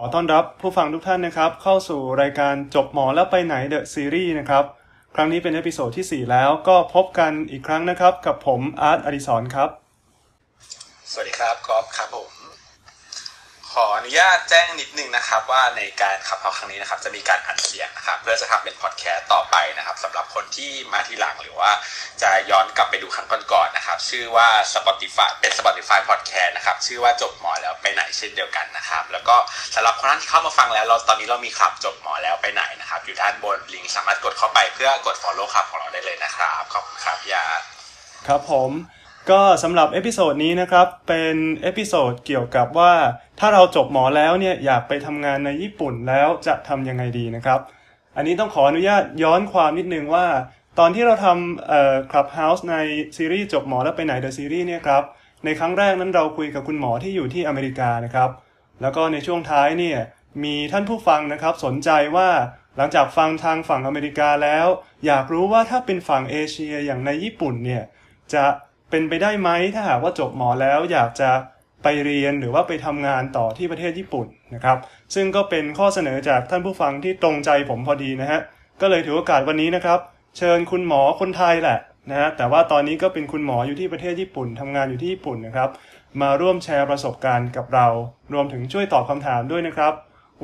ขอต้อนรับผู้ฟังทุกท่านนะครับ เข้าสู่รายการจบหมอแล้วไปไหน the series นะครับ ครั้งนี้เป็น episode ที่ 4 แล้วก็พบกันอีกครั้งนะครับ กับผมอาร์ตอดิศรครับ สวัสดีครับกอล์ฟครับผม ขออนุญาตแจ้งนิดนึงนะครับ ว่าในการ Clubhouse ครั้งนี้นะครับ จะมีการอัดเสียงนะครับ เพื่อจะทำเป็นพอดแคสต์ต่อไปนะครับสำหรับคนที่มาทีหลังหรือว่าจะย้อนกลับไปดูครั้งก่อนๆนะครับ ชื่อว่า Spotify เป็น Spotify Podcast นะครับ ชื่อว่าจบหมอแล้วไปไหนเช่นเดียวกันนะครับ แล้วก็สำหรับคนที่เข้ามาฟังแล้วเราตอนนี้เรามีคลับจบหมอแล้วไปไหนนะครับ อยู่ด้านบนลิงก์สามารถกดเข้าไปเพื่อกด follow คลับของเราได้เลยนะครับขอบคุณครับยาครับผม ก็สำหรับ episode นี้นะครับ เป็น episode เกี่ยวกับว่า ถ้าเราจบหมอแล้วเนี่ยอยากไปทำงานในญี่ปุ่นแล้วจะทำยังไงดีนะครับ อันนี้ต้องขออนุญาตย้อนความนิดนึงว่า ตอนที่เราทำเอ่อ Clubhouse ในซีรีส์จบหมอแล้วไปไหน the series เนี่ยครับ ในครั้งแรกนั้นเราคุยกับคุณหมอที่อยู่ที่อเมริกานะครับ แล้วก็ในช่วงท้ายเนี่ยมีท่านผู้ฟังนะครับสนใจว่าหลังจากฟังทางฝั่งอเมริกาแล้ว อยากรู้ว่าถ้าเป็นฝั่งเอเชียอย่างในญี่ปุ่นเนี่ยจะ เป็นไปได้ไหมถ้าหากว่าจบหมอแล้วอยากจะไปเรียนหรือว่าไปทำงานต่อที่ประเทศญี่ปุ่นนะครับ ซึ่งก็เป็นข้อเสนอจากท่านผู้ฟังที่ตรงใจผมพอดีนะฮะก็เลยถือโอกาสวันนี้นะครับ เชิญคุณหมอคนไทยแหละนะฮะแต่ว่าตอนนี้ก็เป็นคุณหมออยู่ที่ประเทศญี่ปุ่นทำงานอยู่ที่ญี่ปุ่นนะครับ มาร่วมแชร์ประสบการณ์กับเรา รวมถึงช่วยตอบคำถามด้วยนะครับ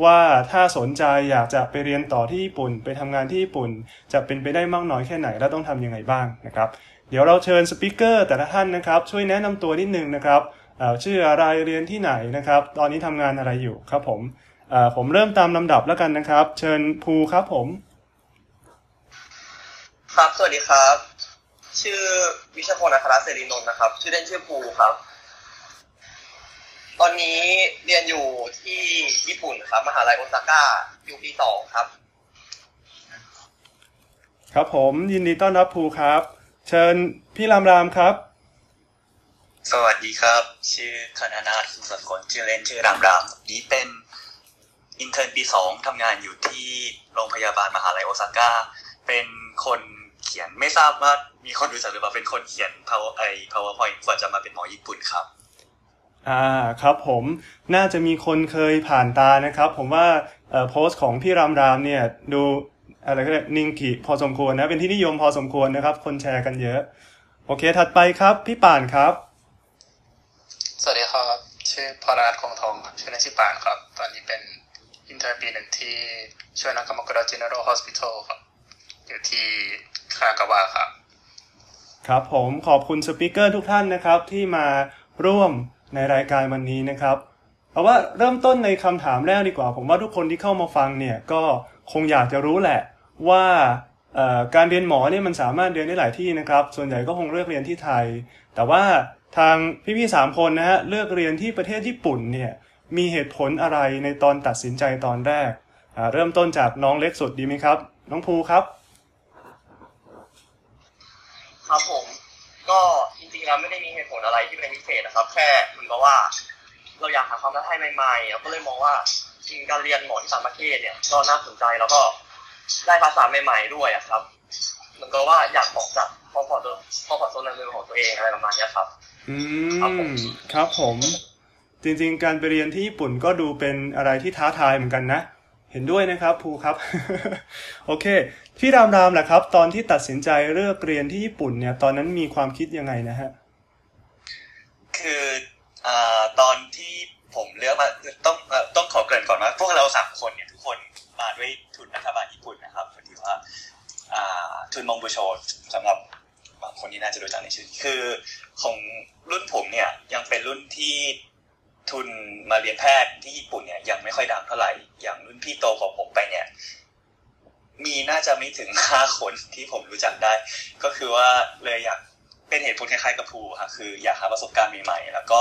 ว่าถ้าสนใจอยากจะไปเรียนต่อที่ญี่ปุ่น ไปทำงานที่ญี่ปุ่น จะเป็นไปได้มากน้อยแค่ไหนและต้องทำยังไงบ้างนะครับ ดี๋ยวเราเชิญสปิเกอร์แต่ละท่านนะครับ ช่วยแนะนำตัวนิดนึงนะครับเอ่อชื่ออะไรเรียนที่ไหนนะครับ ตอนนี้ทำงานอะไรอยู่ครับผมเอ่อผมเริ่มตามลำดับแล้วกันนะครับ เชิญภูครับผม ครับสวัสดีครับ ชื่อวิชพลอัครเสรีนนท์นะครับ ชื่อเล่นชื่อภูครับ ตอนนี้เรียนอยู่ที่ญี่ปุ่นครับมหาลัยโอซาก้าอยู่ปีสองครับ ครับผมยินดีต้อนรับภูครับ เชิญพี่รามรามครับ สวัสดีครับ ชื่อคณนาถสุสกลชื่อเล่นชื่อรามราม นี้เป็น intern ปีสองทำงานอยู่ที่โรงพยาบาลมหาลัยโอซาก้า เป็นคนเขียนไม่ทราบว่ามีคนรู้จักหรือเปล่าเป็นคนเขียน power ไอ powerpoint กว่าจะมาเป็นหมอญี่ปุ่นครับ อ่าครับผมน่าจะมีคนเคยผ่านตานะครับ ผมว่าเอ่อโพสต์ของพี่รามรามเนี่ยดู อะไรก็เรียกนิงกิพอสมควรนะ เป็นที่นิยมพอสมควรนะครับ คนแชร์กันเยอะ โอเค ถัดไปครับ พี่ป่านครับ สวัสดีครับ ชื่อพรรัตน์คงทองครับชื่อเล่นชื่อปานครับ ตอนนี้เป็นintern ปีหนึ่งที่ Shonan Kamakura General Hospital ครับ อยู่ที่คานากาวะครับ ครับผมขอบคุณ speaker ทุกท่านนะครับ ที่มาร่วมในรายการวันนี้นะครับเอาว่าเริ่มต้นในคำถามแรกดีกว่า ผมว่าทุกคนที่เข้ามาฟังเนี่ยก็คงอยากจะรู้แหละ ว่าการเรียนหมอเนี่ยมันสามารถเรียนได้หลายที่นะครับ ส่วนใหญ่ก็คงเลือกเรียนที่ไทย แต่ว่าทางพี่ๆสามคนนะฮะเลือกเรียนที่ประเทศญี่ปุ่นเนี่ยมีเหตุผลอะไรในตอนตัดสินใจตอนแรก เริ่มต้นจากน้องเล็กสุดดีไหมครับ น้องภูครับ ครับผม ก็จริงๆแล้วไม่ได้มีเหตุผลอะไรที่เป็นพิเศษนะครับ แค่เหมือนกับว่า เราอยากหาความท้าทายใหม่ๆเราก็เลยมองว่าจริงการเรียนหมอที่ต่างประเทศเนี่ยก็น่าสนใจแล้วก็ ได้ภาษาใหม่ๆด้วยอะครับเหมือนกับว่าอยากออกจาก comfort comfort zone ในเมืองของตัวเองอะไรประมาณเนี้ยครับ อืครับผมมครับผม จริงๆ การไปเรียนที่ญี่ปุ่นก็ดูเป็นอะไรที่ท้าทายเหมือนกันนะ เห็นด้วยนะครับภูครับ โอเค พี่รามรามแหละครับ ตอนที่ตัดสินใจเลือกเรียนที่ญี่ปุ่นเนี่ย ตอนนั้นมีความคิดยังไงนะฮะ คืออ่าตอนที่ผมเลือกมาต้องเอ่อต้องขอเกริ่นก่อนว่าพวกเราสามคนเนี่ยทุกคน มาด้วยทุนรัฐบาลญี่ปุ่นนะครับพอดีว่าทุนมงบุโชสำหรับบางคนที่น่าจะรู้จักในชื่อคือของรุ่นผมเนี่ยยังเป็นรุ่นที่ทุนมาเรียนแพทย์ที่ญี่ปุ่นเนี่ยยังไม่ค่อยดังเท่าไหร่ อย่างรุ่นพี่โตของผมไปเนี่ยมีน่าจะไม่ถึงห้าคนที่ผมรู้จักได้ ก็คือว่าเลยอยากเป็นเหตุผลคล้ายๆกับภูค่ะคืออยากหาประสบการณ์ใหม่ๆแล้วก็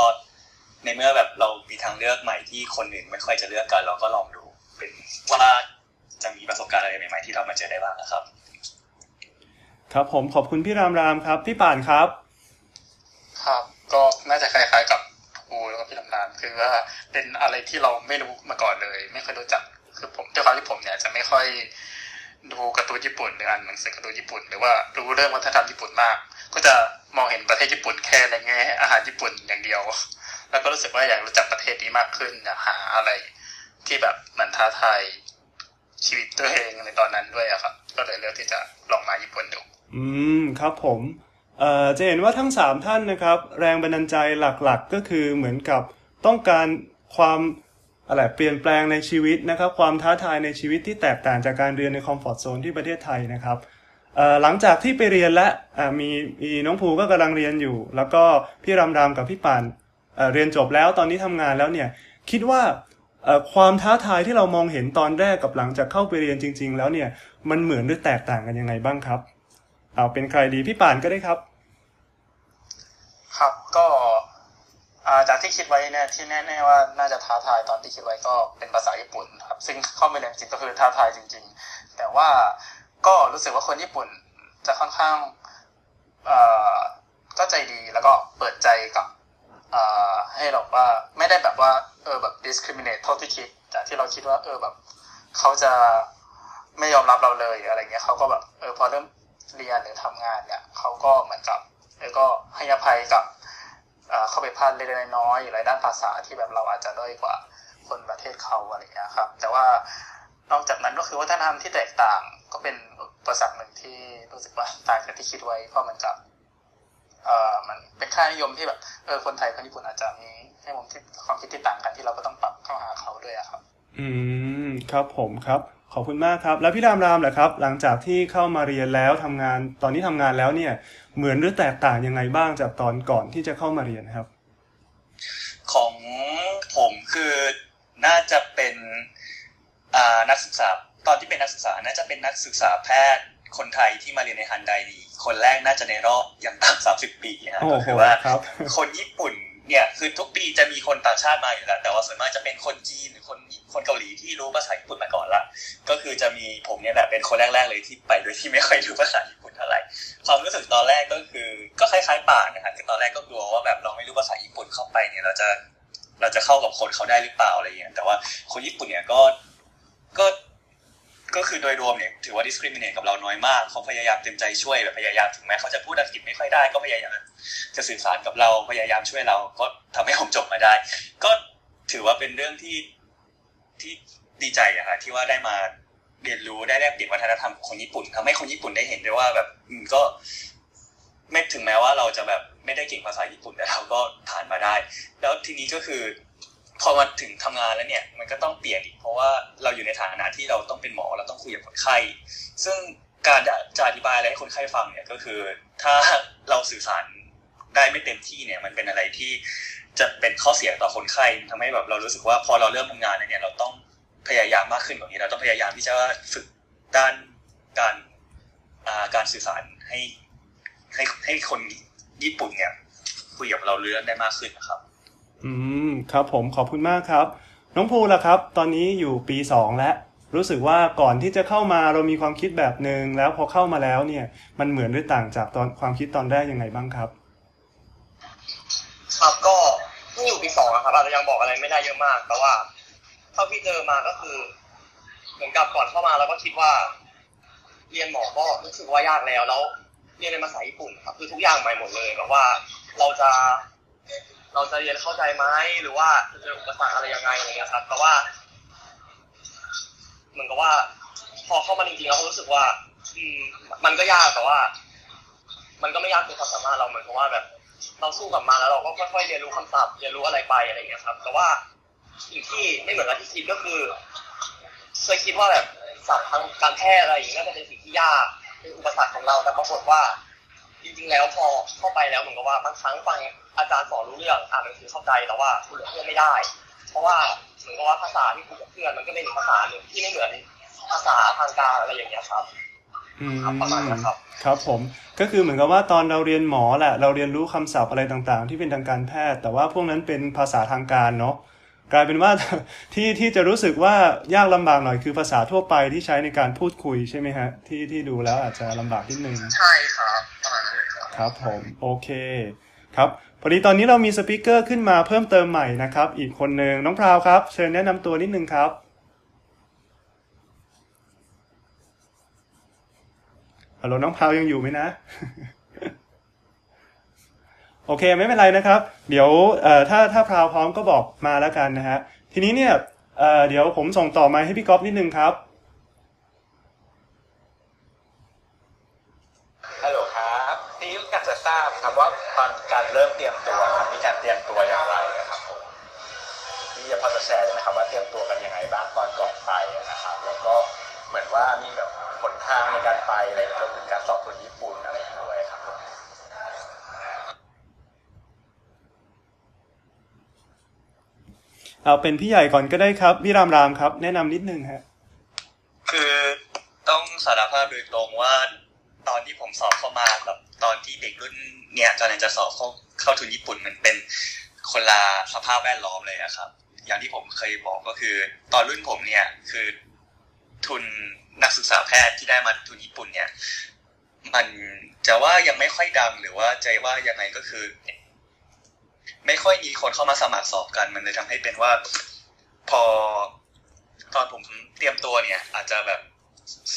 ในเมื่อแบบเรามีทางเลือกใหม่ที่คนอื่นไม่ค่อยจะเลือกกัน เราก็ลองดู เป็นว่าจะมีประสบการณ์อะไรใหม่ๆที่เรามาเจอได้บ้างนะครับ ครับผมขอบคุณพี่รามรามครับ พี่ป่านครับ ครับก็น่าจะคล้ายๆกับภูแล้วก็พี่ลำนานคือว่าเป็นอะไรที่เราไม่รู้มาก่อนเลย ไม่เคยรู้จักคือผมด้วยความที่ผมเนี่ยจะไม่ค่อยดูการ์ตูนญี่ปุ่นหรืออ่านหนังสือการ์ตูนญี่ปุ่น หรือว่ารู้เรื่องวัฒนธรรมญี่ปุ่นมาก ก็จะมองเห็นประเทศญี่ปุ่นแค่ในแง่อาหารญี่ปุ่นอย่างเดียว แล้วก็รู้สึกว่าอยากรู้จักประเทศนี้มากขึ้นอยากหาอะไร ที่แบบมันท้าทายชีวิตตัวเองในตอนนั้นด้วยอะครับ ก็เลยเลือกที่จะลองมาญี่ปุ่นดู อืมครับผมเอ่อจะเห็นว่าทั้งสามท่านนะครับ แรงบันดาลใจหลักๆ ก็คือเหมือนกับต้องการความอะไรเปลี่ยนแปลงในชีวิตนะครับ ความท้าทายในชีวิตที่แตกต่างจากการเรียนในคอมฟอร์ทโซนที่ประเทศไทยนะครับเออหลังจากที่ไปเรียนและอ่ามีมีน้องภูก็กำลังเรียนอยู่ แล้วก็พี่รำรำกับพี่ป่านเรียนจบแล้วตอนนี้ทำงานแล้วเนี่ยคิดว่า ความท้าทายที่เรามองเห็นตอนแรกกับหลังจากเข้าไปเรียนจริง ๆ แล้วเนี่ยมันเหมือนหรือแตกต่างกันยังไงบ้างครับเอาเป็นใครดีพี่ป่านก็ได้ครับ ครับก็จากที่คิดไว้เนี่ยที่แน่ๆว่าน่าจะท้าทายตอนที่คิดไว้ก็เป็นภาษาญี่ปุ่นครับ ซึ่งเข้าไปเรียนจริงก็คือท้าทายจริง ๆ แต่ว่าก็รู้สึกว่าคนญี่ปุ่นจะค่อนข้างก็ใจดีแล้วก็เปิดใจกับ ให้เราว่าไม่ได้แบบว่าเออแบบ discriminate เท่าที่คิดจากที่เราคิดว่า เออแบบเขาจะไม่ยอมรับเราเลยอะไรเงี้ยเขาก็แบบ เออพอเริ่มเรียนหรือทำงานเนี่ยเขาก็เหมือนกับเออก็ให้อภัยกับเข้าไปพลาดเล็กๆน้อยๆอะไรด้านภาษาที่แบบเราอาจจะด้อยกว่าคนประเทศเขาอะไรเงี้ยครับ แต่ว่านอกจากนั้นก็คือวัฒนธรรมที่แตกต่างก็เป็นอุปสรรคหนึ่งที่รู้สึกว่าต่างจากที่คิดไว้เพราะมันกับ เอ่อมันเป็นค่านิยมที่แบบเออคนไทยคนญี่ปุ่นอาจจะมีให้มุมที่ความคิดที่ต่างกันที่เราก็ต้องปรับเข้าหาเขาด้วยอะครับ อืมครับผมครับ ขอบคุณมากครับ แล้วพี่รามรามแหละครับ หลังจากที่เข้ามาเรียนแล้วทำงานตอนนี้ทำงานแล้วเนี่ย เหมือนหรือแตกต่างยังไงบ้างจากตอนก่อนที่จะเข้ามาเรียนครับ ของผมคือน่าจะเป็นอ่านักศึกษา ตอนที่เป็นนักศึกษาน่าจะเป็นนักศึกษาแพทย์คนไทยที่มาเรียนในฮันไดนี้ คนแรกน่าจะในรอบอย่างต่ำสามสิบปีนะโอ้ก็โหคือว่าครับคนญี่ปุ่นเนี่ยคือทุกปีจะมีคนต่างชาติมาอยู่แล้วแต่ว่าส่วนมากจะเป็นคนจีนหรือคนคนเกาหลีที่รู้ภาษาญี่ปุ่นมาก่อนละก็คือจะมีผมเนี่ยแหละเป็นคนแรกๆเลยที่ไปโดยที่ไม่ค่อยรู้ภาษาญี่ปุ่นเท่าไหร่ความรู้สึกตอนแรกก็คือก็คล้ายๆป่านนะครับคือตอนแรกก็กลัวว่าแบบเราไม่รู้ภาษาญี่ปุ่นเข้าไปเนี่ยเราจะเราจะเข้ากับคนเขาได้หรือเปล่าอะไรอย่างเงี้ยแต่ว่าคนญี่ปุ่นเนี่ยก็ก็ ก็คือโดยรวมเนี่ยถือว่า discriminate กับเราน้อยมากเขาพยายามเต็มใจช่วยแบบพยายามถึงแม้เขาจะพูดอังกฤษไม่ค่อยได้ก็พยายามจะสื่อสารกับเราพยายามช่วยเรา ก็ทำให้ผมจบมาได้ ก็ถือว่าเป็นเรื่องที่ที่ดีใจอะครับที่ว่าได้มาเรียนรู้ได้แลกเปลี่ยนวัฒนธรรมของญี่ปุ่นทำให้คนญี่ปุ่นได้เห็นด้วยว่าแบบก็ไม่ถึงแม้ว่าเราจะแบบไม่ได้เก่งภาษาญี่ปุ่นแต่เราก็ผ่านมาได้ แล้วทีนี้ก็คือ พอมาถึงทำงานแล้วเนี่ยมันก็ต้องเปลี่ยนอีกเพราะว่าเราอยู่ในฐานะที่เราต้องเป็นหมอเราต้องคุยกับคนไข้ซึ่งการจะอธิบายอะไรให้คนไข้ฟังเนี่ยก็คือ ถ้าเราสื่อสารได้ไม่เต็มที่เนี่ยมันเป็นอะไรที่จะเป็นข้อเสียต่อคนไข้ทำให้แบบเรารู้สึกว่าพอเราเริ่มทำงานเนี่ยเราต้องพยายามมากขึ้นกว่านี้เราต้องพยายามที่จะฝึกด้านการการสื่อสารให้ให้ให้คนญี่ปุ่นเนี่ยคุยกับเราเรื่องได้มากขึ้นนะครับ อืมครับผมขอบคุณมากครับ น้องภูล่ะครับ ตอนนี้อยู่ปีสองแล้ว รู้สึกว่าก่อนที่จะเข้ามาเรามีความคิดแบบหนึ่งแล้วพอเข้ามาแล้วเนี่ย มันเหมือนหรือต่างจากตอนความคิดตอนแรกยังไงบ้างครับ ครับก็เพิ่งอยู่ปีสองอะครับอาจจะยังบอกอะไรไม่ได้เยอะมาก แต่ว่าเท่าที่เจอมาก็คือ เหมือนกับก่อนเข้ามาเราก็คิดว่า เรียนหมอก็รู้สึกว่ายากแล้วแล้วเรียนในภาษาญี่ปุ่นครับคือทุกอย่างใหม่หมดเลยแบบว่าเราจะ เราจะเรียนเข้าใจไหมหรือว่าจะเจออุปสรรคอะไรยังไงอะไรเงี้ยครับแต่ว่า เหมือนกับว่า พอเข้ามาจริงๆเราก็รู้สึกว่า อืม มันก็ยากแต่ว่า มันก็ไม่ยากเกินความสามารถเราเหมือนกับว่าแบบ เราสู้กับมาแล้วเราก็ค่อยๆเรียนรู้คำศัพท์เรียนรู้อะไรไปอะไรอย่างเงี้ยครับ แต่ว่าสิ่งที่ไม่เหมือนกับที่คิดก็คือเคยคิดว่าแบบศัพท์ทางการแพทย์อะไรอย่างเงี้ยน่าจะเป็นสิ่งที่ยากเป็นอุปสรรคของเราแต่ปรากฏว่า จริงๆแล้วพอเข้าไปแล้วเหมือนกับว่าบางครั้งฟังอาจารย์สอนรู้เรื่องอ่านหนังสือเข้าใจแต่ว่าคุยกับเพื่อนไม่ได้ เพราะว่าเหมือนกับว่าภาษาที่คุยกับเพื่อนมันก็เป็นอีกภาษาหนึ่งที่ไม่เหมือนภาษาทางการอะไรอย่างเงี้ยครับอืมครับประมาณนั้นครับครับผมก็คือเหมือนกับว่าตอนเราเรียนหมอแหละ เราเรียนรู้คำศัพท์อะไรต่างๆ ที่เป็นทางการแพทย์ แต่ว่าพวกนั้นเป็นภาษาทางการเนาะ กลายเป็นว่าที่ที่จะรู้สึกว่ายากลำบากหน่อยคือภาษาทั่วไปที่ใช้ในการพูดคุยใช่ไหมฮะ ที่ที่ดูแล้วอาจจะลำบากนิดนึงใช่ครับประมาณนั้นเลยครับครับผมโอเคครับพอดีตอนนี้เรามีสปิเกอร์ขึ้นมาเพิ่มเติมใหม่นะครับ อีกคนหนึ่งน้องพราวครับ เชิญแนะนำตัวนิดนึงครับ ฮัลโหลน้องพราวยังอยู่ไหมนะ โอเคไม่เป็นไรนะครับ เดี๋ยวถ้าถ้าพราวพร้อมก็บอกมาแล้วกันนะฮะทีนี้เนี่ยเเดี๋ยวผมส่งต่อมาให้พี่ก๊อฟนิดนึงครับฮัลโหลครับนี่อยากจะทราบครับว่าตอนการเริ่มเตรียมตัวครับมีการเตรียมตัวอย่างไรนะครับผมนี่จะพอจะแชร์ได้ไหมครับว่าเตรียมตัวกันยังไงบ้างตอนก่อนไปนะครับ แล้วก็เหมือนว่ามีแบบผลทางในการไปอะไรรวมถึงการสอบคนญี่ปุ่นอะไรอย่างเงี้ยด้วยครับผม เอาเป็นพี่ใหญ่ก่อนก็ได้ครับพี่รามรามครับ แนะนำนิดนึงฮะคือต้องสารภาพโดยตรงว่า ตอนที่ผมสอบเข้ามากับตอนที่เด็กรุ่นเนี่ยตอนนั้นจะสอบเข้าเข้าทุนญี่ปุ่นมันเป็นคนละสภาพแวดล้อมเลยอะครับ อย่างที่ผมเคยบอกก็คือ ตอนรุ่นผมเนี่ยคือทุนนักศึกษาแพทย์ที่ได้มาทุนญี่ปุ่นเนี่ย มันจะว่ายังไม่ค่อยดังหรือว่าใจว่ายังไงก็คือ ไม่ค่อยมีคนเข้ามาสมัครสอบกัน มันเลยทำให้เป็นว่า พอตอนผมเตรียมตัวเนี่ย อาจจะแบบ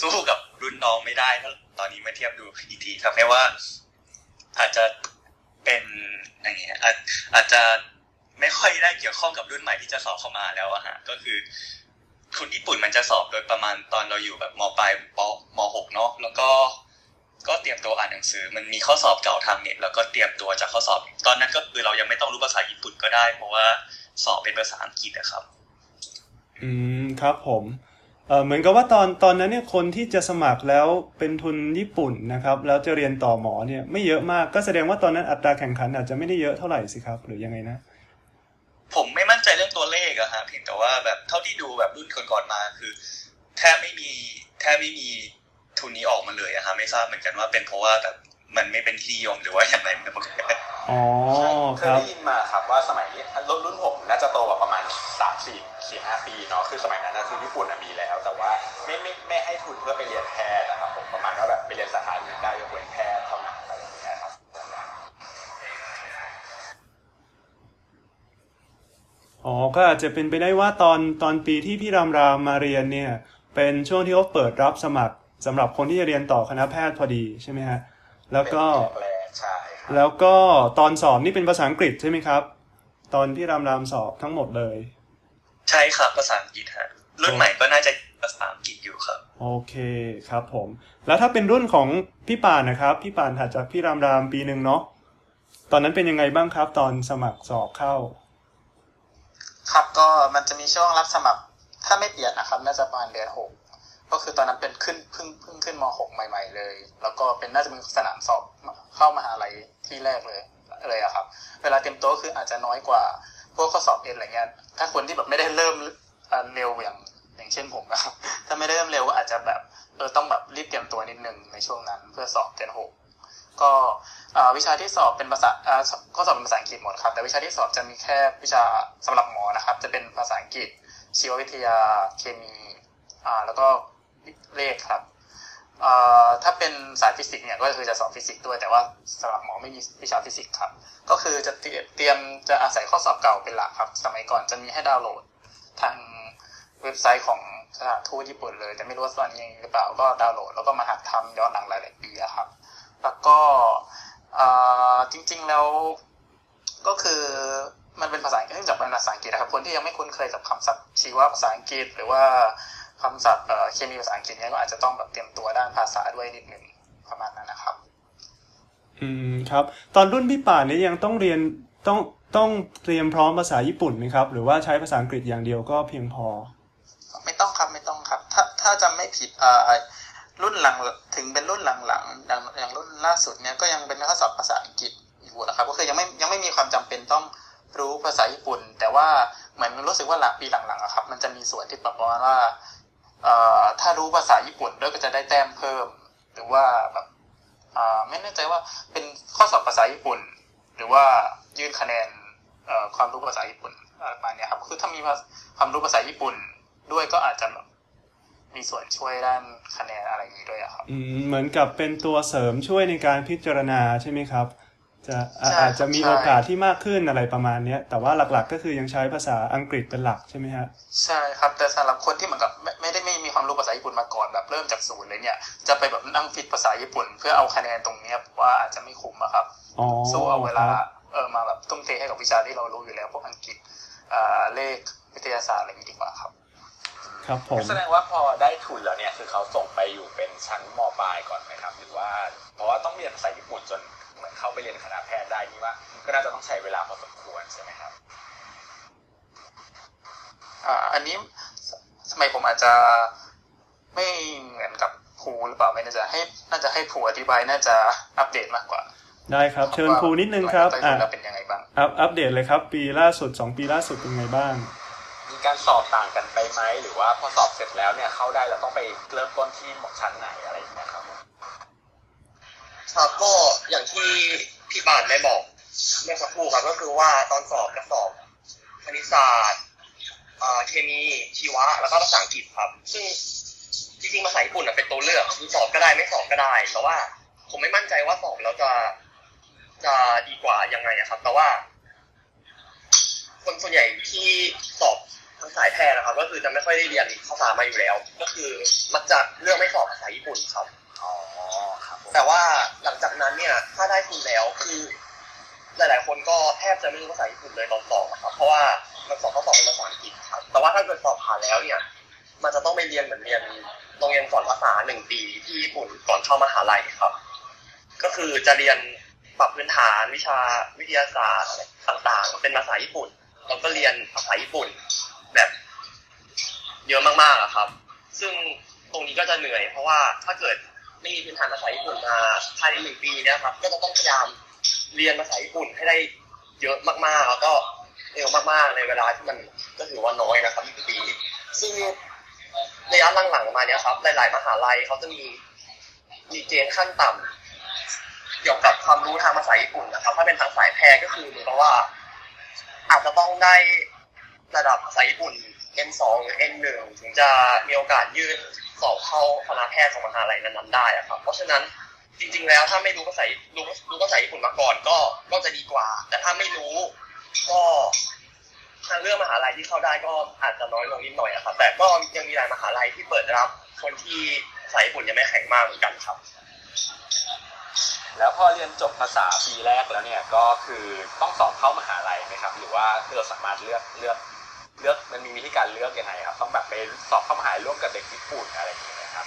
สู้กับรุ่นน้องไม่ได้ถ้าตอนนี้มาเทียบดูอีกทีทำให้ว่า อาจจะเป็นอย่างเงี้ยอาจอาจจะไม่ค่อยได้เกี่ยวข้องกับรุ่นใหม่ที่จะสอบเข้ามาแล้วอะฮะก็คือคุณญี่ปุ่นมันจะสอบโดยประมาณตอนเราอยู่แบบมปลายปมหกเนาะแล้วก็ ก็เตรียมตัวอ่านหนังสือมันมีข้อสอบเก่าทางเน็ตแล้วก็เตรียมตัวจากข้อสอบ ตอนนั้นก็คือเรายังไม่ต้องรู้ภาษาญี่ปุ่นก็ได้ เพราะว่าสอบเป็นภาษาอังกฤษนะครับ อืมครับผมเอ่อเหมือนกับว่าตอนตอนนั้นเนี่ยคนที่จะสมัครแล้วเป็นทุนญี่ปุ่นนะครับ แล้วจะเรียนต่อหมอเนี่ย ไม่เยอะมากก็แสดงว่าตอนนั้นอัตราแข่งขันอาจจะไม่ได้เยอะเท่าไหร่สิครับ หรือยังไงนะ ผมไม่มั่นใจเรื่องตัวเลขอะฮะเพียงแต่ว่าแบบเท่าที่ดูแบบรุ่นก่อนๆมาคือแทบไม่มีแทบไม่มี ทุนนี้ออกมาเลยอะฮะไม่ทราบเหมือนกันว่าเป็นเพราะว่าแบบมันไม่เป็นที่นิยมหรือว่าอย่างไรเหมือนกันอ๋อเคคยรับได้ยินมาครับว่าสมัยนี้รุ่นรุ่นผมน่าจะโตกว่าประมาณสามสี่สี่ห้าปีเนาะคือสมัยนั้นนะคือญี่ปุ่นอะมีแล้ว แต่ว่าไม่ไม่ไม่ให้ทุนเพื่อไปเรียนแพทย์นะครับผมประมาณว่าแบบไปเรียนสาขาอื่นได้ยกเว้นแพทย์เท่านั้นอะไรอย่างเงี้ยครับอ๋อก็อาจจะเป็นไปได้ว่าตอนตอนปีที่พี่รามรามมาเรียนเนี่ย เป็นช่วงที่เขาเปิดรับสมัคร สำหรับคนที่จะเรียนต่อคณะแพทย์พอดีใช่ไหมฮะแล้วก็เป็นแรกๆใช่ครับแล้วก็ตอนสอบนี่เป็นภาษาอังกฤษใช่ไหมครับ ตอนพี่รามรามสอบทั้งหมดเลย ใช่ครับภาษาอังกฤษฮะรุ่นใหม่ก็น่าจะภาษาอังกฤษอยู่ครับ โอเคครับผม แล้วถ้าเป็นรุ่นของพี่ป่านนะครับ พี่ป่านถัดจากพี่รามรามปีหนึ่งเนาะตอนนั้นเป็นยังไงบ้างครับ ตอนสมัครสอบเข้า ครับก็มันจะมีช่วงรับสมัครถ้าไม่เปลี่ยนนะครับน่าจะประมาณเดือนหก ก็คือตอนนั้นเป็นขึ้นเพิ่งเพิ่งขึ้นมหกใหม่ ๆ เลย แล้วก็เป็นน่าจะเป็นสนามสอบเข้ามหาลัยที่แรกเลยเลยอะครับ เวลาเตรียมตัวคืออาจจะน้อยกว่า พวกข้อสอบเอ็นอะไรเงี้ย ถ้าคนที่แบบไม่ได้เริ่มเร็วอย่างอย่างเช่นผมนะครับ ถ้าไม่ได้เริ่มเร็วก็อาจจะแบบเออต้องแบบรีบเตรียมตัวนิดนึงในช่วงนั้น เพื่อสอบเดือนหกก็วิชาที่สอบเป็นภาษาอ่าข้อสอบเป็นภาษาอังกฤษหมดครับ แต่วิชาที่สอบจะมีแค่วิชาสำหรับหมอนะครับ จะเป็นภาษาอังกฤษชีววิทยาเคมี อ่า แล้วก็ เลขครับอ่าถ้าเป็นสายฟิสิกส์เนี่ยก็คือจะสอบฟิสิกส์ด้วย แต่ว่าสำหรับหมอไม่มีวิชาฟิสิกส์ครับ ก็คือจะเตรียมจะอาศัยข้อสอบเก่าเป็นหลักครับ สมัยก่อนจะมีให้ดาวน์โหลด ทางเว็บไซต์ของสถานทูตญี่ปุ่นเลย แต่ไม่รู้ว่าตอนนี้ยังหรือเปล่าก็ดาวน์โหลดแล้วก็มาหัดทำย้อนหลังหลายๆปีครับ แล้วก็อ่าจริงๆแล้วก็คือมันเป็นภาษาอังกฤษเนื่องจากเป็นภาษาอังกฤษนะครับคนที่ยังไม่คุ้นเคยกับคำศัพท์ชีวภาษาอังกฤษหรือว่า คำศัพท์เอ่อเคมีภาษาอังกฤษเนี่ยก็อาจจะต้องแบบเตรียมตัวด้านภาษาด้วยนิดหนึ่งประมาณนั้นนะครับ อืมครับ ตอนรุ่นพี่ป่านเนี่ยยังต้องเรียนต้องต้องเตรียมพร้อมภาษาญี่ปุ่นไหมครับ หรือว่าใช้ภาษาอังกฤษอย่างเดียวก็เพียงพอ ไม่ต้องครับไม่ต้องครับ ถ้าถ้าจำไม่ผิดเอ่อรุ่นหลังถึงเป็นรุ่นหลังๆอย่างอย่างรุ่นล่าสุดเนี่ยก็ยังเป็นข้อสอบภาษาอังกฤษอยู่นะครับ ก็คือยังไม่ยังไม่มีความจำเป็นต้องรู้ภาษาญี่ปุ่น แต่ว่าเหมือนรู้สึกว่าหลังปีหลังๆอะครับ มันจะมีส่วนที่แบบประมาณว่าเอ่อ ถ้ารู้ภาษาญี่ปุ่นด้วยก็จะได้แต้มเพิ่ม หรือว่าแบบไม่แน่ใจว่าเป็นข้อสอบภาษาญี่ปุ่น หรือว่ายื่นคะแนนความรู้ภาษาญี่ปุ่นอะไรประมาณเนี้ยครับคือถ้ามีความรู้ภาษาญี่ปุ่นด้วยก็อาจจะมีส่วนช่วยด้านคะแนนอะไรอย่างนี้ด้วยครับ อืมเหมือนกับเป็นตัวเสริมช่วยในการพิจารณาใช่ไหมครับ จะอะใช่อาจจะมีใช่โอกาสที่มากขึ้นอะไรประมาณเนี้ย แต่ว่าหลักๆ ก็คือยังใช้ภาษาอังกฤษเป็นหลักใช่ไหมฮะ ใช่ครับ แต่สำหรับคนที่เหมือนกับไม่ไม่ได้ไม่มีความรู้ภาษาญี่ปุ่นมาก่อนแบบเริ่มจากศูนย์เลยเนี่ย จะไปแบบนั่งฟิตภาษาญี่ปุ่น เพื่อเอาคะแนนตรงเนี้ยผมว่าอาจจะไม่คุ้มอะครับอ๋อสู้เอาเวลาครับเออมาแบบตุ้มเทให้กับวิชาที่เรารู้อยู่แล้วพวกอังกฤษอ่าเลขวิทยาศาสตร์อะไรอย่างนี้ดีกว่าครับ ครับผมแสดงว่าพอได้ทุนแล้วเนี่ยคือเขาส่งไปอยู่เป็นชั้นมปลายก่อนไหมครับ หรือว่าเพราะว่าต้องเรียนภาษาญี่ปุ่นจน เหมือนเข้าไปเรียนคณะแพทย์ได้นี่ว่า ก็น่าจะต้องใช้เวลาพอสมควรใช่ไหมครับอ่าอันนี้สสมัยผมอาจจะไม่เหมือนกับภูหรือเปล่าไม่แน่ใจให้น่าจะให้ภูอธิบายน่าจะอัปเดตมากกว่า ได้ครับ เชิญครูนิดนึงครับว่าอะเราเป็นยังไงบ้างอัปอัปเดตเลยครับ ปีล่าสุด2ปีล่าสุดเป็นไงบ้างมีการสอบต่างกันไปไหมหรือว่าพอสอบเสร็จแล้วเนี่ยเข้าได้แล้วต้องไปเริ่มต้นที่ชั้นไหนอะไรอย่างเงี้ยครับ ครับก็อย่างที่พี่บานได้บอกเมื่อสักครู่ครับก็คือว่าตอนสอบจะสอบคณิตศาสตร์เคมีชีวะแล้วก็ภาษาอังกฤษครับ ซึ่งจริงๆภาษาญี่ปุ่นเป็นตัวเลือกคือสอบก็ได้ไม่สอบก็ได้ แต่ว่าผมไม่มั่นใจว่าสอบแล้วจะจะดีกว่ายังไงครับ แต่ว่า คนส่วนใหญ่ที่สอบทางสายแพทย์นะครับ ก็คือจะไม่ค่อยได้เรียนภาษามาอยู่แล้ว ก็คือมักจะเลือกไม่สอบภาษาญี่ปุ่นครับอ๋อ แต่ว่าหลังจากนั้นเนี่ยถ้าได้ทุนแล้วคือหลาย ๆ คนก็แทบจะไม่รู้ภาษาญี่ปุ่นเลยตอนสอบอะครับ เพราะว่ามันสอบข้อสอบเป็นภาษาอังกฤษครับแต่ว่าถ้าเกิดสอบผ่านแล้วเนี่ย มันจะต้องไปเรียนเหมือนเรียนโรงเรียนสอนภาษาหนึ่งปีที่ญี่ปุ่นก่อนเข้ามหาลัยครับ ก็คือจะเรียนปรับพื้นฐานวิชาวิทยาศาสตร์อะไรต่าง ๆ เป็นภาษาญี่ปุ่นเราก็เรียนภาษาญี่ปุ่นแบบ เยอะมากๆอะครับ ซึ่งตรงนี้ก็จะเหนื่อย เพราะว่าถ้าเกิด ไม่มีพื้นฐานภาษาญี่ปุ่นมาภายในหนึ่งปีเนี่ยครับ ก็จะต้องพยายามเรียนภาษาญี่ปุ่นให้ได้เยอะมากๆ แล้วก็เร็วมากๆในเวลาที่มันก็ถือว่าน้อยนะครับหนึ่งปี ซึ่งระยะหลังๆมาเนี่ยครับ หลาย ๆ มหาลัยเขาจะมีมีเกณฑ์ขั้นต่ำเกี่ยวกับความรู้ทางภาษาญี่ปุ่นนะครับ ถ้าเป็นทางสายแพทย์ก็คือเหมือนกับว่า อาจจะต้องได้ระดับภาษาญี่ปุ่น N2 หรือ N1 ถึงจะมีโอกาสยื่น สอบเข้าคณะแพทย์ของมหาลัยนั้นๆได้อะครับ เพราะฉะนั้นจริง ๆ แล้วถ้าไม่รู้ภาษารู้รู้ภาษาญี่ปุ่นมาก่อนก็ก็จะดีกว่า แต่ถ้าไม่รู้ก็ทางเรื่องมหาลัยที่เข้าได้ก็อาจจะน้อยลงนิดหน่อยอะครับ แต่ก็ยังมีหลายมหาลัยที่เปิดรับคนที่ภาษาญี่ปุ่นยังไม่แข็งมากเหมือนกันครับ แล้วพอเรียนจบภาษาปีแรกแล้วเนี่ยก็คือต้องสอบเข้ามหาลัยไหมครับ หรือว่าเราสามารถเลือกเลือก เลือกมันมีวิธีการเลือกยังไงครับ ต้องแบบไปสอบเข้ามหาลัยร่วมกับเด็กญี่ปุ่นอะไรอย่างเงี้ยนะครับ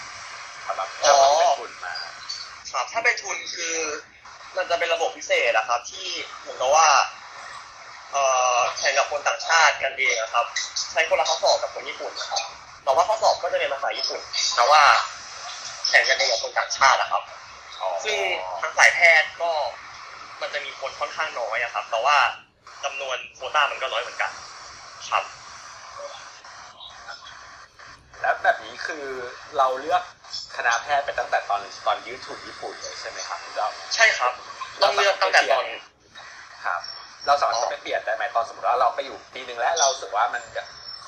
สำหรับถ้ามันเป็นทุนมาครับถ้าเป็นทุนคือมันจะเป็นระบบพิเศษอะครับ ที่เหมือนกับว่าเอ่อแข่งกับคนต่างชาติกันเองอะครับ ใช้คนละข้อสอบกับคนญี่ปุ่นนะครับแต่ว่าข้อสอบก็จะเป็นภาษาญี่ปุ่นแต่ว่าแข่งกันเองกับคนต่างชาติอะครับซึ่งทางสายแพทย์ก็มันจะมีคนค่อนข้างน้อยอะครับ แต่ว่าจำนวนโควต้ามันก็น้อยเหมือนกันครับ แล้วแบบนี้คือเราเลือกคณะแพทย์ไปตั้งแต่ตอนตอนยื่นทุนญี่ปุ่นเลยใช่ไหมครับเราใช่ครับ ต้องเลือกตั้งแต่ตอนครับ เราสามารถจะไปเปลี่ยนได้ไหมตอนสมมติว่าเราไปอยู่ปีหนึ่งแล้วเรารู้สึกว่ามัน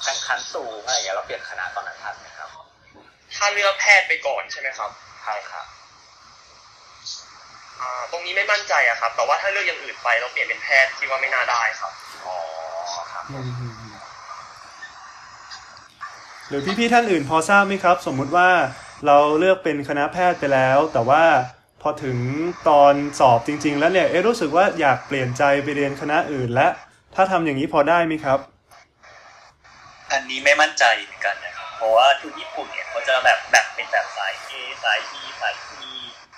แข่งขันสูงอะไรอย่างเงี้ยเราเปลี่ยนคณะตอนนั้นทันไหมครับ ถ้าเลือกแพทย์ไปก่อนใช่ไหมครับใช่ครับอ่าตรงนี้ไม่มั่นใจอะครับ แต่ว่าถ้าเลือกอย่างอื่นไปเราเปลี่ยนเป็นแพทย์คิดว่าไม่น่าได้ครับ อ๋อครับอืม หรือพี่ๆท่านอื่นพอทราบไหมครับ สมมุติว่าเราเลือกเป็นคณะแพทย์ไปแล้ว แต่ว่าพอถึงตอนสอบจริง ๆ แล้วเนี่ยเอะรู้สึกว่าอยากเปลี่ยนใจไปเรียนคณะอื่นและ ถ้าทำอย่างนี้พอได้ไหมครับ อันนี้ไม่มั่นใจเหมือนกันนะครับเพราะว่าทุนญี่ปุ่นเนี่ยเขาจะแบบแบ่งเป็นแบบสาย A สาย B สาย E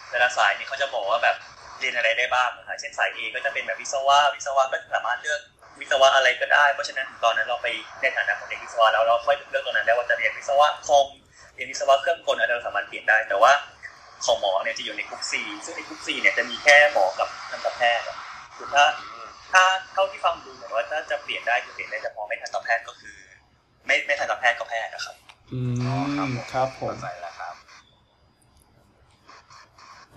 แต่ละสายเนี่ยเขาจะบอกว่าแบบเรียนอะไรได้บ้างนะคะเช่นสาย A ก็จะเป็นแบบวิศวะวิศวะก็สามารถเลือก วิศวะอะไรก็ได้ เพราะฉะนั้นถึงตอนนั้นเราไปในฐานะของเด็กวิศวะแล้วเราค่อยเลือกตรงนั้นได้ว่าจะเรียนวิศวะคอมเรียนวิศวะเครื่องกลอะไรเราสามารถเปลี่ยนได้ แต่ว่าของหมอเนี่ยจะอยู่ในกลุ่ม C ซึ่งในกลุ่ม C เนี่ยจะมีแค่หมอกับทันตแพทย์อะคือถ้าถ้าเท่าที่ฟังดูเหมือนว่าถ้าจะเปลี่ยนได้คือเปลี่ยนได้เฉพาะไม่ทันตแพทย์ก็คือ ไม่ไม่ทันตแพทย์ก็แพทย์นะครับ อืมครับผมเข้าใจแล้วครับ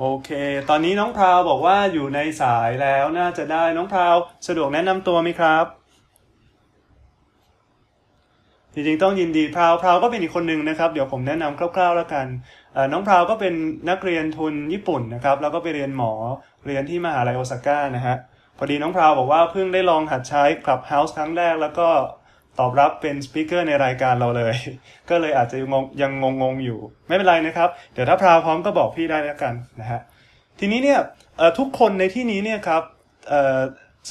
โอเค ตอนนี้น้องพราวบอกว่าอยู่ในสายแล้วน่าจะได้น้องพราวสะดวกแนะนำตัวไหมครับ จริงๆต้องยินดีพราวพราวก็เป็นอีกคนหนึ่งนะครับ เดี๋ยวผมแนะนำคร่าวๆแล้วกัน น้องพราวก็เป็นนักเรียนทุนญี่ปุ่นนะครับ แล้วก็ไปเรียนหมอเรียนที่มหาลัยโอซาก้านะฮะพอดีน้องพราวบอกว่าเพิ่งได้ลองหัดใช้ Clubhouse ครั้งแรกแล้วก็ ตอบรับเป็นสปีกเกอร์ในรายการเราเลย ก็เลยอาจจะงงยังงงๆอยู่ ไม่เป็นไรนะครับ เดี๋ยวถ้าพราวพร้อมก็บอกพี่ได้แล้วกันนะฮะทีนี้เนี่ยทุกคนในที่นี้เนี่ยครับออ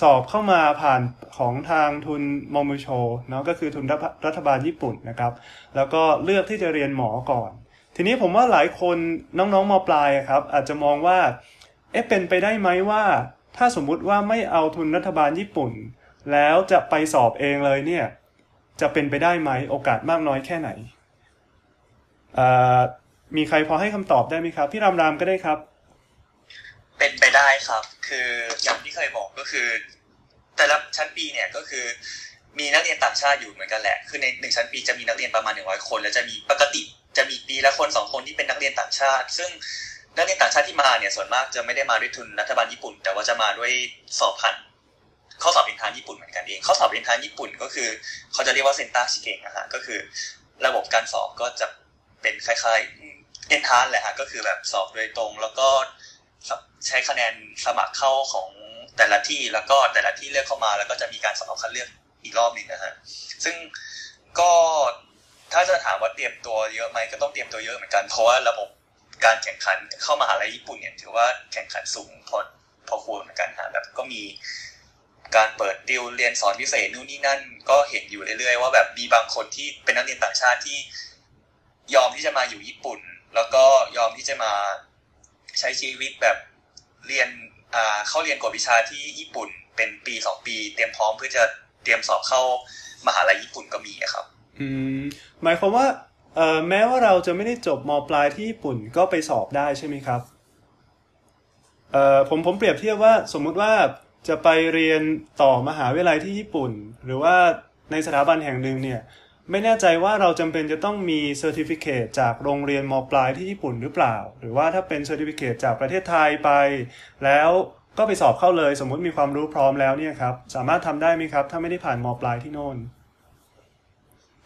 สอบเข้ามาผ่านของทางทุนโมมูโชเนาะก็คือทุนรัฐรฐบาลญี่ปุ่นนะครับ แล้วก็เลือกที่จะเรียนหมอก่อน ทีนี้ผมว่าหลายคนน้องๆมปลายครับ อาจจะมองว่าเอ๊ะเป็นไปได้ไหมว่า ถ้าสมมุติว่าไม่เอาทุนรัฐบาลญี่ปุ่น แล้วจะไปสอบเองเลยเนี่ย จะเป็นไปได้ไหมโอกาสมากน้อยแค่ไหน มีใครพอให้คำตอบได้ไหมครับ พี่รามรามก็ได้ครับ เป็นไปได้ครับ คืออย่างที่เคยบอกก็คือ แต่ละชั้นปีเนี่ยก็คือมีนักเรียนต่างชาติอยู่เหมือนกันแหละ คือในหนึ่งชั้นปีจะมีนักเรียนประมาณหนึ่งร้อยคน แล้วจะมีปกติจะมีปีละคนสองคนที่เป็นนักเรียนต่างชาติ ซึ่งนักเรียนต่างชาติที่มาเนี่ยส่วนมากจะไม่ได้มาด้วยทุนรัฐบาลญี่ปุ่น แต่ว่าจะมาด้วยสอบผ่าน ข้อสอบเอนทานญี่ปุ่นเหมือนกันเองข้อสอบเอนทานญี่ปุ่นก็คือเขาจะเรียกว่าเซนต้าชิเกงนะฮะก็คือ ระบบการสอบก็จะเป็นคล้ายๆเอนทานแหละฮะก็คือแบบสอบโดยตรง แล้วก็ใช้คะแนนสมัครเข้าของแต่ละที่แล้วก็แต่ละที่เลือกเข้ามา แล้วก็จะมีการสอบคัดเลือกอีกรอบหนึ่งนะฮะซึ่งก็ถ้าจะถามว่าเตรียมตัวเยอะไหมก็ต้องเตรียมตัวเยอะเหมือนกันเพราะว่าระบบการแข่งขันเข้ามหาลัยญี่ปุ่นเนี่ยถือว่าแข่งขันสูงพอพอควรเหมือนกันฮะแบบก็มี การเปิดดิวเรียนสอนพิเศษนู่นนี่นั่น ก็เห็นอยู่เรื่อยๆว่าแบบมีบางคนที่เป็นนักเรียนต่างชาติที่ ยอมที่จะมาอยู่ญี่ปุ่น แล้วก็ยอมที่จะมาใช้ชีวิตแบบเรียนอ่าเข้าเรียนกวดวิชาที่ญี่ปุ่นเป็นปีสองปี เตรียมพร้อมเพื่อจะเตรียมสอบเข้ามหาลัยญี่ปุ่นก็มีครับ อืมหมายความว่าเอ่อแม้ว่าเราจะไม่ได้จบมปลายที่ญี่ปุ่นก็ไปสอบได้ใช่ไหมครับเอ่อผมผมเปรียบเทียบว่าสมมุติว่า จะไปเรียนต่อมหาวิทยาลัยที่ญี่ปุ่น หรือว่าในสถาบันแห่งหนึ่งเนี่ยไม่แน่ใจว่าเราจำเป็นจะต้องมี certificate จากโรงเรียนมปลายที่ญี่ปุ่นหรือเปล่า หรือว่าถ้าเป็น certificate จากประเทศไทยไป แล้วก็ไปสอบเข้าเลยสมมุติมีความรู้พร้อมแล้วเนี่ยครับสามารถทำได้ไหมครับ ถ้าไม่ได้ผ่านมปลายที่โน่น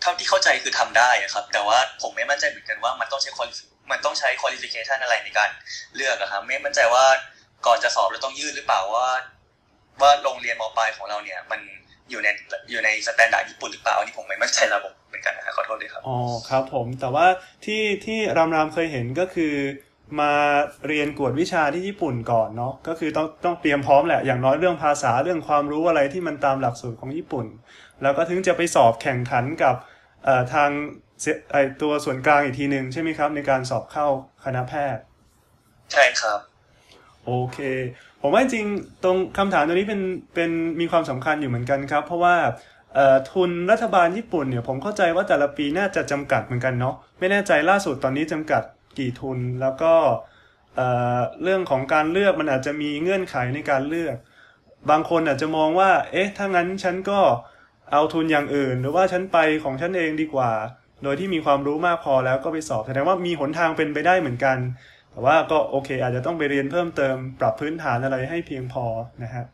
เท่าที่เข้าใจคือทำได้ครับ แต่ว่าผมไม่มั่นใจเหมือนกันว่ามันต้องใช้ quali- มันต้องใช้ qualification อะไรในการเลือกอะครับไม่มั่นใจว่าก่อนจะสอบเราต้องยื่นหรือเปล่าว่า ว่าโรงเรียนมปลายของเราเนี่ยมันอยู่ในอยู่ใน standard ญี่ปุ่นหรือเปล่าอันนี้ผมไม่มั่นใจระบบเหมือนกันนะครับขอโทษด้วยครับอ๋อครับผมแต่ว่าที่ที่รามรามเคยเห็นก็คือมาเรียนกวดวิชาที่ญี่ปุ่นก่อนเนาะก็คือต้องต้องเตรียมพร้อมแหละอย่างน้อยเรื่องภาษาเรื่องความรู้อะไรที่มันตามหลักสูตรของญี่ปุ่น แล้วก็ถึงจะไปสอบแข่งขันกับเอ่อทางเสไอตัวส่วนกลางอีกทีหนึ่งใช่ไหมครับ ในการสอบเข้าคณะแพทย์ ใช่ครับ โอเค ผมว่าจริงตรงคำถามตัวนี้เป็นเป็นมีความสำคัญอยู่เหมือนกันครับ เพราะว่าทุนรัฐบาลญี่ปุ่นเนี่ยผมเข้าใจว่าแต่ละปีน่าจะจำกัดเหมือนกันเนาะไม่แน่ใจล่าสุดตอนนี้จำกัดกี่ทุนแล้วก็เรื่องของการเลือกมันอาจจะมีเงื่อนไขในการเลือก บางคนอาจจะมองว่า เอ๊ะถ้างั้นฉันก็เอาทุนอย่างอื่น หรือว่าฉันไปของฉันเองดีกว่า โดยที่มีความรู้มากพอแล้วก็ไปสอบแสดงว่ามีหนทางเป็นไปได้เหมือนกัน แต่ว่าก็โอเค อาจจะต้องไปเรียนเพิ่มเติมปรับพื้นฐานอะไรให้เพียงพอนะฮะ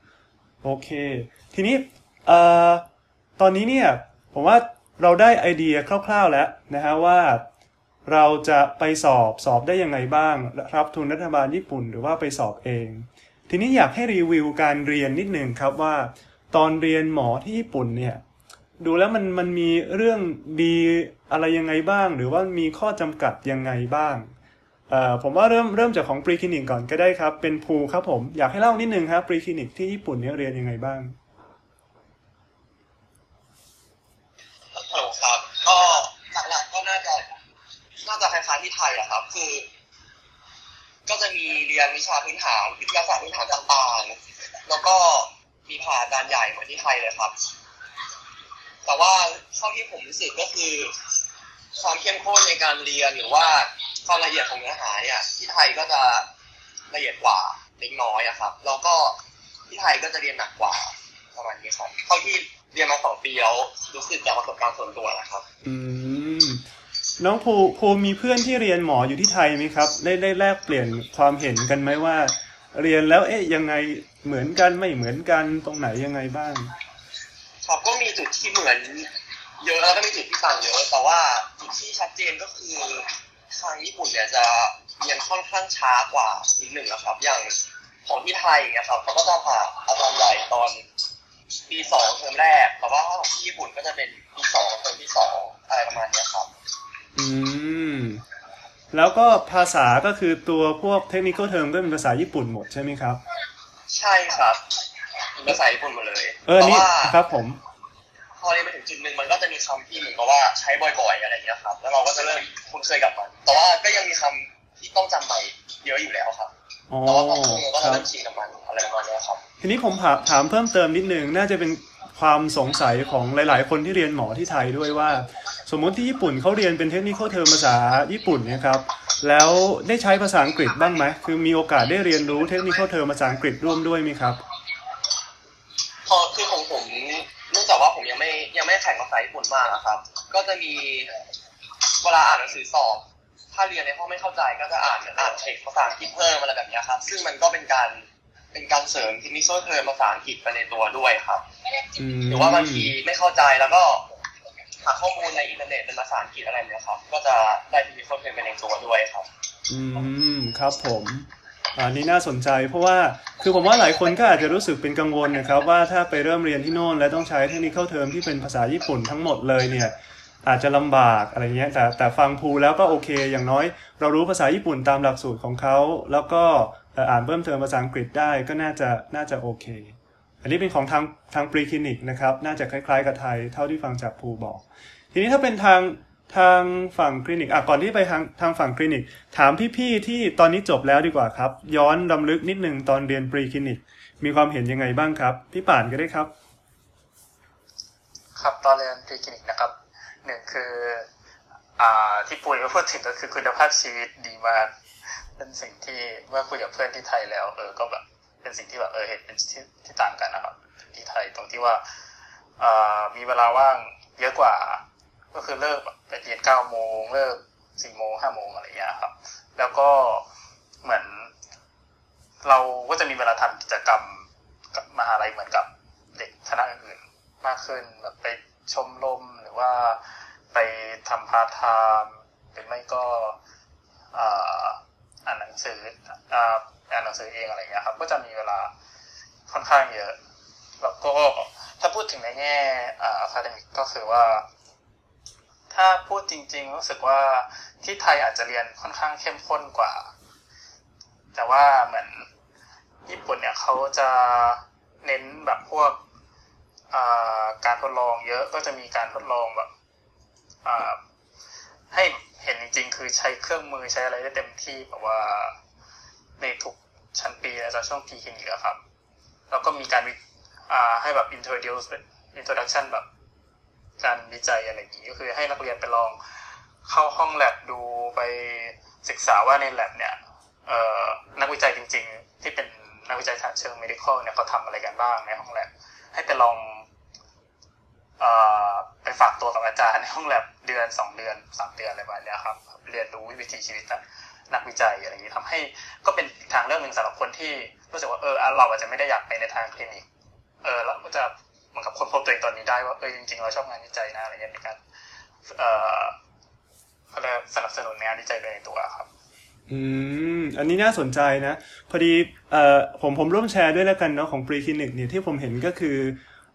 โอเค ทีนี้ตอนนี้เนี่ยผมว่าเราได้ไอเดียคร่าว ๆแล้วนะฮะว่าเราจะไปสอบสอบได้ยังไงบ้าง รับทุนรัฐบาลญี่ปุ่น หรือว่าไปสอบเอง ทีนี้อยากให้รีวิวการเรียนนิดหนึ่งครับว่า ตอนเรียนหมอที่ญี่ปุ่นเนี่ยดูแล้วมันมันมีเรื่องดีอะไรยังไงบ้าง หรือว่ามีข้อจำกัดยังไงบ้าง ผมว่าเริ่มเริ่มจากของปรีคลินิกก่อนก็ได้ครับ เป็นภูครับผมอยากให้เล่านิดนึงครับปรีคลินิกที่ญี่ปุ่นเนี่ยเรียนยังไงบ้างครับก็หลักๆก็น่าจะน่าจะคล้ายๆที่ไทยอะครับ คือ ก็จะมีเรียนวิชาพื้นฐานวิทยาศาสตร์พื้นฐานต่างๆ แล้วก็มีผ่าอาจารย์ใหญ่เหมือนที่ไทยเลยครับ แต่ว่าเท่าที่ผมรู้สึกก็คือ ความเข้มข้นในการเรียนหรือว่า ความละเอียดของเนื้อหาเนี่ยที่ไทยก็จะละเอียดกว่าเล็กน้อยอะครับ แล้วก็ที่ไทยก็จะเรียนหนักกว่าประมาณนี้ครับเท่าที่เรียนมาสองปีแล้วรู้สึกจากประสบการณ์ส่วนตัวนะครับ อืมน้องภูภูมีเพื่อนที่เรียนหมออยู่ที่ไทยไหมครับ ได้ได้แลกเปลี่ยนความเห็นกันไหมว่า เรียนแล้วเอ๊ะยังไงเหมือนกันไม่เหมือนกันตรงไหนยังไงบ้างครับก็มีจุดที่เหมือน เยอะแล้วก็มีจุดที่ต่างเยอะแต่ว่าจุดที่ชัดเจนก็คือ ทางญี่ปุ่นเนี่ยจะเรียนค่อนข้างช้ากว่านิดหนึ่งนะครับ อย่างของที่ไทยอย่างเงี้ยครับเขาก็จะผ่าอาจารย์ใหญ่ตอนปีสองเทอมแรก แต่ว่าถ้าของที่ญี่ปุ่นก็จะเป็นปีสองเทอมที่สองอะไรประมาณเนี้ยครับ อืม แล้วก็ภาษาก็คือตัวพวกเทคนิคเทอมก็เป็นภาษาญี่ปุ่นหมดใช่ไหมครับ ใช่ครับอภาษาญี่ปุ่นหมดเลย เออแต่นี่ว่าครับผม จุดหนึ่งมันก็จะมีคำที่เหมือนกับว่าใช้บ่อยๆอะไรอย่างเงี้ยครับ แล้วเราก็จะเริ่มคุ้นเคยกับมัน แต่ว่าก็ยังมีคำที่ต้องจำใหม่เยอะอยู่แล้วครับอ๋อแต่ว่าพอคุ้นก็คจะรับเริ่มชินกับมันอะไรประมาณเนี้ยครับ ทีนี้ผมถามถามเพิ่มเติมนิดนึงน่าจะเป็นความสงสัยของหลาย ๆ คนที่เรียนหมอที่ไทยด้วยว่า สมมุติที่ญี่ปุ่นเขาเรียนเป็นเทคนิคเทอมภาษาญี่ปุ่นเนี่ยครับแล้วได้ใช้ภาษาอังกฤษบ้างไหมคือมีโอกาสได้เรียนรู้เทคนิคเทอมภาษาอังกฤษร่วมด้วยไหมครับพอคือของผมเนื่ องจากว่าผมยังไม่ยังไม่แข็งภาษาญี่ปุ่นมากอะครับ ก็จะมีเวลาอ่านหนังสือสอบ ถ้าเรียนในห้องไม่เข้าใจก็จะอ่านอ่านเทคภาษาอังกฤษเพิ่มอะไรแบบเนี้ยครับ ซึ่งมันก็เป็นการเป็นการเสริมทีมิโซเทอมภาษาอังกฤษไปในตัวด้วยครับอืมหรือว่าบางทีไม่เข้าใจแล้วก็หาข้อมูลในอินเทอร์เน็ตเป็นภาษาอังกฤษอะไรแบบเนี้ยครับ ก็จะได้ทีมิโซเทอมไปในตัวด้วยครับ อืม ครับผม อันนี้น่าสนใจ เพราะว่าคือผมว่าหลายคนก็อาจจะรู้สึกเป็นกังวลนะครับ ว่าถ้าไปเริ่มเรียนที่โน่น แล้วต้องใช้ technical term ที่เป็นภาษาญี่ปุ่นทั้งหมดเลยเนี่ยอาจจะลำบากอะไรเงี้ยแต่แต่ฟังภูแล้วก็โอเค อย่างน้อย เรารู้ภาษาญี่ปุ่นตามหลักสูตรของเขาแล้วก็อ่ออ่านเพิ่มเติมภาษาอังกฤษได้ก็น่าจะน่าจะโอเค อันนี้เป็นของทางทางปรีคลินิกนะครับน่าจะคล้ายๆกับไทยเท่าที่ฟังจากภูบอก ทีนี้ถ้าเป็นทาง ทางฝั่งคลินิกอะก่อนที่ไปทางทางฝั่งคลินิก ถามพี่ๆที่ตอนนี้จบแล้วดีกว่าครับ ย้อนรำลึกนิดนึงตอนเรียนปรีคลินิก มีความเห็นยังไงบ้างครับ พี่ป่านก็ได้ครับ ครับตอนเรียนพรีคลินิกนะครับหนึ่งคืออ่าที่ปุ้ยก็พูดถึงก็คือคุณภาพชีวิตดีมากเป็นสิ่งที่เมื่อคุยกับเพื่อนที่ไทยแล้ว เออก็แบบเป็นสิ่งที่แบบเออเห็นเป็นที่ที่ต่างกันนะครับที่ไทยตรงที่ว่าอ่ามีเวลาว่างเยอะกว่า ก็คือเลิกแบบไปเรียนเก้าโมงเลิกสี่โมงห้าโมงอะไรอย่างเงี้ยครับ แล้วก็เหมือน เราก็จะมีเวลาทำกิจกรรมกับมหาลัยเหมือนกับเด็กคณะอื่นๆมากขึ้นแบบไปชมรมหรือว่าไปทำพาร์ทไทม์หรือไม่ก็อ่าอ่านหนังสืออ่านหนังสือเองอะไรอย่างเงี้ยครับ ก็จะมีเวลาค่อนข้างเยอะ แล้วก็ถ้าพูดถึงในแง่อา academic ก็คือว่า ถ้าพูดจริง ๆ รู้สึกว่าที่ไทยอาจจะเรียนค่อนข้างเข้มข้นกว่า แต่ว่าเหมือนญี่ปุ่นเนี่ยเขาจะเน้นแบบพวกการทดลองเยอะก็จะมีการทดลองแบบให้เห็นจริง ๆ คือใช้เครื่องมือใช้อะไรได้เต็มที่แบบว่าในทุกชั้นปีและช่วงพีคลินิกครับ แล้วก็มีการให้แบบ introduce introduction แบบ การวิจัยอะไรอย่างนี้ก็คือให้นักเรียนไปลองเข้าห้องแลบดูไปศึกษาว่าในแลบเนี่ยนักวิจัยจริง ๆ ที่เป็นนักวิจัยทางเชิง medical เนี่ยเขาทำอะไรกันบ้างในห้องแลบให้ไปลองอไปฝากตัวกับอาจารย์ในห้องแลบเดือนสองเดือนสามเดือนอะไรแบบนี้ครับ เรียนรู้วิถีชีวิตนักวิจัยอะไรอย่างนี้ทำให้ก็เป็นอีกทางเรื่องหนึ่งสำหรับคนที่รู้สึกว่าเออเราอาจจะไม่ได้อยากไปในทางคลินิกเออเราก็จะ มือนกับคนพบตัวเองตอนนี้ได้ว่าเออจริงๆเราชอบงานวิจัยนะอะไรเงี้ยในการเอ่อเขาเรียกสนับสนุนงานวิจัยไปในตัวครับ อืม อันนี้น่าสนใจนะ พอดีเอ่อผมผมร่วมแชร์ด้วยแล้วกันเนาะของปรีคลินิกเนี่ยที่ผมเห็นก็คือ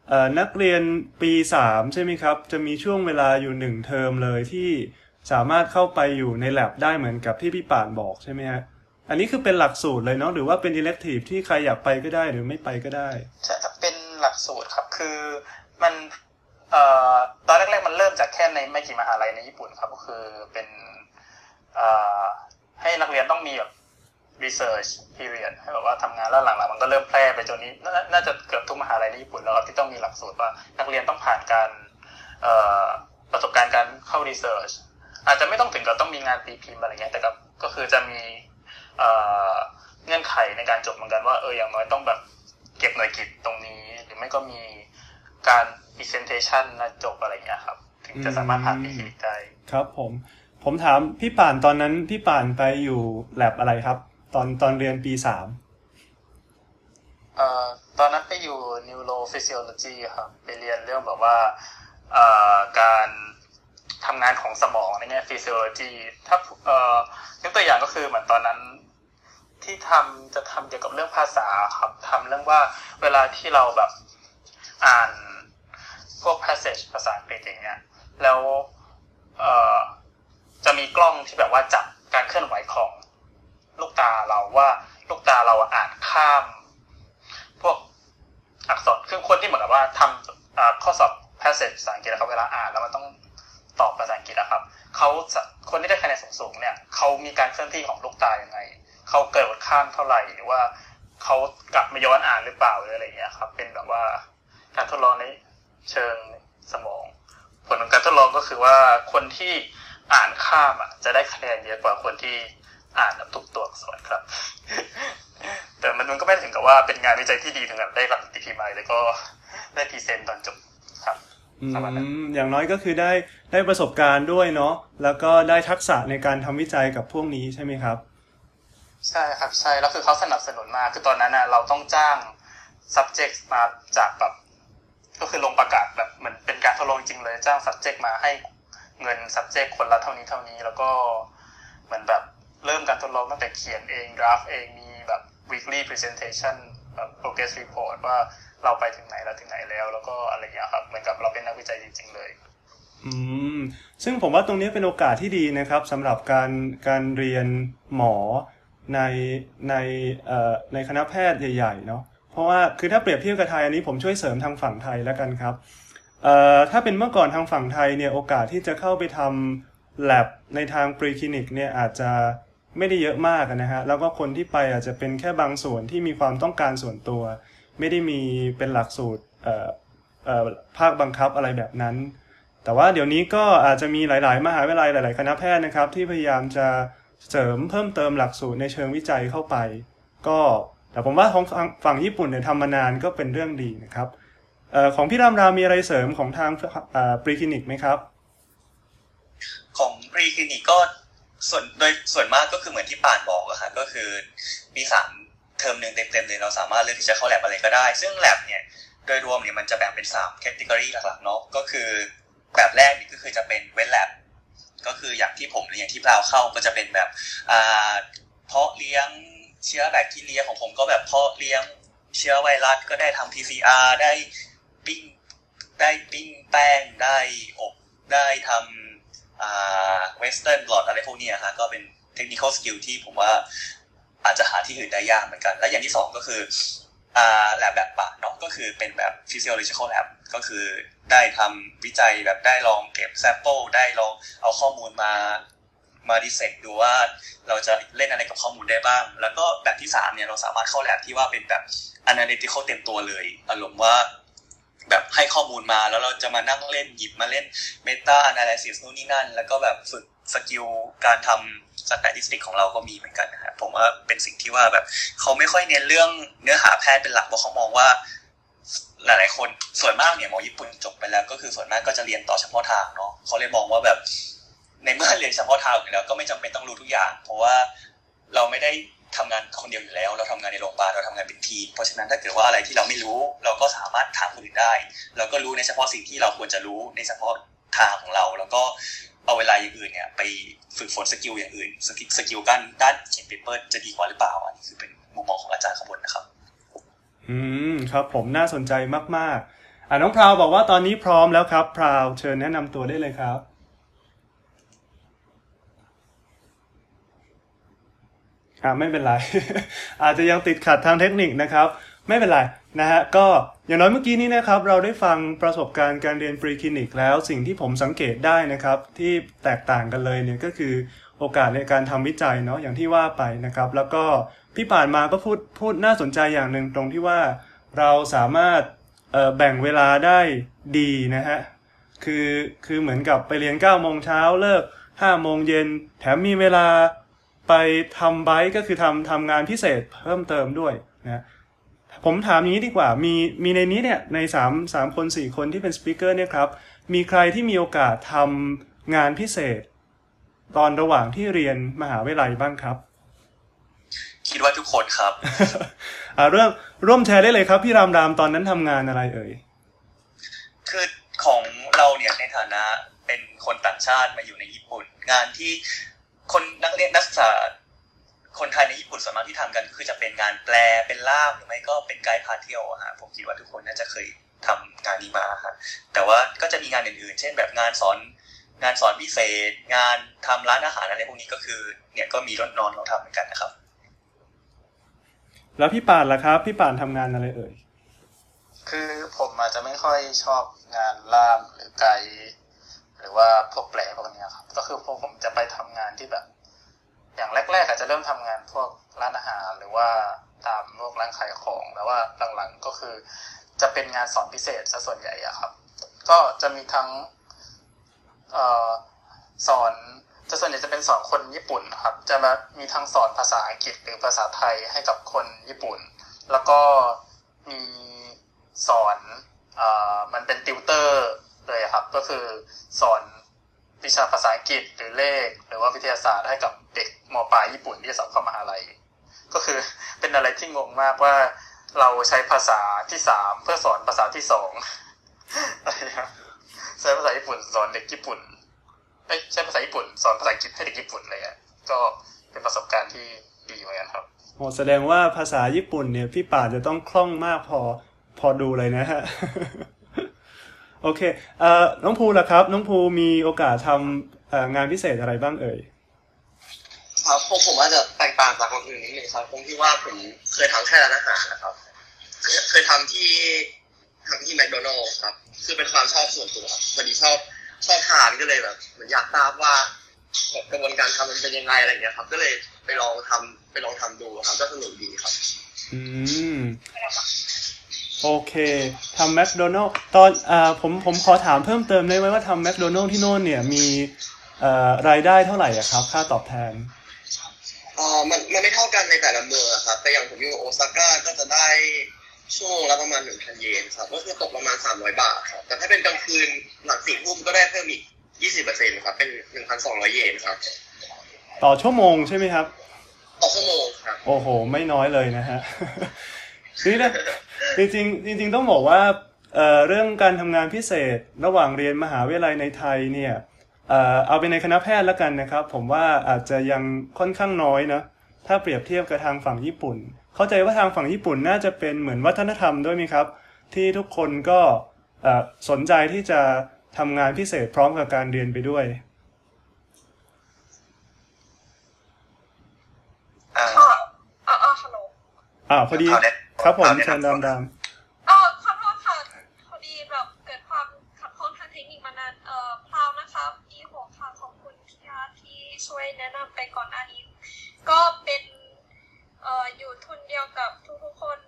เอ่อนักเรียนปีสามใช่ไหมครับ จะมีช่วงเวลาอยู่หนึ่งเทอมเลยที่สามารถเข้าไปอยู่ใน lab ได้เหมือนกับที่พี่ป่านบอกใช่ไหมฮะอันนี้คือเป็นหลักสูตรเลยเนาะหรือว่าเป็น elective ที่ใครอยากไปก็ได้หรือไม่ไปก็ได้จะจะเป็น หลักสูตรครับ คือมันเอ่อตอนแรกๆมันเริ่มจากแค่ในไม่กี่มหาลัยในญี่ปุ่นครับ ก็คือเป็นเอ่อให้นักเรียนต้องมีแบบ research period ให้แบบว่าทำงานแล้วหลังๆมันก็เริ่มแพร่ไปจนนี้นน่าจะเกือบทุกมหาลัยในญี่ปุ่นแล้วครับที่ต้องมีหลักสูตรว่านักเรียนต้องผ่านการเอ่อประสบการณ์การเข้า research อาจจะไม่ต้องถึงกับต้องมีงานตีพิมพ์อะไรเงี้ยแต่ก็ก็คือจะมีเอ่อเงื่อนไขในการจบเหมือนกันว่าเอออย่างน้อยต้องแบบเก็บหน่วยกิจตรงนี้ ไม่ก็มีการ presentation นะจบอะไรเงี้ยครับ ถึงจะสามารถผ่านปีคลินิกได้ครับผม ผมถามพี่ป่านตอนนั้นพี่ป่านไปอยู่ lab อะไรครับ ตอนตอนเรียนปีสามเอ่อตอนนั้นไปอยู่ neurophysiology ครับไปเรียนเรื่องแบบว่าเอ่อการทำงานของสมองในแง่ physiology ถ้าเอ่อยกตัวอย่างก็คือเหมือนตอนนั้น ที่ทำจะทำเกี่ยวกับเรื่องภาษาครับทำเรื่องว่าเวลาที่เราแบบอ่านพวก passage ภาษาอังกฤษอย่างเงี้ย แล้วเอ่อจะมีกล้องที่แบบว่าจับการเคลื่อนไหวของลูกตาเราว่าลูกตาเราอ่านข้าม พวกอักษรคือคนที่เศษภาษาอังกฤษนะครับเวลาอ่านแล้วมันต้องตอบภาษาอังกฤษนะครับเขาคนที่ได้คะแนนสูงๆเนี่ยเขามีการเคลื่อนที่ของลูกตายังไง เขาเกิดข้างเท่าไหร่หรือว่าเขากลับมาย้อนอ่านหรือเปล่าหรืออะไรเงี้ยครับ เป็นแบบว่าการทดลองในเชิงสมอง ผลของการทดลองก็คือว่าคนที่อ่านข้ามอะ จะได้คะแนนเยอะกว่าคนที่อ่านแบบทุกตัวอักษรครับ แต่มันมันก็ไม่ถึงกับว่าเป็นงานวิจัยที่ดีถึงกับได้รับติทีมายแล้วก็ได้ present ตอนจบครับอืประมาณนั้นมอย่างน้อยก็คือได้ได้ประสบการณ์ด้วยเนาะแล้วก็ได้ทักษะในการทำวิจัยกับพวกนี้ใช่ไหมครับ ใช่ครับใช่แล้วคือเขาสนับสนุนมาคือตอนนั้นน่ะเราต้องจ้าง subject มาจากแบบก็คือลงประกาศแบบเหมือนเป็นการทดลองจริงเลย จ้าง subject มาให้เงิน subject คนละเท่านี้เท่านี้ แล้วก็เหมือนแบบเริ่มการทดลองตั้งแต่เขียนเอง draft เองมีแบบ weekly presentation แบบ progress report ว่าเราไปถึงไหนแล้วถึงไหนแล้ว แล้วก็อะไรอย่างเงี้ยครับเหมือนกับเราเป็นนักวิจัยจริง ๆ เลย อืมซึ่งผมว่าตรงนี้เป็นโอกาสที่ดีนะครับสำหรับการการเรียนหมอ ในในในคณะแพทย์ใหญ่ๆเนาะเพราะว่าคือถ้าเปรียบเทียบกับไทยอันนี้ผมช่วยเสริมทางฝั่งไทยแล้วกันครับถ้าเป็นเมื่อก่อนทางฝั่งไทยเนี่ยโอกาสที่จะเข้าไปทำ lab ในทาง pre clinic เนี่ยอาจจะไม่ได้เยอะมากนะฮะแล้วก็คนที่ไปอาจจะเป็นแค่บางส่วนที่มีความต้องการส่วนตัว ไม่ได้มีเป็นหลักสูตรภาคบังคับอะไรแบบนั้น แต่ว่าเดี๋ยวนี้ก็อาจจะมีหลาย ๆ มหาวิทยาลัยหลาย ๆ คณะแพทย์นะครับที่พยายามจะ เสริมเพิ่มเติมหลักสูตรในเชิงวิจัยเข้าไป ก็แต่ผมว่าของฝั่งญี่ปุ่นเนี่ยทำมานานก็เป็นเรื่องดีนะครับออของพี่รามรามมีอะไรเสริมของทางpreclinic ไหมครับ ของ preclinic ก็ส่วนโดยส่วนมากก็คือเหมือนที่ป่านบอกอะค่ะก็คือปีสามเทอมหนึ่งเต็มๆเลยเราสามารถเลือกที่จะเข้าแลบอะไรก็ได้ ซึ่งแลบเนี่ยโดยรวมเนี่ยมันจะแบ่งเป็น3 category หลักๆเนาะก็คือแบบแรกนี่ก็คือจะเป็น wet lab ก็คืออย่างที่ผมเรียนที่พราวเข้าก็จะเป็นแบบอ่าเพาะเลี้ยงเชื้อแบคทีเรียของผมก็แบบเพาะเลี้ยงเชื้อไวรัสก็ได้ทำ PCR ได้ปิ้งได้ปิ้งแป้งได้อบได้ทำอ่าเวสเทิร์นบลอดอะไรพวกนี้ฮะก็เป็นเทคนิคอลสกิลที่ผมว่าอาจจะหาที่อื่นได้ยากเหมือนกัน และอย่างที่สองก็คืออ่าแลบแบบปะเนาะก็คือเป็นแบบ physiological lab ก็คือ ได้ทำวิจัยแบบได้ลองเก็บ sample ได้ลองเอาข้อมูลมามาดิเซกดูว่าเราจะเล่นอะไรกับข้อมูลได้บ้าง แล้วก็แบบที่สามเนี่ยเราสามารถเข้าแลบที่ว่าเป็นแบบ analytical เต็มตัวเลย อารมณ์ว่าแบบให้ข้อมูลมาแล้วเราจะมานั่งเล่นหยิบมาเล่น Meta Analysis นู่นนี่นั่น แล้วก็แบบฝึกสกิลการทำ statistic ของเราก็มีเหมือนกันนะครับผมว่าเป็นสิ่งที่ว่าแบบเขาไม่ค่อยเน้นเรื่องเนื้อหาแพทย์เป็นหลักเพราะเขามองว่า หลายๆคนส่วนมากเนี่ยหมอญี่ปุ่นจบไปแล้ว ก็คือส่วนมากก็จะเรียนต่อเฉพาะทางเนาะเขาเลยมองว่าแบบ ในเมื่อเรียนเฉพาะทางอยู่แล้วก็ไม่จำเป็นต้องรู้ทุกอย่าง เพราะว่าเราไม่ได้ทำงานคนเดียวอยู่แล้ว เราทำงานในโรงพยาบาลเราทำงานเป็นทีมเพราะฉะนั้นถ้าเกิดว่าอะไรที่เราไม่รู้ เราก็สามารถถามคนอื่นได้ เราก็รู้ในเฉพาะสิ่งที่เราควรจะรู้ในเฉพาะทางของเรา แล้วก็เอาเวลาอย่างอื่นเนี่ยไปฝึกฝน skill อย่างอื่น skill skill ด้านด้านเขียน paper จะดีกว่าหรือเปล่าอันนี้คือเป็นมุมมองของอาจารย์ขบวนนะครับ อืมครับผมน่าสนใจมากๆอ่าน้องพราวบอกว่าตอนนี้พร้อมแล้วครับ พราวเชิญแนะนำตัวได้เลยครับ อ่าไม่เป็นไร อาจจะยังติดขัดทางเทคนิคนะครับ ไม่เป็นไรนะฮะก็อย่างน้อยเมื่อกี้นี้นะครับเราได้ฟังประสบการณ์การเรียนปรีคลินิกแล้วสิ่งที่ผมสังเกตได้นะครับ ที่แตกต่างกันเลยเนี่ยก็คือโอกาสในการทำวิจัยเนาะอย่างที่ว่าไปนะครับ แล้วก็ พี่ป่านมาก็พูดพูดน่าสนใจอย่างหนึ่งตรงที่ว่าเราสามารถแบ่งเวลาได้ดีนะฮะคือคือเหมือนกับไปเรียน9ก้าโมงเช้าเลิก5้าโมงเย็นแถมมีเวลาไปทำไบค์ก็คือทำทำงานพิเศษเพิ่มเติมด้วยนะผมถามอย่างนี้ดีกว่ามีมีในนี้เนี่ยในสามสามคนสี่คนที่เป็นสปิเกอร์เนี่ยครับมีใครที่มีโอกาสทำงานพิเศษ ตอนระหว่างที่เรียนมหาวิทยาลัยบ้างครับ คิดว่าทุกคนครับอ่าเริ่มร่วมแชร์ได้เลยครับพี่รามรามตอนนั้นทำงานอะไรเอ่ยคือของเราเนี่ยในฐานะเป็นคนต่างชาติมาอยู่ในญี่ปุ่น งานที่คนนักเรียนนักศึกษาคนไทยในญี่ปุ่นส่วนมากที่ทำกัน คือจะเป็นงานแปลเป็นล่ามหรือไม่ก็เป็นไกด์พาเที่ยวอะฮะผมคิดว่าทุกคนน่าจะเคยทำงานนี้มาฮะแต่ว่าก็จะมีงานอื่นๆ เช่นแบบงานสอนงานสอนพิเศษ งานทำร้านอาหารอะไรพวกนี้ก็คือ เนี่ยก็มีรถนอนเราทำเหมือนกันนะครับ แล้วพี่ป่านล่ะครับ พี่ป่านทำงานอะไรเอ่ย คือผมอาจจะไม่ค่อยชอบงานล่ามหรือไกด์หรือว่าพวกแปลพวกเนี้ยครับ ก็คือพวกผมจะไปทำงานที่แบบ อย่างแรก ๆ อาจจะเริ่มทำงานพวกร้านอาหารหรือว่าตามพวกร้านขายของแต่ว่าหลังๆก็คือจะเป็นงานสอนพิเศษซะส่วนใหญ่อะครับ ก็จะมีทั้งออสอน จะส่วนใหญ่จะเป็นสอนคนญี่ปุ่นครับ จะมามีทั้งสอนภาษาอังกฤษหรือภาษาไทยให้กับคนญี่ปุ่น แล้วก็มีสอนเอ่อมันเป็นติวเตอร์เลยครับ ก็คือสอนวิชาภาษาอังกฤษหรือเลข หรือว่าวิทยาศาสตร์ให้กับเด็กมปลายญี่ปุ่นที่สอบเข้ามหาลัย ก็คือเป็นอะไรที่งงมากว่าเราใช้ภาษาที่สามเพื่อสอนภาษาที่สองอะไรครับใช้ภาษาญี่ปุ่นสอนเด็กญี่ปุ่น ใช้ภาษาญี่ปุ่น สอนภาษาอังกฤษให้เด็กญี่ปุ่นเลยอะก็เป็นประสบการณ์ที่ดีเหมือนกันครับโอ้แสดงว่าภาษาญี่ปุ่นเนี่ยพี่ป่าจะต้องคล่องมากพอพอดูเลยนะฮะโอเคเอ่อน้องภูล่ะครับ น้องภูมีโอกาสทำเอ่องานพิเศษอะไรบ้างเอ่ยครับผมผมอาจจะแตกต่างจากคนอื่นนิดนึงครับตรงที่ว่าผมเคยทำแค่ร้านอาหารนะครับ เคยเคยทำที่ทำที่แมคโดนัลล์ครับ คือเป็นความชอบส่วนตัวพอดีชอบ ชอบทานก็เลยแบบเหมือนอยากทราบว่าแบบกระบวนการทำมันเป็นยังไงอะไรอย่างเงี้ยครับ ก็เลยไปลองทำไปลองทำดูครับก็สนุกดีครับ อืมโอเคทำแมคโดนัลล์ตอนอ่าผมผมขอถามเพิ่มเติมได้ไหมว่าทำแมคโดนัลล์ที่โน่นเนี่ยมีเอ่อรายได้เท่าไหร่อะครับ ค่าตอบแทนอ่ามันมันไม่เท่ากันในแต่ละเมืองอะครับ แต่อย่างผมอยู่โอซาก้าก็จะได้ ชั่วโมงละประมาณหนึ่งพันเยนครับก็คือตกประมาณสามร้อยบาทครับแต่ถ้าเป็นกลางคืนหลังสี่ทุ่มก็ได้เพิ่มอีกยี่สิบเปอร์เซ็นต์ครับเป็นหนึ่งพันสองร้อยเยนครับ ต่อชั่วโมงใช่ไหมครับ ต่อชั่วโมงครับ โอ้โห ไม่น้อยเลยนะฮะนี่นะจริงๆจริงๆต้องบอกว่าเอ่อเรื่องการทำงานพิเศษระหว่างเรียนมหาวิทยาลัยในไทยเนี่ยเอ่อเอาเป็นในคณะแพทย์แล้วกันนะครับ ผมว่าอาจจะยังค่อนข้างน้อยนะถ้าเปรียบเทียบกับทางฝั่งญี่ปุ่น เข้าใจว่าทางฝั่งญี่ปุ่นน่าจะเป็นเหมือนวัฒนธรรมด้วยไหมครับ ที่ทุกคนก็เอ่อสนใจที่จะทำงานพิเศษพร้อมกับการเรียนไปด้วยอ่าค่ะอ่าอ่าฮัลโหลอ่าพอดีเอาเนี่ยครับผมเอาเนี่ยเชิญดามดามอ่าขอโทษค่ะพอดีแบบเกิดความขัดข้องทางเทคนิคมานานเอ่อพราวนะคะปีหกค่ะขอบคุณพี่อาร์ตที่ช่วยแนะนำไปก่อนหน้านี้ ก็เป็น เอ่ออยู่ทุนเดียวกับทุกๆคน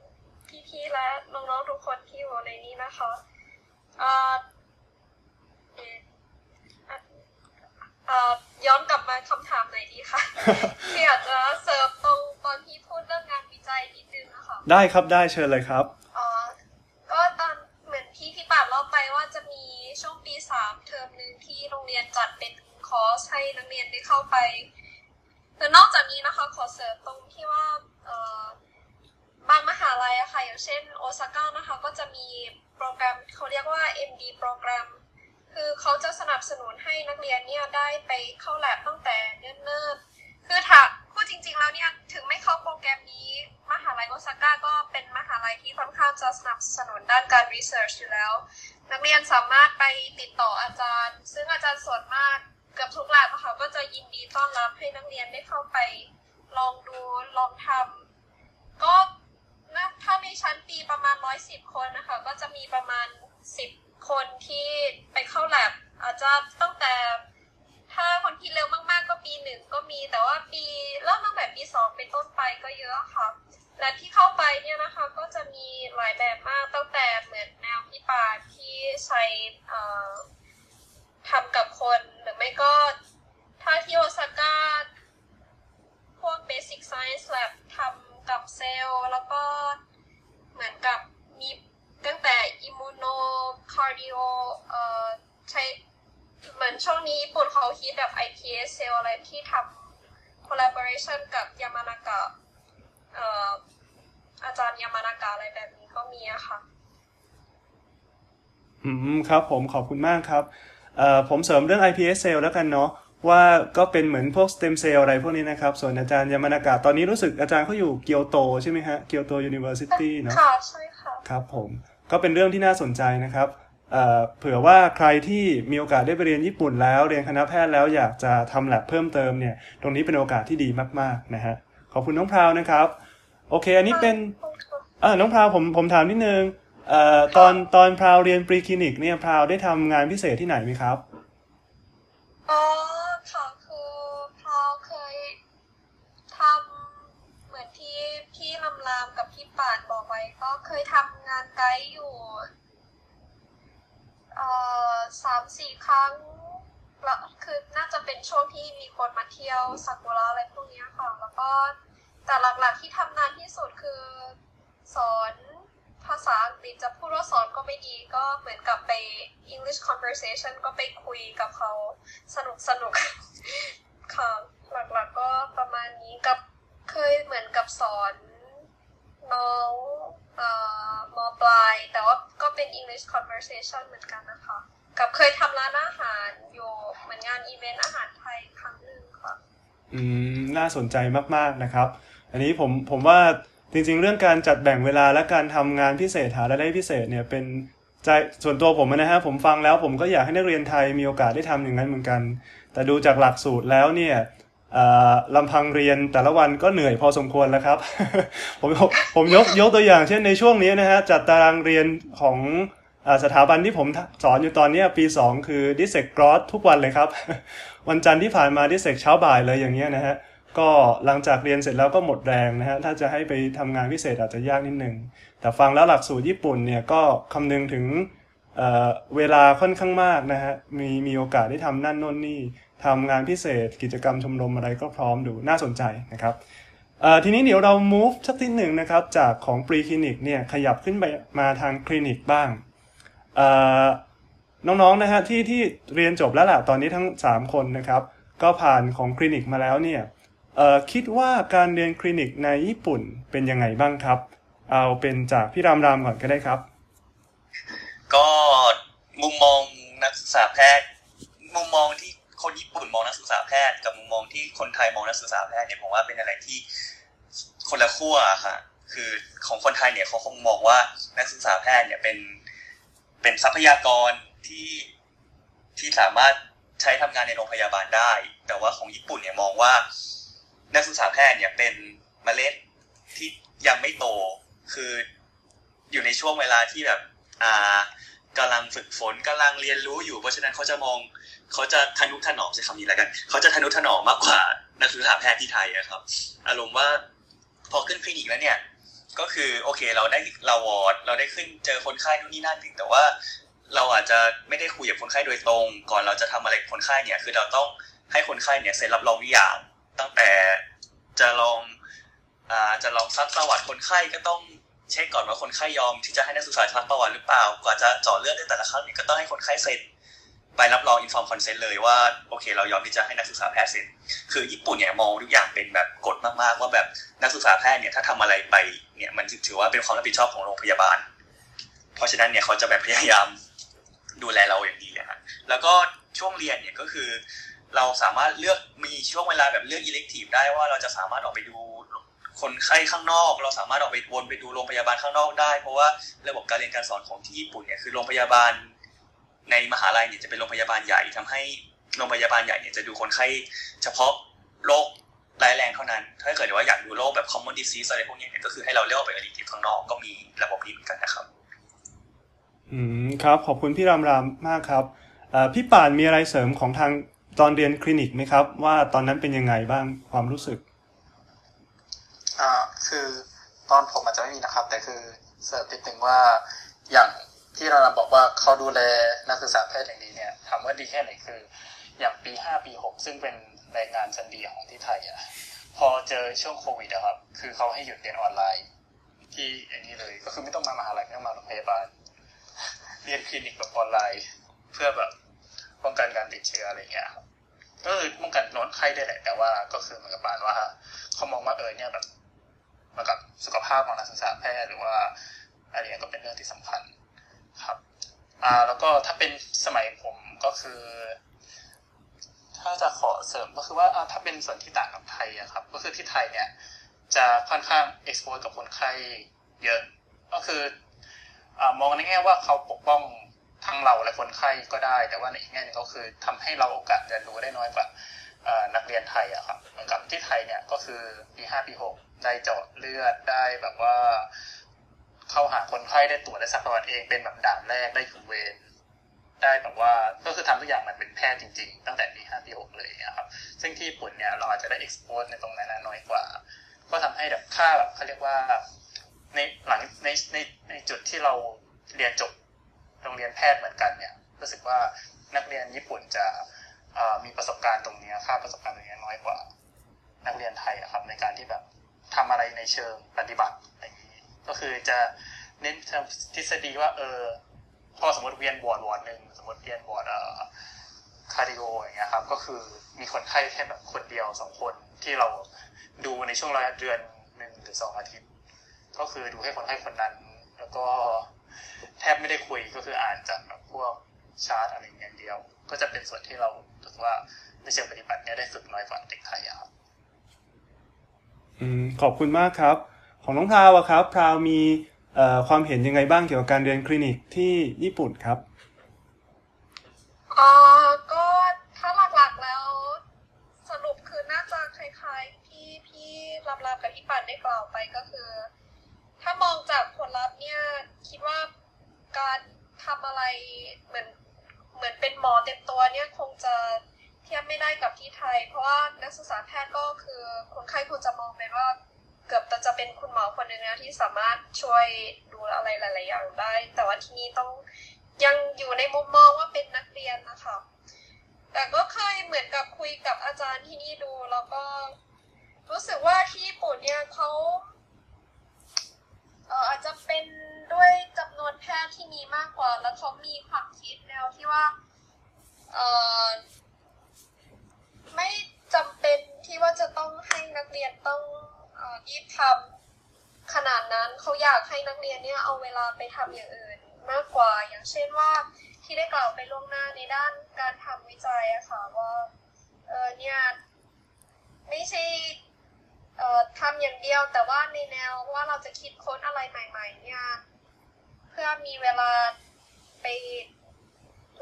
พี่ๆและน้องๆทุกคนที่อยู่ในนี้นะคะเอ่อเอ่ออะเอ่อย้อนกลับมาคำถามไหนอยดีคะพี่อาจจะเสริมตรงตอนที่พูดเรื่องงานวิจัยนิดนึงนะคะได้ครับได้เชิญเลยครับอ๋อก็ตอนเหมือนที่พี่ปาดเล่าไปว่าจะมีช่วงปีสามเทอมหนึ่งที่โรงเรียนจัดเป็นคอร์สให้นักเรียนได้เข้าไป แต่นอกจากนี้นะคะขอเสริมตรงที่ว่าบางมหาลัยอะค่ะอย่างเช่นโอซาก้านะคะก็จะมีโปรแกรมเขาเรียกว่า MD โปรแกรม คือเขาจะสนับสนุนให้นักเรียนเนี่ยได้ไปเข้าแลบตั้งแต่เนิ่นๆคือถ้าพูดจริง ๆ แล้วเนี่ยถึงไม่เข้าโปรแกรมนี้ มหาลัยโอซาก้าก็เป็นมหาลัยที่ค่อนข้างจะสนับสนุนด้านการรีเสิร์ชอยู่แล้ว นักเรียนสามารถไปติดต่ออาจารย์ ซึ่งอาจารย์ส่วนมาก กือบทุกแลบอะคะก็จะยินดีต้อนรับให้นักเรียนได้เข้าไป ลองดูลองทำก็นะถ้าในชั้นปีประมาณร้อยสิบคนนะคะ ก็จะมีประมาณสิบคนที่ไปเข้าแลบอาจจะตั้งแต่ ถ้าคนที่เร็วมากๆ ก็ปีหนึ่งก็มีแต่ว่าปีเริ่มตั้งแต่ปีสองเป็นต้นไปก็เยอะค่ะและที่เข้าไปเนี่ยนะคะก็จะมีหลายแบบมากตั้งแต่เหมือนแนวพิปาที่ใช้อ่อ ทำกับคนหรือไม่ก็ถ้าที่โอซาก้าพวก Basic Science Lab ทำกับเซลล์แล้วก็เหมือนกับมีตั้งแต่ Immuno Cardio เอ่อใช้เหมือนช่วงนี้ญี่ปุ่นเขาฮิตแบบ iPS เซลล์อะไรที่ทำ collaboration กับยามานากะเอ่ออาจารย์ยามานากะอะไรแบบนี้ก็มีอะค่ะ อืมครับผมขอบคุณมากครับ ผมเสริมเรื่อง iPS cell แล้วกันเนาะว่าก็เป็นเหมือนพวก stem cell อะไรพวกนี้นะครับ ส่วนอาจารย์ยามานากะตอนนี้รู้สึกอาจารย์เขาอยู่เกียวโตใช่ไหมฮะเกียวโต University เนาะค่ะใช่ค่ะครับผมก็เป็นเรื่องที่น่าสนใจนะครับเอ่อเผื่อว่าใครที่มีโอกาสได้ไปเรียนญี่ปุ่นแล้ว เรียนคณะแพทย์แล้วอยากจะทำแลบเพิ่มเติมเนี่ย ตรงนี้เป็นโอกาสที่ดีมากๆนะฮะขอบคุณน้องพราวนะครับ โอเค อันนี้เป็นอ่าน้องพราวผมผมถามนิดนึง เอ่อตอนตอนพราวเรียนปรีคลินิกเนี่ยพราวได้ทำงานพิเศษที่ไหนไหมครับ อ๋อค่ะคือพราวเคยทำเหมือนที่พี่ลำรามกับพี่ป่านบอกไว้ ก็เคยทำงานไกด์อยู่เอ่อสามสี่ครั้งแล้วคือน่าจะเป็นช่วงที่มีคนมาเที่ยวซากุระอะไรพวกเนี้ยค่ะ แล้วก็แต่หลักๆที่ทำนานที่สุดคือสอน ภาษาอังกฤษจะพูดว่าสอนก็ไม่ดีก็เหมือนกับไป English conversation ก็ไปคุยกับเขาสนุกสนุกค่ะหลักๆก็ประมาณนี้กับเคยเหมือนกับสอนน้องเอ่อมปลาย แต่ว่าก็เป็น English conversation เหมือนกันนะคะ กับเคยทำร้านอาหารอยู่เหมือนงานอีเวนต์อาหารไทยครั้งหนึ่งค่ะ อืม น่าสนใจมากๆนะครับ อันนี้ผมผมว่า จริง ๆ เรื่องการจัดแบ่งเวลาและการทำงานพิเศษหารายได้พิเศษเนี่ยเป็นใจส่วนตัวผมนะฮะผมฟังแล้วผมก็อยากให้นักเรียนไทยมีโอกาสได้ทำอย่างนั้นเหมือนกัน แต่ดูจากหลักสูตรแล้วเนี่ยอ่อลำพังเรียนแต่ละวันก็เหนื่อยพอสมควรแล้วครับ ผมผมยกยกตัวอย่างเช่นในช่วงนี้นะฮะจัดตารางเรียนของอสถาบันที่ผมสอนอยู่ตอนนี้ปี 2 คือดิเซกกรอสทุกวันเลยครับ วันจันทร์ที่ผ่านมาดิเซกเช้าบ่ายเลยอย่างเงี้ยนะฮะ ก็หลังจากเรียนเสร็จแล้วก็หมดแรงนะฮะถ้าจะให้ไปทำงานพิเศษอาจจะยากนิดนึง แต่ฟังแล้วหลักสูตรญี่ปุ่นเนี่ยก็คำนึงถึงเเวลาค่อนข้างมากนะฮะมีมีโอกาสได้ทำนั่นโน่นนี่ทำงานพิเศษ กิจกรรมชมรมอะไรก็พร้อมดูน่าสนใจนะครับทีนี้เดี๋ยวเรา move สักทีหนึ่งนะครับจากของ pre clinic เนี่ยขยับขึ้นไปมาทางคลินิกบ้างน้องๆนะฮะที่ที่เรียนจบแล้วล่ะตอนนี้ทั้ง 3 คนนะครับ ก็ผ่านของคลินิกมาแล้วเนี่ย คิดว่าการเรียนคลินิกในญี่ปุ่นเป็นยังไงบ้างครับ เอาเป็นจากพี่รามรามก่อนก็ได้ครับ ก็มุมมองนักศึกษาแพทย์ มุมมองที่คนญี่ปุ่นมองนักศึกษาแพทย์ กับมุมมองที่คนไทยมองนักศึกษาแพทย์เนี่ยผมว่าเป็นอะไรที่คนละขั้วอะค่ะ คือของคนไทยเนี่ยเขาคงมองว่านักศึกษาแพทย์เนี่ยเป็นเป็นทรัพยากรที่ที่สามารถใช้ทำงานในโรงพยาบาลได้ แต่ว่าของญี่ปุ่นเนี่ยมองว่า นักศึกษาแพทย์เนี่ยเป็นเมล็ดที่ยังไม่โต คืออยู่ในช่วงเวลาที่แบบ อ่ากำลังฝึกฝนกำลังเรียนรู้อยู่ เพราะฉะนั้นเขาจะมองเขาจะทนุถนอมใช้คำนี้แล้วกันเขาจะทนุถนอมมากกว่านักศึกษาแพทย์ที่ไทยอะครับ อารมณ์ว่าพอขึ้นคลินิกแล้วเนี่ย ก็คือโอเคเราได้เราวอร์ดเราได้ขึ้นเจอคนไข้นู่นนี่นั่นถึงแต่ว่าเราอาจจะไม่ได้คุยกับคนไข้โดยตรง ก่อนเราจะทำอะไรคนไข้เนี่ย คือเราต้องให้คนไข้เนี่ยเซ็นรับรองทุกอย่าง ตั้งแต่จะลองอ่าจะลองซักประวัติคนไข้ก็ต้องเช็กก่อนว่าคนไข้ยอมที่จะให้นักศึกษาซักประวัติหรือเปล่า กว่าจะเจาะเลือดได้แต่ละครั้งเนี่ยก็ต้องให้คนไข้เซ็นไปรับรอง informed consent เลยว่าโอเค เรายอมที่จะให้นักศึกษาแพทย์เซ็นคือญี่ปุ่นเนี่ยมองทุกอย่างเป็นแบบกฎมากๆ ว่าแบบนักศึกษาแพทย์เนี่ยถ้าทำอะไรไปเนี่ยมันถือว่าเป็นความรับผิดชอบของโรงพยาบาล เพราะฉะนั้นเนี่ยเขาจะแบบพยายามดูแลเราอย่างดีอะแล้วก็ช่วงเรียนเนี่ยก็คือ เราสามารถเลือกมีช่วงเวลาแบบเลือก elective ได้ว่าเราจะสามารถออกไปดูคนไข้ข้างนอก เราสามารถออกไปวนไปดูโรงพยาบาลข้างนอกได้ เพราะว่าระบบการเรียนการสอนของที่ญี่ปุ่นเนี่ยคือโรงพยาบาล ในมหาลัยเนี่ยจะเป็นโรงพยาบาลใหญ่ทำให้โรงพยาบาลใหญ่เนี่ยจะดูคนไข้เฉพาะโรคร้ายแรงเท่านั้น ถ้าเกิดว่าอยากดูโรคแบบ common disease อะไรพวกนี้เนี่ยก็คือให้เราเลือกออกไป elective ข้างนอกก็มีระบบนี้เหมือนกันนะครับ อืมครับ ขอบคุณพี่รามรามมากครับพี่ป่านมีอะไรเสริมของทาง ตอนเรียนคลินิกไหมครับ ว่าตอนนั้นเป็นยังไงบ้างความรู้สึกอ่าคือตอนผมอาจจะไม่มีนะครับ แต่คือเสริมนิดนึงว่าอย่างที่เราบอกว่าเขาดูแลนักศึกษาแพทย์อย่างดีเนี่ยถามว่าดีแค่ไหนคือ อย่างปีห้าปีหกซึ่งเป็นแรงงานชั้นดีของที่ไทยอะพอเจอช่วงโควิดอะครับ คือเขาให้หยุดเรียนออนไลน์ ที่อันนี้เลยก็คือไม่ต้องมามหาลัยไม่ต้องมาโรงพยาบาลเรียนคลินิกแบบออนไลน์ เพื่อแบบ ป้องกันการติดเชื้ออะไรเงี้ยครับก็คือป้องกันลดไข้ได้แหละ แต่ว่าก็คือเหมือนกับปานว่าเขามองว่าเออเนี่ยแบบเหมือนกับสุขภาพของนักศึกษาแพทย์หรือว่าอะไรเงี้ยก็เป็นเรื่องที่สำคัญครับ อ่าแล้วก็ถ้าเป็นสมัยผมก็คือ ถ้าจะขอเสริมก็คือว่าอ่าถ้าเป็นส่วนที่ต่างกับไทยอะครับ ก็คือที่ไทยเนี่ย จะค่อนข้างเอ็กซ์โพสกับคนไข้เยอะ ก็คืออ่ามองในแง่ว่าเขาปกป้อง ทั้งเราและคนไข้ก็ได้ แต่ว่าในอีกแง่หนึงก็คือทำให้เราโอกาสเรียนรู้ได้น้อยกว่านักเรียนไทยอะครับเหมือนกับที่ไทยเนี่ยก็คือปีห้าปีหกได้เจาะเลือดได้แบบว่า เข้าหาคนไข้ได้ตรวจได้ซักประวัติเองเป็นแบบด่านแรกได้อยู่เวรได้แบบว่าก็คือทำทุกอย่างมันเป็นแพทย์จริงๆ ตั้งแต่ปีห้าปีหกเลยนะครับ ซึ่งที่ญี่ปุ่นเนี่ยเราอาจจะได้ expose ในตรงนั้นน้อยกว่า ก็ทำให้แบบค่าแบบเขาเรียกว่าในหลังในในในจุดที่เราเรียนจบ โรงเรียนแพทย์เหมือนกันเนี่ยรู้สึกว่านักเรียนญี่ปุ่นจะมีประสบการณ์ตรงนี้ค่าประสบการณ์ตรงนี้น้อยกว่า นักเรียนไทยครับ ในการที่แบบทำอะไรในเชิงปฏิบัติอะไรอย่างนี้ ก็คือจะเน้นทฤษฎีว่าเออพอสมมติเรียนวอร์ดวอร์ดหนึ่งสมมติเรียนวอร์ดเอ่อ cardio อย่างเงี้ยครับก็คือมีคนไข้แค่แบบคนเดียวสองคนที่เราดูในช่วงระยะเดือนหนึ่งหรือสองอาทิตย์ ก็คือดูให้คนไข้คนนั้น แล้วก็ แทบไม่ได้คุยก็คืออ่านจากแบบพวกชาร์ตอะไรอย่างเดียว ก็จะเป็นส่วนที่เราถือว่าในเชิงปฏิบัติเนี่ยได้ฝึกน้อยกว่าเด็กไทยครับอืมขอบคุณมากครับ ของน้องพราวอะครับพราวมีความเห็นยังไงบ้างเกี่ยวกับการเรียนคลินิกที่ญี่ปุ่นครับอ่าก็ถ้าหลักๆแล้ว สรุปคือน่าจะคล้ายๆที่พี่รับรับกับพี่ปันได้กล่าวไปก็คือ ถ้ามองจากผลลัพธ์เนี่ย คิดว่าการทำอะไรเหมือนเหมือนเป็นหมอเต็มตัวเนี่ยคงจะเทียบไม่ได้กับที่ไทย เพราะว่านักศึกษาแพทย์ก็คือคนไข้ควรจะมองไปว่า เกือบจะเป็นคุณหมอคนหนึ่งนะที่สามารถช่วยดูอะไรหลาย ๆ อย่างได้ แต่ว่าที่นี่ต้องยังอยู่ในมุมมองว่าเป็นนักเรียนนะคะ แต่ก็เคยเหมือนกับคุยกับอาจารย์ที่นี่ดูแล้วก็ รู้สึกว่าที่ญี่ปุ่นเนี่ยเขา อออาจจะเป็นด้วยจำนวนแพทย์ที่มีมากกว่า แล้วเขามีความคิดแนวที่ว่าเออไม่จำเป็นที่ว่าจะต้องให้นักเรียนต้องรีบทำขนาดนั้นเขาอยากให้นักเรียนเนี่ยเอาเวลาไปทำอย่างอื่นมากกว่า อย่างเช่นว่าที่ได้กล่าวไปล่วงหน้าในด้านการทำวิจัยอะค่ะว่าเออเนี่ยไม่ใช่ ทำอย่างเดียวแต่ว่าในแนวว่าเราจะคิดค้นอะไรใหม่ ๆ เนี่ย เพื่อมีเวลาไป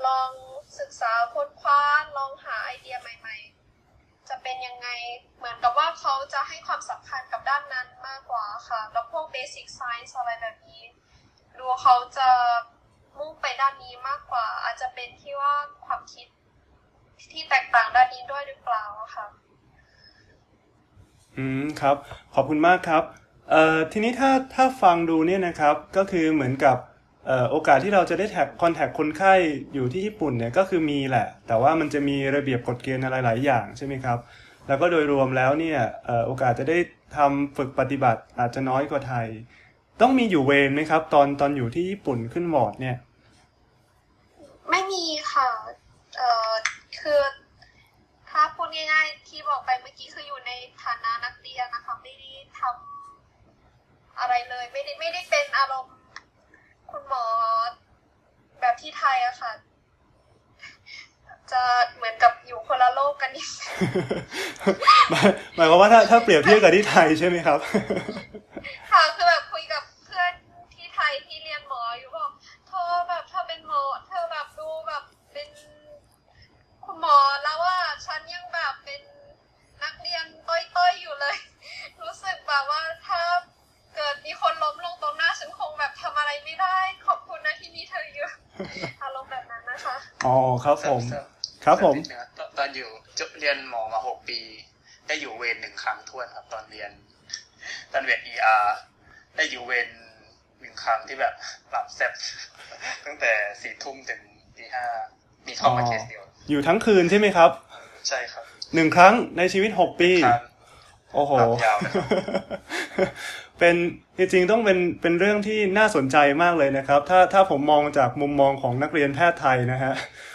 ลองศึกษาค้นคว้าลองหาไอเดียใหม่ ๆ จะเป็นยังไงเหมือนกับว่าเขาจะให้ความสำคัญกับด้านนั้นมากกว่าค่ะแล้วพวกเบสิกไซน์อะไรแบบนี้ดูเขาจะมุ่งไปด้านนี้มากกว่า อาจจะเป็นที่ว่าความคิดที่แตกต่างด้านนี้ด้วยหรือเปล่าค่ะ อืมครับ ขอบคุณมากครับเอ่อทีนี้ถ้าถ้าฟังดูเนี่ยนะครับก็คือเหมือนกับเอ่อโอกาสที่เราจะได้แท็กคอนแทคคนไข้อยู่ที่ญี่ปุ่นเนี่ยก็คือมีแหละ แต่ว่ามันจะมีระเบียบกฎเกณฑ์อะไรหลายอย่างใช่ไหมครับ แล้วก็โดยรวมแล้วเนี่ยเอ่อโอกาสจะได้ทำฝึกปฏิบัติอาจจะน้อยกว่าไทย ต้องมีอยู่เวรไหมครับ ตอนตอนอยู่ที่ญี่ปุ่นขึ้นวอร์ดเนี่ย ไม่มีค่ะเอ่อคือ ถ้าพูดง่ายๆ ที่บอกไปเมื่อกี้คืออยู่ในฐานะนักเรียนนะคะ ไม่ได้ทำอะไรเลย ไม่ได้ไม่ได้เป็นอารมณ์คุณหมอแบบที่ไทยอะค่ะ จะเหมือนกับอยู่คนละโลกกันนิดหมายความว่าถ้าถ้าเปรียบเทียบกับที่ไทยใช่ไหมครับค่ะคือแบบคุยกับเพื่อนที่ไทยที่เรียนหมออยู่บอกเธอแบบเธอเป็นหมอ เธอแบบดูแบบเป็น คุณหมอแล้วว่าฉันยังแบบเป็นนักเรียนต้อยๆอยู่เลย รู้สึกแบบว่าถ้าเกิดมีคนล้มลงตรงหน้าฉันคงแบบทำอะไรไม่ได้ ขอบคุณนะที่มีเธออยู่อารมณ์แบบนั้นนะคะอ๋อครับผมครับผมตอนอยู่จบเรียนหมอมาหกปี ได้อยู่เวรหนึ่งครั้งทวนครับ ตอนเรียน ตอนเวรเออาร์ได้อยู่เวรหนึ่งครั้งที่แบบหลับแซ่บตั้งแต่สี่ทุ่มถึงตีห้ามีเข้ามาเคสเดียว อยู่ทั้งคืนใช่ไหมครับ ใช่ครับหนึ่งครั้งในชีวิตหกปีโอ้โหเป็นจริงๆต้องเป็นเป็นเรื่องที่น่าสนใจมากเลยนะครับ ถ้าถ้าผมมองจากมุมมองของนักเรียนแพทย์ไทยนะฮะ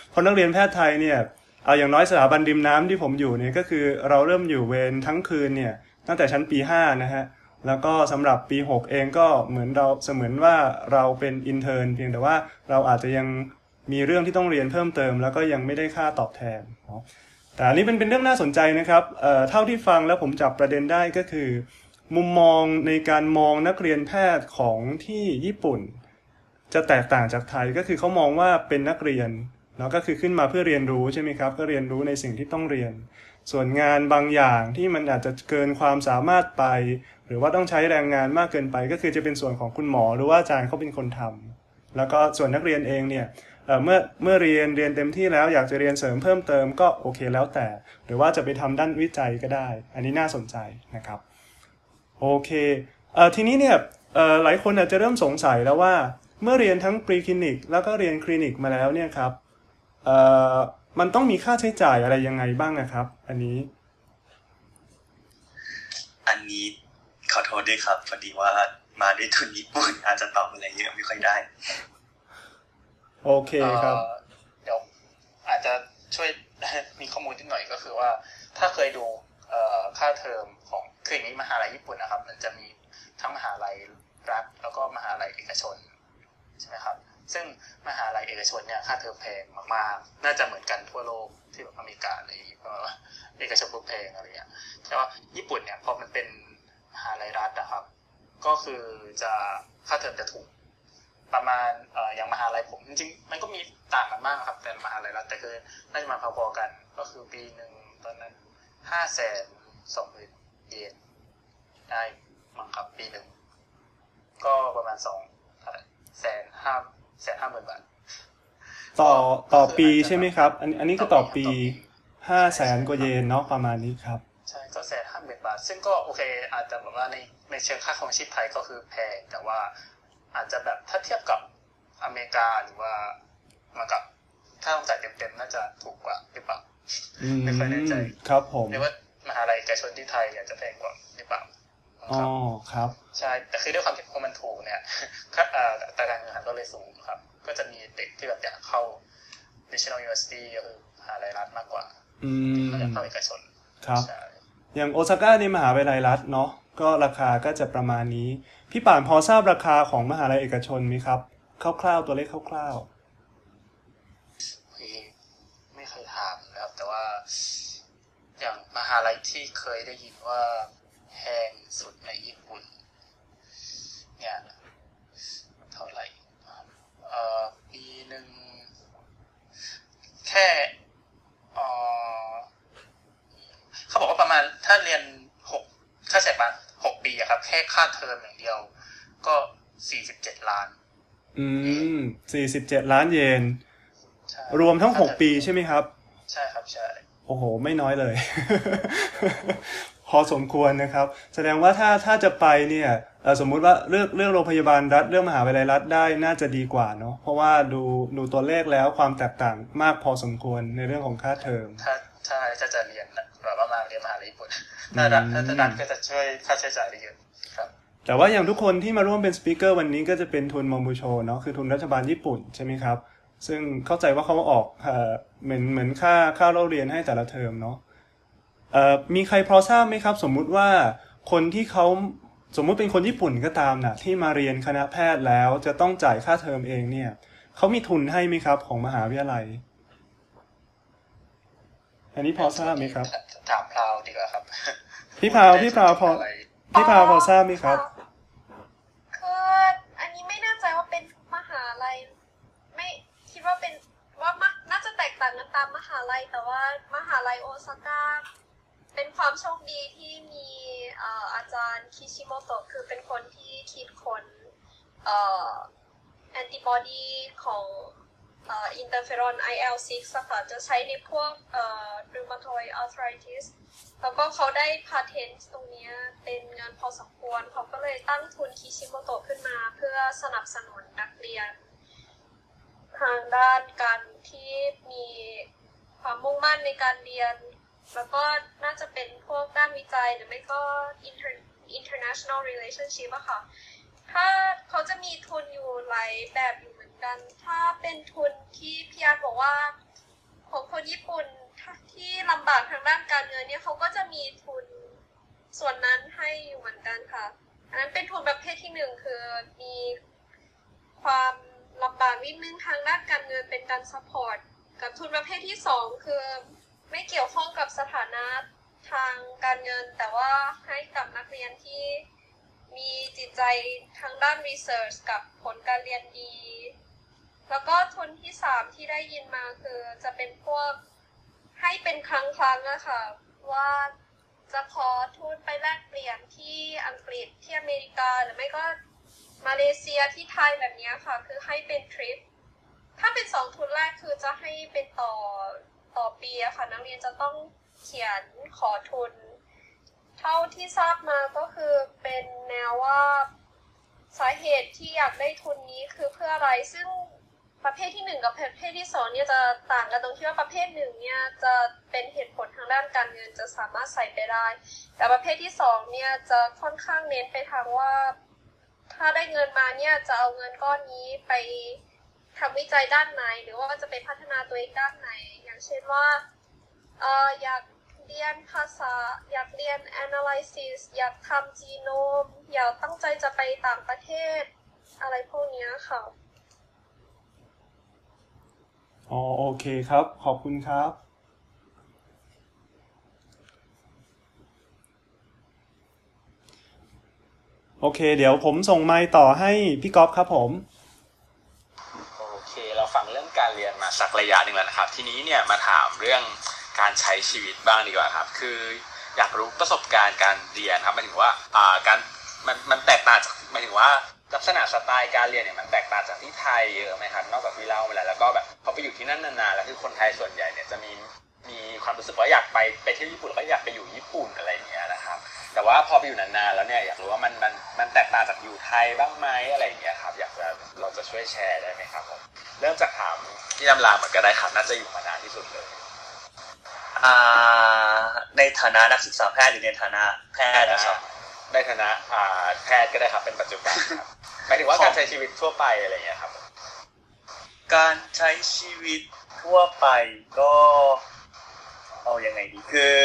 เพราะนักเรียนแพทย์ไทยเนี่ยเอาอย่างน้อยสถาบันดิมน้ำที่ผมอยู่เนี่ยก็คือเราเริ่มอยู่เวรทั้งคืนเนี่ยตั้งแต่ชั้นปีห้านะฮะแล้วก็สำหรับปีหกเองก็เหมือนเราเสมือนว่าเราเป็น intern เพียงแต่ว่าเราอาจจะยัง มีเรื่องที่ต้องเรียนเพิ่มเติม แล้วก็ยังไม่ได้ค่าตอบแทนแต่อันนี้เป็นเป็นเรื่องน่าสนใจนะครับเท่าที่ฟังแล้วผมจับประเด็นได้ก็คือ มุมมองในการมองนักเรียนแพทย์ของที่ญี่ปุ่น จะแตกต่างจากไทยก็คือเขามองว่าเป็นนักเรียนแล้วก็คือขึ้นมาเพื่อเรียนรู้ใช่ไหมครับก็เรียนรู้ในสิ่งที่ต้องเรียน ส่วนงานบางอย่างที่มันอาจจะเกินความสามารถไป หรือว่าต้องใช้แรงงานมากเกินไป ก็คือจะเป็นส่วนของคุณหมอหรือว่าอาจารย์เขาเป็นคนทำแล้วก็ส่วนนักเรียนเองเนี่ย เมื่อเมื่อเรียนเรียนเต็มที่แล้วอยากจะเรียนเสริมเพิ่มเติมก็โอเคแล้วแต่ หรือว่าจะไปทำด้านวิจัยก็ได้ อันนี้น่าสนใจนะครับโอเคเอ่อทีนี้เนี่ยเอ่อหลายคนอาจจะเริ่มสงสัยแล้วว่า เมื่อเรียนทั้งปรีคลินิก แล้วก็เรียนคลินิกมาแล้วเนี่ยครับเอ่อมันต้องมีค่าใช้จ่ายอะไรยังไงบ้างนะครับ อันนี้ อันนี้ขอโทษด้วยครับพอดีว่ามาด้วยทุนญี่ปุ่นอาจจะตอบอะไรเยอะไม่ค่อยได้ โอเคครับเอ่อเดี๋ยวอาจจะช่วยมีข้อมูลนิดหน่อยก็คือว่า ถ้าเคยดูเอ่อค่าเทอมของคืออย่างนี้มหาลัยญี่ปุ่นนะครับ มันจะมีทั้งมหาลัยรัฐแล้วก็มหาลัยเอกชนใช่ไหมครับ ซึ่งมหาลัยเอกชนเนี่ยค่าเทอมแพงมากๆ น่าจะเหมือนกันทั่วโลกที่แบบอเมริกาอะไรอย่างงี้เพราะว่าเอกชนพวกแพงอะไรอย่างเงี้ยแต่ว่าญี่ปุ่นเนี่ยพอมันเป็นมหาลัยรัฐนะครับ ก็คือจะค่าเทอมจะถูก ประมาณเอ่ออย่างมหาลัยผมจริงๆมันก็มีต่างกันบ้างครับ แต่มหาลัยรัฐแต่คือน่าจะมาพอๆกัน ก็คือปีหนึ่งตอนนั้นห้าแสนสองหมื่นเยนได้มั้งครับปีหนึ่งก็ประมาณสองแสนห้าแสนห้าหมื่นบาทต่อต่อปีก็คืออาจจะใช่ไหมครับ อันอันนี้ก็ต่อปีต่อปีห้าแสนกว่าเยนเนาะประมาณนี้ครับ ใช่ก็แสนห้าหมื่นบาท ซึ่งก็โอเคอาจจะแบบว่าในในเชิงค่าครองชีพไทยก็คือแพงแต่ว่า อาจจะแบบถ้าเทียบกับอเมริกาหรือว่ามากับค่าต้องจ่ายเต็มๆน่าจะถูกกว่าหรือเปล่าอืมไม่ค่อยแน่ใจครับผมหรือว่ามหาลัยเอกชนที่ไทยอาจจะแพงกว่าหรือเปล่าอ๋อครับครับใช่แต่คือด้วยความที่พอมันถูกเนี่ยค่าเอ่ออัตราการแข่งขันก็เลยสูงครับ ก็จะมีเด็กที่แบบอยากเข้า National University ก็คือมหาลัยรัฐมากกว่าอืมก็อยากเข้าเอกชนครับใช่อย่างโอซาก้านี่มหาวิทยาลัยรัฐเนาะก็ราคาก็จะประมาณนี้ พี่ป่านพอทราบราคาของมหาลัยเอกชนไหมครับ คร่าวๆตัวเลขคร่าวคือไม่เคยถามนะครับ แต่ว่า อย่างมหาลัยที่เคยได้ยินว่าแพงสุดในญี่ปุ่น เนี่ยเท่าไหร่เอ่อปีหนึ่งแค่เออเขาบอกว่าประมาณถ้าเรียนหกค่าใช้จ่าย หกปีอะครับ แค่ค่าเทอมอย่างเดียว ก็สี่สิบเจ็ดล้านๆอืมสี่สิบเจ็ดล้านเยนใช่รวมทั้งหกค่าเทอปีใช่ไหมครับ ใช่ครับใช่โอ้โห ไม่น้อยเลย พอสมควรนะครับ แสดงว่าถ้าถ้าจะไปเนี่ยเอ่อสมมุติว่าเลือกเลือกโรงพยาบาลรัฐเลือกมหาวิทยาลัยรัฐได้น่าจะดีกว่าเนาะเพราะว่าดูดูตัวเลขแล้วความแตกต่างมากพอสมควรในเรื่องของค่าเทอมถ้าถ้าถ้าจะเรียน ถ้าดันถ้าถ้าดันก็จะช่วยค่าใช้จ่ายได้เยอะครับ แต่ว่าอย่างทุกคนที่มาร่วมเป็น speaker วันนี้ก็จะเป็นทุนมงบุโชเนาะคือทุนรัฐบาลญี่ปุ่นใช่ไหมครับ ซึ่งเข้าใจว่าเขาออกเอ่อเหมือนเหมือนค่าค่าเล่าเรียนให้แต่ละเทอมเนาะเอ่อมีใครพอทราบไหมครับ สมมุติว่าคนที่เขาสมมุติเป็นคนญี่ปุ่นก็ตามนะที่มาเรียนคณะแพทย์แล้วจะต้องจ่ายค่าเทอมเองเนี่ยเขามีทุนให้ไหมครับของมหาวิทยาลัย อันนี้พอทราบไหมครับ ถามพราวดีกว่าครับ พี่พราวพี่พราวพอะไรพี่พราวพอทราบไหมครับ คืออันนี้ไม่แน่ใจว่าเป็นมหาลัยไม่คิดว่าเป็นว่ามาน่าจะแตกต่างกันตามมหาลัย แต่ว่ามหาลัยโอซาก้าเป็นความโชคดีที่มีเอ่ออาจารย์คิชิโมโตะคือเป็นคนที่คิดค้นเอ่อแอนติบอดีของ interferon IL6 ค่ะจะใช้ในพวกเอ่อ rheumatoid arthritis แล้วก็เขาได้ patent ตรงเนี้ยเป็นเงินพอสมควร เขาก็เลยตั้งทุนคิชิโมโตะขึ้นมา เพื่อสนับสนุนนักเรียน ทางด้านการที่มีความมุ่งมั่นในการเรียน แล้วก็น่าจะเป็นพวกด้านวิจัยหรือไม่ก็ inter international relationship อะค่ะ ถ้าเขาจะมีทุนอยู่หลายแบบอยู่ กัน ถ้าเป็นทุนที่พี่อาร์ตบอกว่า ของคนญี่ปุ่นที่ลำบากทางด้านการเงินเนี่ยเขาก็จะมีทุนส่วนนั้นให้อยู่เหมือนกันค่ะ อันนั้นเป็นทุนประเภทที่หนึ่งคือมีความลำบากนิดนึงทางด้านการเงินเป็นการ support กับทุนประเภทที่สองคือไม่เกี่ยวข้องกับสถานะทางการเงิน แต่ว่าให้กับนักเรียนที่มีจิตใจทางด้านรีเสิร์ชกับผลการเรียนดี แล้วก็ทุนที่สามที่ได้ยินมาคือจะเป็นพวกให้เป็นครั้งครั้งๆอะค่ะ ว่าจะขอทุนไปแลกเปลี่ยนที่อังกฤษที่อเมริกาหรือไม่ก็มาเลเซียที่ไทยแบบนี้ค่ะ คือให้เป็นทริป ถ้าเป็นสองทุนแรกคือจะให้เป็นต่อต่อปีอะค่ะ นักเรียนจะต้องเขียนขอทุน เท่าที่ทราบมาก็คือเป็นแนวว่าสาเหตุที่อยากได้ทุนนี้คือเพื่ออะไรซึ่ง ประเภทที่หนึ่งกับประเภทที่สองเนี่ยจะต่างกันตรงที่ว่าประเภทหนึ่งเนี่ยจะเป็นเหตุผลทางด้านการเงินจะสามารถใส่ไปได้ แต่ประเภทที่สองเนี่ยจะค่อนข้างเน้นไปทางว่า ถ้าได้เงินมาเนี่ยจะเอาเงินก้อนนี้ไปทำวิจัยด้านไหน หรือว่าจะไปพัฒนาตัวเองด้านไหน อย่างเช่นว่าเอออยากเรียนภาษา อยากเรียน analysis อยากทำจีโนม อยากตั้งใจจะไปต่างประเทศ อะไรพวกนี้ค่ะ อ๋อโอเคครับ ขอบคุณครับโอเค เดี๋ยวผมส่งไมค์ต่อให้พี่ก๊อฟครับผม โอเค เราฟังเรื่องการเรียนมาสักระยะหนึ่งแล้วนะครับ ทีนี้เนี่ยมาถามเรื่องการใช้ชีวิตบ้างดีกว่าครับ คืออยากรู้ประสบการณ์การเรียนครับหมายถึงว่าอ่าการมันมันแตกต่างจากหมายถึงว่า ลักษณะสไตล์การเรียนเนี่ยมันแตกต่างจากที่ไทยเยอะไหมครับนอกจากที่เล่ามาแล้วแล้วก็แบบพอไปอยู่ที่นั่นนานๆแล้วคือคนไทยส่วนใหญ่เนี่ยจะมีมีความรู้สึกว่าอยากไปไปเที่ยวญี่ปุ่นแล้วก็อยากไปอยู่ญี่ปุ่นอะไรอย่างเงี้ยนะครับ แต่ว่าพอไปอยู่นานๆแล้วเนี่ยอยากรู้ว่ามันมันมันแตกต่างจากอยู่ไทยบ้างไหมอะไรอย่างเงี้ยครับ อยากจะเราจะช่วยแชร์ได้ไหมครับผมเริ่มจากถามพี่ลำลาเหมือนกันได้ครับน่าจะอยู่มานานที่สุดเลยในฐานะนักศึกษาแพทย์หรือในฐานะแพทย์นะครับ ได้ฐานะอ่าแพทย์ก็ได้ครับเป็นปัจจุบันครับหมายถึงว่าการใช้ชีวิตทั่วไปอะไรอย่างเงี้ยครับ การใช้ชีวิตทั่วไปก็เอายังไงดีคือ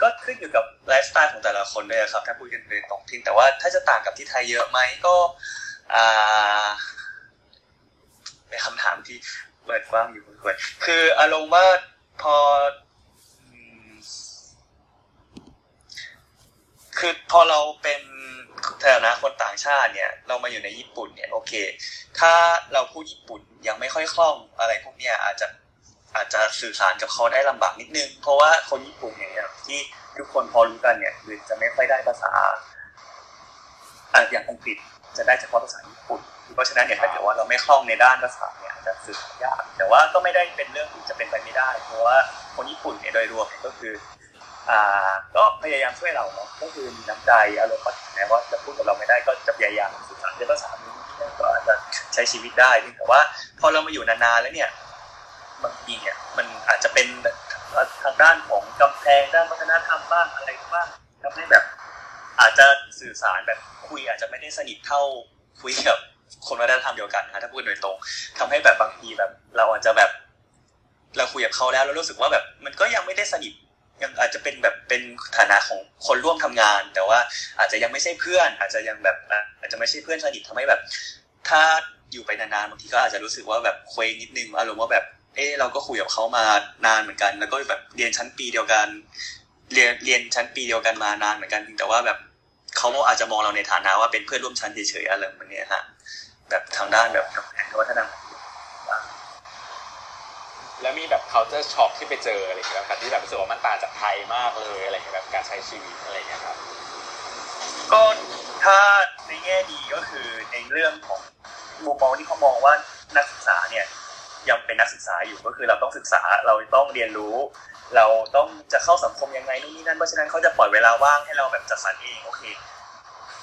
ก็ขึ้นอยู่กับไลฟ์สไตล์ของแต่ละคนด้วยครับ ถ้าพูดกันโดยตรงทิ้งแต่ว่าถ้าจะต่างกับที่ไทยเยอะไหมก็อ่าเป็นคำถามที่เปิดกว้างอยู่พอสมควรคืออารมณ์ว่าพออืม คือพอเราเป็นฐานะคนต่างชาติเนี่ย เรามาอยู่ในญี่ปุ่นเนี่ยโอเค ถ้าเราพูดญี่ปุ่นยังไม่ค่อยคล่องอะไรพวกเนี้ยอาจจะอาจจะสื่อสารกับเขาได้ลำบากนิดนึง เพราะว่าคนญี่ปุ่นเนี่ยที่ทุกคนพอรู้กันเนี่ยคือจะไม่ค่อยได้ภาษาอย่างอังกฤษจะได้เฉพาะภาษาญี่ปุ่น เพราะฉะนั้นเนี่ยถ้าเกิดว่าเราไม่คล่องในด้านภาษาเนี่ยอาจจะสื่อสารยาก แต่ว่าก็ไม่ได้เป็นเรื่องที่จะเป็นไปไม่ได้ เพราะว่าคนญี่ปุ่นเนี่ยโดยรวมก็คือ อ่า ก็พยายามช่วยเราเนาะก็คือมีน้ำใจอารมณ์ก็ถึงแม้ว่าจะพูดกับเราไม่ได้ก็จะพยายามสื่อสารด้วยภาษานี้ก็อาจจะใช้ชีวิตได้แต่ว่า พอเรามาอยู่นานๆแล้วเนี่ยบางทีเนี่ยมันอาจจะเป็นทางด้านของกำแพงด้านวัฒนธรรมบ้างอะไรบ้างทำให้แบบ อาจจะสื่อสารแบบคุยอาจจะไม่ได้สนิทเท่าคุยกับคนวัฒนธรรมเดียวกันนะถ้าพูดโดยตรงทำให้แบบบางทีแบบ เราอาจจะแบบ เราคุยกับเขาแล้วเรารู้สึกว่าแบบ มันก็ยังไม่ได้สนิท ยังอาจจะเป็นแบบเป็นฐานะของคนร่วมทำงาน แต่ว่าอาจจะยังไม่ใช่เพื่อน อาจจะยังแบบอาจจะไม่ใช่เพื่อนสนิททำให้แบบ ถ้าอยู่ไปนานๆบางทีก็อาจจะรู้สึกว่าแบบเคว้งนิดนึงอารมณ์ว่าแบบเออเราก็คุยกับเขามานานเหมือนกัน แล้วก็แบบเรียนชั้นปีเดียวกัน เรียนเรียนชั้นปีเดียวกันมานานเหมือนกันเพียงแต่ว่าแบบเขาอาจจะมองเราในฐานะว่าเป็นเพื่อนร่วมชั้นเฉยๆอะไรแบบนี้ฮะแบบทางด้านแบบแพงวัฒนธรรม แล้วมีแบบ culture shock ที่ไปเจออะไรอย่างเงี้ยครับที่แบบรู้สึกว่ามันต่างจากไทยมากเลยอะไรอย่างเงี้ยแบบการใช้ชีวิตอะไรอย่างเงี้ยครับก็ถ้าในแง่ดีก็คือในเรื่องของมุมมองที่เขามองว่านักศึกษาเนี่ยยังเป็นนักศึกษาอยู่ก็คือเราต้องศึกษาเราต้องเรียนรู้ เราต้องจะเข้าสังคมยังไงนู่นนี่นั่นเพราะฉะนั้นเขาจะปล่อยเวลาว่างให้เราแบบจัดสรรเองโอเค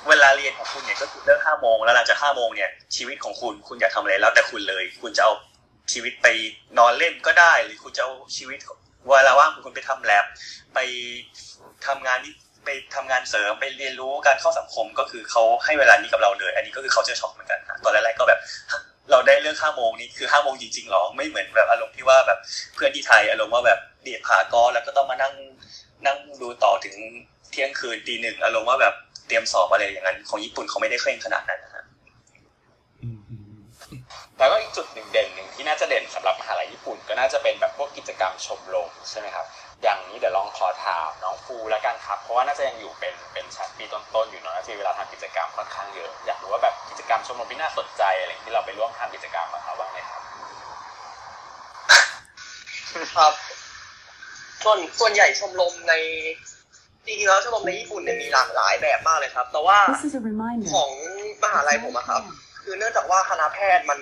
เวลาเรียนของคุณเนี่ยก็คือเลิกห้าโมงแล้วหลังจากห้าโมงเนี่ยชีวิตของคุณคุณอยากทำอะไรแล้วแต่คุณเลย คุณจะเอา ชีวิตไปนอนเล่นก็ได้ หรือคุณจะเอาชีวิตเวลาว่างคุณไปทำแลบไปทำงานไปทำงานเสริมไปเรียนรู้การเข้าสังคมก็คือเขาให้เวลานี้กับเราเลย อันนี้ก็คือเขาจะช็อกเหมือนกันนะตอนแรกๆก็แบบเราได้เลิกห้าโมงนี้คือห้าโมงจริงๆหรอไม่เหมือนแบบอารมณ์ที่ว่าแบบเพื่อนที่ไทยอารมณ์ว่าแบบเดียดผากอแล้วก็ต้องมานั่งนั่งดูต่อถึงเที่ยงคืนตีหนึ่งอารมณ์ว่าแบบเตรียมสอบอะไรอย่างนั้น ของญี่ปุ่นเขาไม่ได้เคร่งขนาดนั้นนะฮะ อืมอืม แล้วก็อีก จุดหนึ่งเด่นหนึ่งที่น่าจะเด่นสำหรับมหาลัยญี่ปุ่น ก็น่าจะเป็นแบบพวกกิจกรรมชมรมใช่ไหมครับอย่างนี้เดี๋ยวลองขอถามน้องฟูแล้วกันครับ เพราะว่าน่าจะยังอยู่เป็นเป็นชั้นปีต้นๆอยู่เนอะน่าจะมีเวลาทำกิจกรรมค่อนข้างเยอะอยากรู้ว่าแบบกิจกรรมชมรมที่น่าสนใจอะไรที่เราไปร่วมทำกิจกรรมกับเขาบ้างไหมครับครับส่วนส่วนใหญ่ชมรมในจริงๆแล้วชมรมในญี่ปุ่นเนี่ยมีหลากหลายแบบมากเลยครับ แต่ว่า This is a reminder. ของมหาลัยผมอะครับ คือเนื่องจากว่าคณะแพทย์มัน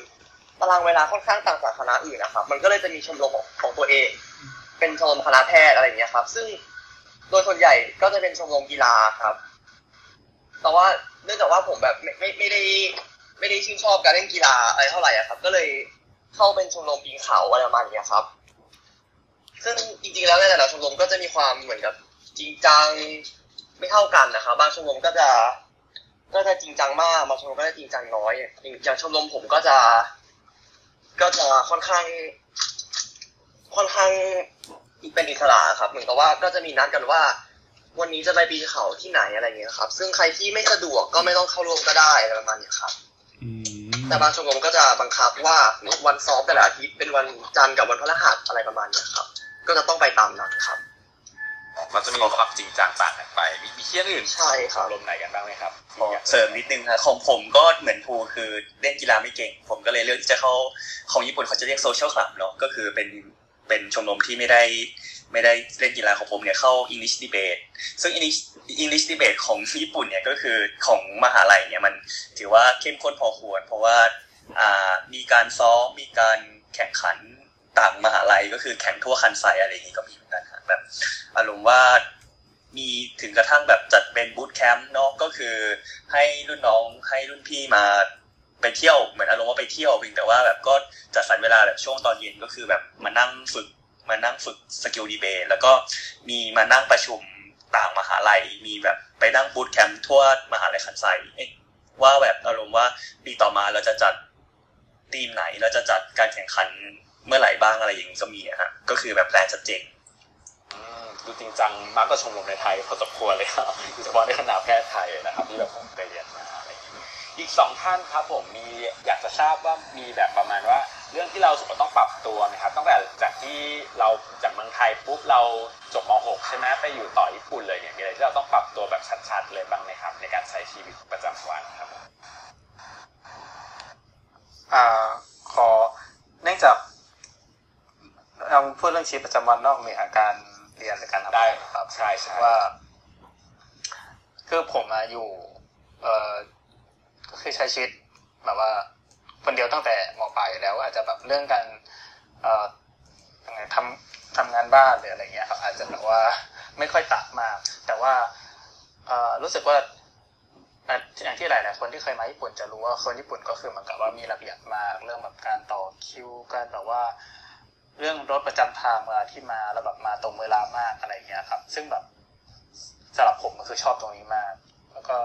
ตารางเวลาค่อนข้างต่างจากคณะอื่นนะครับ มันก็เลยจะมีชมรมของตัวเอง เป็นชมรมคณะแพทย์อะไรอย่างเงี้ยครับ ซึ่งโดยส่วนใหญ่ก็จะเป็นชมรมกีฬาครับ แต่ว่าเนื่องจากว่าผมแบบไม่ไม่ไม่ได้ไม่ได้ชื่นชอบการเล่นกีฬาอะไรเท่าไหร่อะครับ ก็เลยเข้าเป็นชมรมปีนเขาอะไรประมาณเนี้ยครับ ซึ่งจริงๆแล้วในแต่ละชมรมก็จะมีความเหมือนกับจริงจังไม่เท่ากันนะครับบางชมรมก็จะก็จะจริงจังมากบางชมรมก็จะจริงจังน้อยอย่างชมรมผมก็จะ ก็จะค่อนข้าง ค่อนข้างเป็นอิสระครับ เหมือนกับว่าก็จะมีนัดกันว่า วันนี้จะไปปีนเขาที่ไหนอะไรเงี้ยครับ ซึ่งใครที่ไม่สะดวกก็ไม่ต้องเข้าร่วมก็ได้อะไรประมาณเนี้ยครับอืมแต่บางชมรมก็จะบังคับว่าวันซ้อมแต่ละอาทิตย์เป็นวันจันทร์กับวันพฤหัสอะไรประมาณเนี้ยครับ ก็จะต้องไปตามนั้นครับ มันจะมีความจริงจังต่างกันไป มีมีที่อื่นใช่ครับลมไหนกันบ้างไหมครับขอเสริมนิดนึงครับของผมก็เหมือนภูคือเล่นกีฬาไม่เก่ง ผมก็เลยเลือกที่จะเข้าของญี่ปุ่นเขาจะเรียกโซเชียลคลับเนาะก็คือเป็นเป็นชมรมที่ไม่ได้ไม่ได้เล่นกีฬาของผมเนี่ยเข้า English Debate ซึ่ง English English Debate ของญี่ปุ่นเนี่ยก็คือของมหาลัยเนี่ยมันถือว่าเข้มข้นพอควร เพราะว่าอ่ามีการซ้อมมีการแข่งขัน ต่างมหาลัยก็คือแข่งทั่วคันไซอะไรอย่างนี้ก็มีเหมือนกันครับแบบอารมณ์ว่ามีถึงกระทั่งแบบจัดเป็นบูตแคมป์เนาะก็คือให้รุ่นน้องให้รุ่นพี่มาไปเที่ยวเหมือนอารมณ์ว่าไปเที่ยวเพียงแต่ว่าแบบก็จัดสรรเวลาแบบช่วงตอนเย็นก็คือแบบมานั่งฝึกมานั่งฝึก skill debate แล้วก็มีมานั่งประชุมต่างมหาลัย มีแบบไปนั่ง boot camp ทั่วมหาลัยคันไซว่าแบบอารมณ์ว่าปีต่อมาเราจะจัดทีมไหนเราจะจัดการแข่งขัน เมื่อไหร่บ้างอะไรอย่างนี้ก็มีอะฮะก็คือแบบแปลนชัดเจนอืมดูจริงจังมากกว่าชมรมในไทยพอสมควรเลยครับโดยเฉพาะในคณะแพทย์ไทยนะครับที่แบบผมเคยเรียนมาอะไรอย่างนี้อีกสองท่านครับผมมีอยากจะทราบว่ามีแบบประมาณว่า เรื่องที่เราสุขต้องปรับตัวไหมครับตั้งแต่จากที่เราจากเมืองไทยปุ๊บเราจบม .6 ใช่ไหมไปอยู่ต่อญี่ปุ่นเลยเนี่ยมีอะไรที่เราต้องปรับตัวแบบชัดๆเลยบ้างไหมครับ ในการใช้ชีวิตประจำวันครับผมอ่าขอเนื่องจาก เราพูดเรื่องชีวิตประจำวันนอกเหนือการเรียนหรือการทำงานได้ครับใช่ใช่ว่า คือผมอะอยู่ เอ่อก็คือใช้ชีวิตแบบว่า คนเดียวตั้งแต่มปลายอยู่แล้ว อาจจะแบบเรื่องการเอ่อยังไงทำทำงานบ้านหรืออะไรเงี้ยครับอาจจะแบบว่าไม่ค่อยตักมาก แต่ว่าเอ่อรู้สึกว่าอะอย่างที่หลายๆคนที่เคยมาญี่ปุ่นจะรู้ว่าคนญี่ปุ่นก็คือเหมือนกับว่ามีระเบียบมาก เรื่องแบบการต่อคิวการแบบว่า เรื่องรถประจำทางเวลาที่มาแล้วแบบมาตรงเวลามากอะไรเงี้ยครับ ซึ่งแบบสำหรับผมก็คือชอบตรงนี้มาก แล้วก็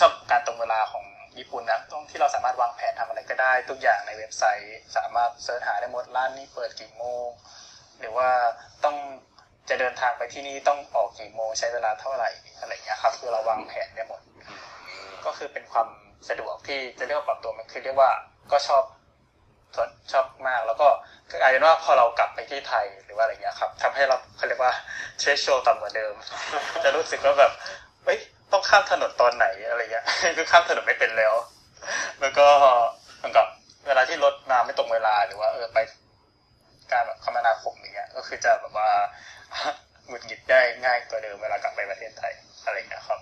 ชอบการตรงเวลาของญี่ปุ่นนะตรงที่เราสามารถวางแผนทำอะไรก็ได้ ทุกอย่างในเว็บไซต์ สามารถเสิร์ชหาได้หมดร้านนี้เปิดกี่โมง หรือว่าต้องจะเดินทางไปที่นี่ต้องออกกี่โมงใช้เวลาเท่าไหร่อะไรเงี้ยครับคือเราวางแผนได้หมด ก็คือเป็นความสะดวกที่จะเรียกว่าปรับตัวมันคือเรียกว่าก็ชอบ ชอบมาก แล้วก็กลายเป็นว่าพอเรากลับไปที่ไทยหรือว่าอะไรเงี้ยครับทำให้เราเขาเรียกว่าเชสโชต่ำกว่าเดิม จะรู้สึกว่าแบบเอ้ยต้องข้ามถนนตอนไหนอะไรเงี้ยคือข้ามถนนไม่เป็นแล้ว แล้วก็เหมือนกับเวลาที่รถมาไม่ตรงเวลาหรือว่าเออไปการแบบคมนาคมอย่างเงี้ย ก็คือจะแบบว่าหงุดหงิดได้ง่ายกว่าเดิมเวลากลับไปประเทศไทยอะไรเงี้ยครับ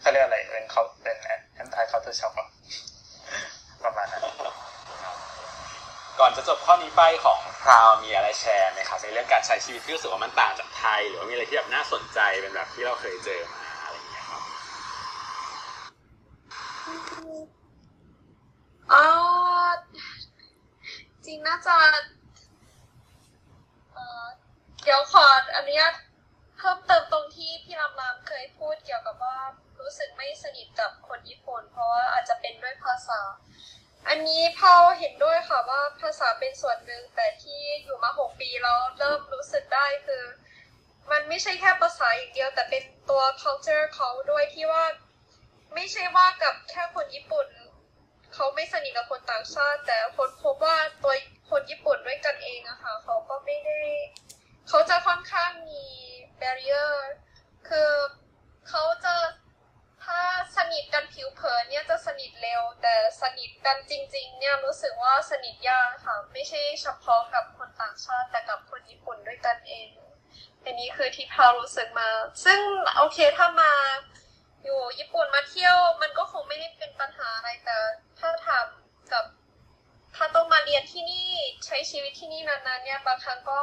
เขาเรียกอะไรเป็นเขาเป็น anti culture shock ประมาณนั้น ก่อนจะจบข้อนี้ไปของคราวมีอะไรแชร์ไหมครับในเรื่องการใช้ชีวิตที่รู้สึกว่ามันต่างจากไทย หรือว่ามีอะไรที่แบบน่าสนใจเป็นแบบที่เราเคยเจอมาอะไรอย่างเงี้ยครับอจริงน่าจะเอ่อเดี๋ยวขออนุญาตเพิ่มเติมตรงที่พี่รามรามเคยพูดเกี่ยวกับว่ารู้สึกไม่สนิทกับคนญี่ปุ่น เพราะว่าอาจจะเป็นด้วยภาษา อันนี้พอเห็นด้วยค่ะว่าภาษาเป็นส่วนหนึ่งแต่ที่อยู่มาหกปีแล้วเริ่มรู้สึกได้คือ มันไม่ใช่แค่ภาษาอย่างเดียว แต่เป็นตัว culture เขาด้วยที่ว่า ไม่ใช่ว่ากับแค่คนญี่ปุ่น เขาไม่สนิทกับคนต่างชาติ แต่คนพบว่าตัวคนญี่ปุ่นด้วยกันเองอะค่ะเขาก็ไม่ได้ เขาจะค่อนข้างมี barrier คือเขาจะ ถ้าสนิทกันผิวเผินเนี่ยจะสนิทเร็ว แต่สนิทกันจริง ๆ เนี่ยรู้สึกว่าสนิทยากค่ะ ไม่ใช่เฉพาะกับคนต่างชาติแต่กับคนญี่ปุ่นด้วยกันเองอันนี้คือที่พารู้สึกมา ซึ่งโอเคถ้ามาอยู่ญี่ปุ่นมาเที่ยว มันก็คงไม่ได้เป็นปัญหาอะไรแต่ถ้าถามกับ ถ้าต้องมาเรียนที่นี่ใช้ชีวิตที่นี่นานๆเนี่ยบางครั้งก็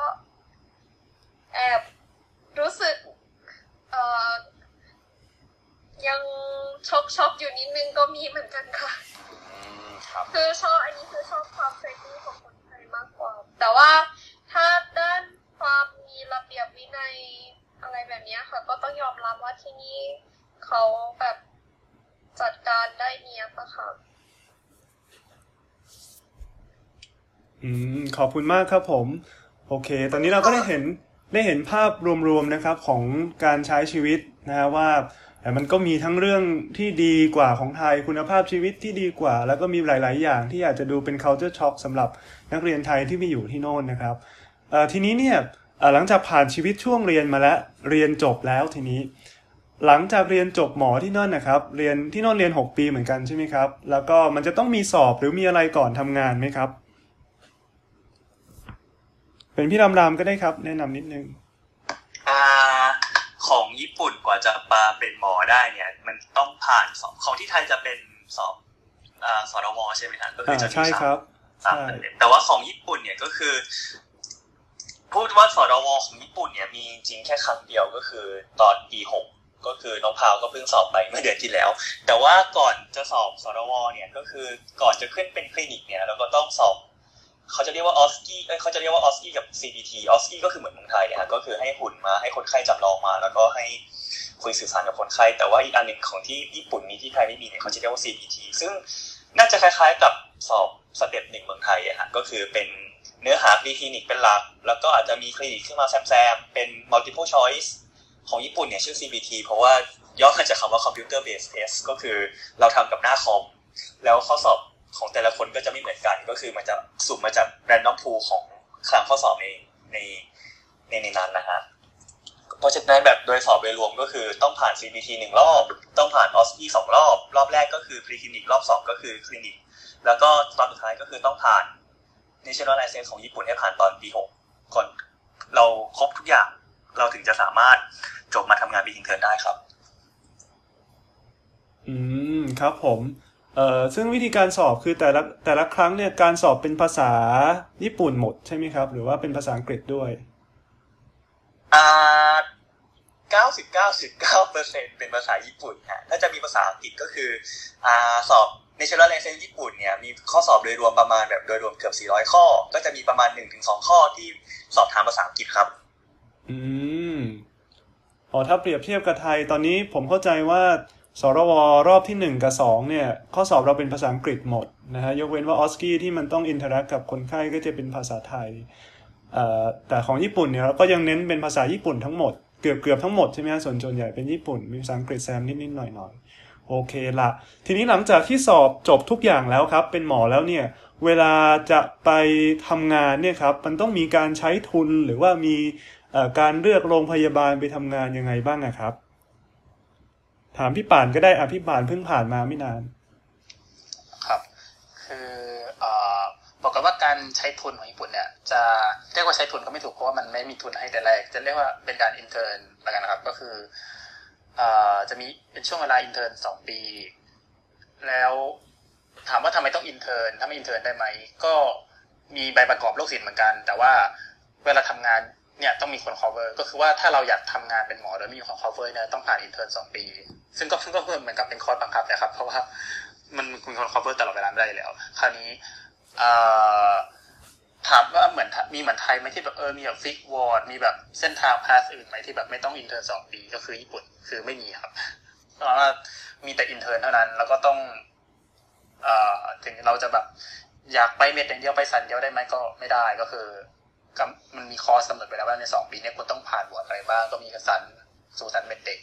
แอบรู้สึกเอ่อ ยังช็อกช็อกอยู่นิดนึงก็มีเหมือนกันค่ะ อืมครับ คือชอบอันนี้คือชอบความ friendly ของคนไทยมากกว่า แต่ว่าถ้าด้านความมีระเบียบวินัยอะไรแบบเนี้ยค่ะ ก็ต้องยอมรับว่าที่นี่เขาแบบจัดการได้เนียบอะค่ะ อืมขอบคุณมากครับผม โอเค ตอนนี้เราก็ได้เห็นได้เห็นภาพรวมๆนะครับของการใช้ชีวิตนะฮะว่า แต่มันก็มีทั้งเรื่องที่ดีกว่าของไทยคุณภาพชีวิตที่ดีกว่า แล้วก็มีหลาย ๆ อย่างที่อาจจะดูเป็น culture shock สำหรับนักเรียนไทยที่ไปอยู่ที่โน่นนะครับทีนี้เนี่ยหลังจากผ่านชีวิตช่วงเรียนมาแล้วเรียนจบแล้วทีนี้ หลังจากเรียนจบหมอที่นั่นนะครับ เรียนที่โน่นเรียน 6 ปีเหมือนกันใช่ไหมครับ แล้วก็มันจะต้องมีสอบหรือมีอะไรก่อนทำงานไหมครับ เป็นพี่รามรามก็ได้ครับ แนะนำนิดนึง ของญี่ปุ่นกว่าจะมาเป็นหมอได้เนี่ย มันต้องผ่านสอบของที่ไทยจะเป็นสอบอ่าสรวใช่ไหมครับก็คืออ่าจะมีใช่ครับสามใช่ประเด็นแต่ว่าของญี่ปุ่นเนี่ยก็คือ พูดว่าสรวของญี่ปุ่นเนี่ยมีจริงแค่ครั้งเดียวก็คือตอนปีหกก็คือน้องพาวก็เพิ่งสอบไปเมื่อเดือนที่แล้ว แต่ว่าก่อนจะสอบสรวเนี่ยก็คือก่อนจะขึ้นเป็นคลินิกเนี่ยเราก็ต้องสอบ เขาจะเรียกว่าออสกี้เขาจะเรียกว่าออสกี้กับ CBT ออสกี้ก็คือเหมือนเมืองไทยนะฮะก็คือให้หุ่นมาให้คนไข้จำลองมา แล้วก็ให้คุยสื่อสารกับคนไข้ แต่ว่าอีกอันหนึ่งของที่ญี่ปุ่นมีที่ไทยไม่มีเนี่ยเขาจะเรียกว่า CBT ซึ่งน่าจะคล้ายๆกับสอบ step หนึ่งเมืองไทยอะฮะก็คือเป็นเนื้อหาคลินิกเป็นหลัก แล้วก็อาจจะมีคลินิกขึ้นมาแซมๆเป็น multiple choice ของญี่ปุ่นเนี่ยชื่อ CBT เพราะว่าย่อมาจากคำว่า computer based test ก็คือเราทำกับหน้าคอม แล้วข้อสอบ ของแต่ละคนก็จะไม่เหมือนกัน ก็คือมันจะสุ่มมาจาก random pool ของคลังข้อสอบในในในในนั้นนะฮะเพราะฉะนั้นแบบโดยสอบโดยรวมก็คือต้องผ่าน CBT หนึ่งรอบ ต้องผ่าน OSCE สองรอบ รอบแรกก็คือ pre clinic รอบสองก็คือ clinic แล้วก็ตอนสุดท้ายก็คือต้องผ่าน national license ของญี่ปุ่นให้ผ่านตอนปีหกก่อนเราครบทุกอย่างเราถึงจะสามารถจบมาทำงานปีทิงเทิร์ได้ครับ อืมครับผม เอ่อซึ่งวิธีการสอบคือแต่ละแต่ละครั้งเนี่ยการสอบเป็นภาษาญี่ปุ่นหมดใช่ไหมครับ หรือว่าเป็นภาษาอังกฤษด้วยอ่าเก้าสิบเก้าสิบเก้าเปอร์เซ็นเป็นภาษาญี่ปุ่นฮะถ้าจะมีภาษาอังกฤษก็คืออ่าสอบ National License ญี่ปุ่นเนี่ยมีข้อสอบโดยรวมประมาณแบบโดยรวมเกือบ 400 ข้อ ก็จะมีประมาณ 1-2 ข้อที่สอบถามภาษาอังกฤษครับ อืมอ๋อถ้าเปรียบเทียบกับไทยตอนนี้ผมเข้าใจว่า ศรว. รอบที่หนึ่งกับสองเนี่ยข้อสอบเราเป็นภาษาอังกฤษหมดนะฮะยกเว้นว่า OSCE ที่มันต้อง interact กับคนไข้ก็จะเป็นภาษาไทยแต่ของญี่ปุ่นเนี่ยเราก็ยังเน้นเป็นภาษาญี่ปุ่นทั้งหมดเกือบเกือบทั้งหมดใช่ไหมฮะส่วนส่วนใหญ่เป็นญี่ปุ่นมีภาษาอังกฤษแซมนิดนิดๆหน่อยหน่อยๆโอเคละทีนี้หลังจากที่สอบจบทุกอย่างแล้วครับ เป็นหมอแล้วเนี่ยเวลาจะไปทำงานเนี่ยครับมันต้องมีการใช้ทุนหรือว่ามีการเลือกโรงพยาบาลไปทำงานยังไงบ้างอะครับ ถามพี่ป่านก็ได้อะพี่ป่านเพิ่งผ่านมาไม่นาน ครับ คืออบอกกันว่าการใช้ทุนของญี่ปุ่นเนี่ย จะเรียกว่าใช้ทุนก็ไม่ถูกเพราะว่ามันไม่มีทุนให้แต่แรก จะเรียกว่าเป็นการ intern แล้วกันนะครับ ก็คืออจะมีเป็นช่วงเวลา intern สองปี แล้วถามว่าทำไมต้อง intern ถ้าไม่ intern ได้ไหม ก็มีใบประกอบโรคศิลป์เหมือนกัน แต่ว่าเวลาทำงาน เนี่ยต้องมีคน cover ก็คือว่าถ้าเราอยากทำงานเป็นหมอโดยไม่มีคน cover เนี่ยต้องผ่าน intern สองปี ซึ่งก็ซึ่งก็เหมือนกับเป็นคอร์สบังคับนะครับ เพราะว่ามันมีคน cover ตลอดเวลาไม่ได้แล้ว คราวนี้ถามว่าเหมือนมีเหมือนไทยไหมที่แบบเออมีแบบ fix ward มีแบบเส้นทาง path อื่นไหมที่แบบไม่ต้อง intern สองปีก็คือญี่ปุ่นคือไม่มีครับเพราะว่ามีแต่ intern เท่านั้น แล้วก็ต้องอถึงเราจะแบบอยากไป med อย่างเดียวไปศัลย์เดียวได้ไหมก็ไม่ได้ก็คือ มันมีคอร์สกำหนดไปแล้วว่าในสองปีนี้คุณต้องผ่านบวชอะไรบ้างก็มีศัลย์สูศัลย์ med เด็ก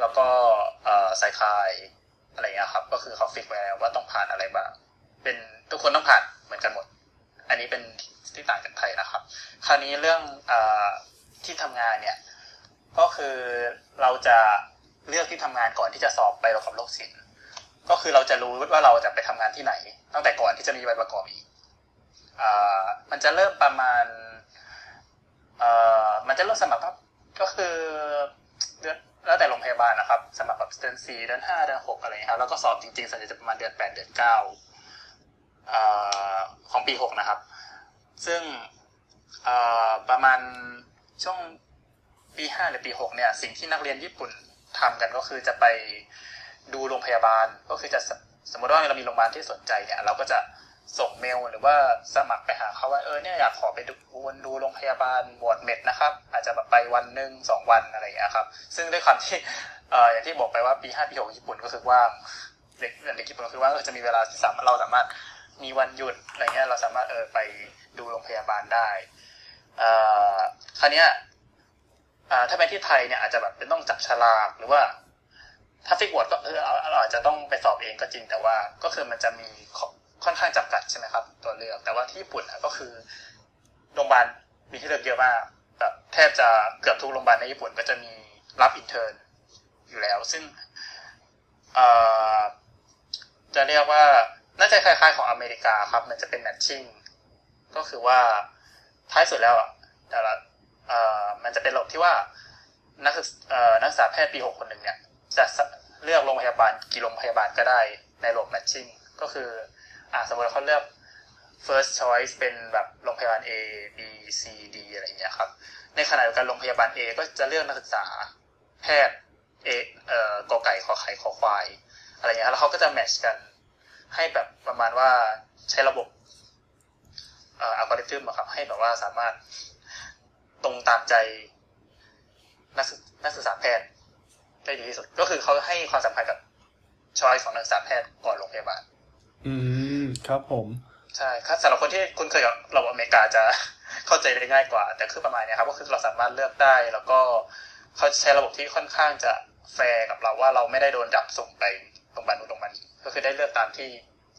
แล้วก็เอ่อไซคายอะไรเงี้ยครับ ก็คือเขา fix ไว้แล้วว่าต้องผ่านอะไรบ้าง เป็นทุกคนต้องผ่านเหมือนกันหมด อันนี้เป็นที่ต่างจากไทยนะครับ คราวนี้เรื่องอที่ทำงานเนี่ย ก็คือเราจะเลือกที่ทำงานก่อนที่จะสอบไปประกอบโรคศิลป์ก็คือเราจะรู้ว่าเราจะไปทำงานที่ไหน ตั้งแต่ก่อนที่จะมีใบประกอบอีกอมันจะเริ่มประมาณ เอ่อมันจะเริ่มสมัครก็คือเดือนแล้วแต่โรงพยาบาลนะครับ สมัครแบบเดือนสี่เดือนห้าเดือนหกอะไรเงี้ยครับแล้วก็สอบจริงๆส่วนใหญ่จะประมาณเดือนแปดเดือนเก้าของปีหกนะครับ ซึ่งประมาณช่วงปีห้าหรือปีหกเนี่ย สิ่งที่นักเรียนญี่ปุ่นทำกันก็คือจะไปดูโรงพยาบาลก็คือจะสมมติว่าเรามีโรงพยาบาลที่สนใจเนี่ย เราก็จะ ส่งเมลหรือว่าสมัครไปหาเขาว่าเออเนี่ยอยากขอไปดูวนดูโรงพยาบาลหมวดเม็ดนะครับ อาจจะแบบไปวันหนึ่งสองวันอะไรอย่างเงี้ครับ ซึ่งด้วยความที่เอ่ออย่างที่บอกไปว่าปีห้าปีหกญี่ปุ่นก็คือว่างเด็กเด็กญี่ปุ่นก็คือว่าจะมีเวลาที่สามารถเราสามารถมีวันหยุดอะไรเงี้ยเราสามารถเออไปดูโรงพยาบาลได้เอ่อคราวเนี้ยอ่าถ้าเป็นที่ไทยเนี่ยอาจจะแบบเป็นต้องจับฉลากหรือว่าถ้าฟิกวอร์ดก็เออเราอาจจะต้องไปสอบเองก็จริงแต่ว่าก็คือมันจะมี ค่อนข้างจำกัดใช่ไหมครับ ตัวเลือก แต่ว่าที่ญี่ปุ่นก็คือโรงพยาบาลมีที่เลือกเยอะมากแบบแทบจะเกือบทุกโรงพยาบาลในญี่ปุ่นก็จะมีรับ intern อยู่แล้ว ซึ่งจะเรียกว่าน่าจะคล้ายๆของอเมริกาครับ มันจะเป็น matching ก็คือว่าท้ายสุดแล้วแต่ละมันจะเป็นระบบที่ว่านักศึกนักศึกษาแพทย์ปีหกคนหนึ่งเนี่ยจะเลือกโรงพยาบาลกี่โรงพยาบาลก็ได้ในระบบ matching ก็คือ อ่าสมมติเขาเลือก first choice เป็นแบบโรงพยาบาล A B C D อะไรอย่างเงี้ยครับ ในขณะเดียวกันโรงพยาบาล A ก็จะเลือกนักศึกษา แพทย์ A เอ่อกอไก่ขอไข่ขอควาย อะไรเงี้ยแล้วเขาก็จะแมทช์กันให้แบบประมาณว่าใช้ระบบเอ่ออัลกอริทึมครับให้แบบว่าสามารถตรงตามใจนักนักศึกษาแพทย์ได้ดีที่สุด ก็คือเขาให้ความสำคัญกับช้อยของนักศึกษาแพทย์ก่อนโรงพยาบาล อืมครับผมใช่ครับสำหรับคนที่คุ้นเคยกับระบบอเมริกาจะเข้าใจได้ง่ายกว่า แต่คือประมาณนี้ครับก็คือเราสามารถเลือกได้ แล้วก็เขาใช้ระบบที่ค่อนข้างจะแฟร์กับเราว่าเราไม่ได้โดนจับส่งไปโรงพยาบาลนู้นโรงพยาบาลนี้ก็คือได้เลือกตามที่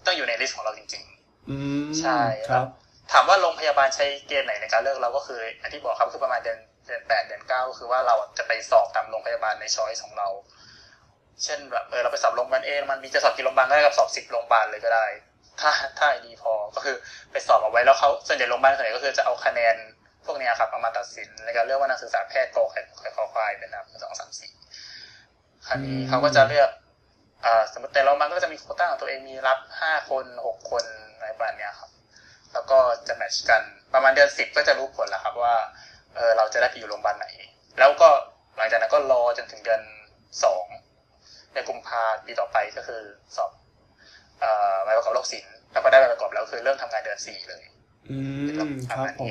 ต้องอยู่ใน list ของเราจริงๆอืมใช่ครับ ถามว่าโรงพยาบาลใช้เกณฑ์ไหนในการเลือกเราก็คืออย่างที่บอกครับคือประมาณเดือนเดือนแปดเดือนเก้าก็คือว่าเราจะไปสอบตามโรงพยาบาลใน choice ของเรา เช่นแบบเออเราไปสอบโรงพยาบาลเองมันมีจะสอบกี่โรงพยาบาลก็ได้กับสอบสิบโรงพยาบาลเลยก็ได้ ถ้าถ้าดีพอก็คือไปสอบเอาไว้แล้วเขาส่วนใหญ่โรงพยาบาลส่วนใหญ่ก็คือจะเอาคะแนนพวกนี้ครับเอามาตัดสินในการเลือกว่านักศึกษาแพทย์โกไข่ไข่คอควายเป็นอันดับสองสามสี่คราวนี้เขาก็จะเลือกอสมมติแต่โรงพยาบาลก็จะมีโคต้าของตัวเองมีรับห้าคนหกคนอะไรประมาณนี้ครับ แล้วก็จะแมทช์กันประมาณเดือนสิบก็จะรู้ผลแล้วครับว่าเออเราจะได้ไปอยู่โรงพยาบาลไหน แล้วก็หลังจากนั้นก็รอจนถึงเดือนสอง ในกุมภาปีต่อไปก็คือสอบใบประกอบโรคศิลป์แล้วก็ได้ใบประกอบแล้วคือเริ่มทำงานเดือนสี่เลย อืมครับผม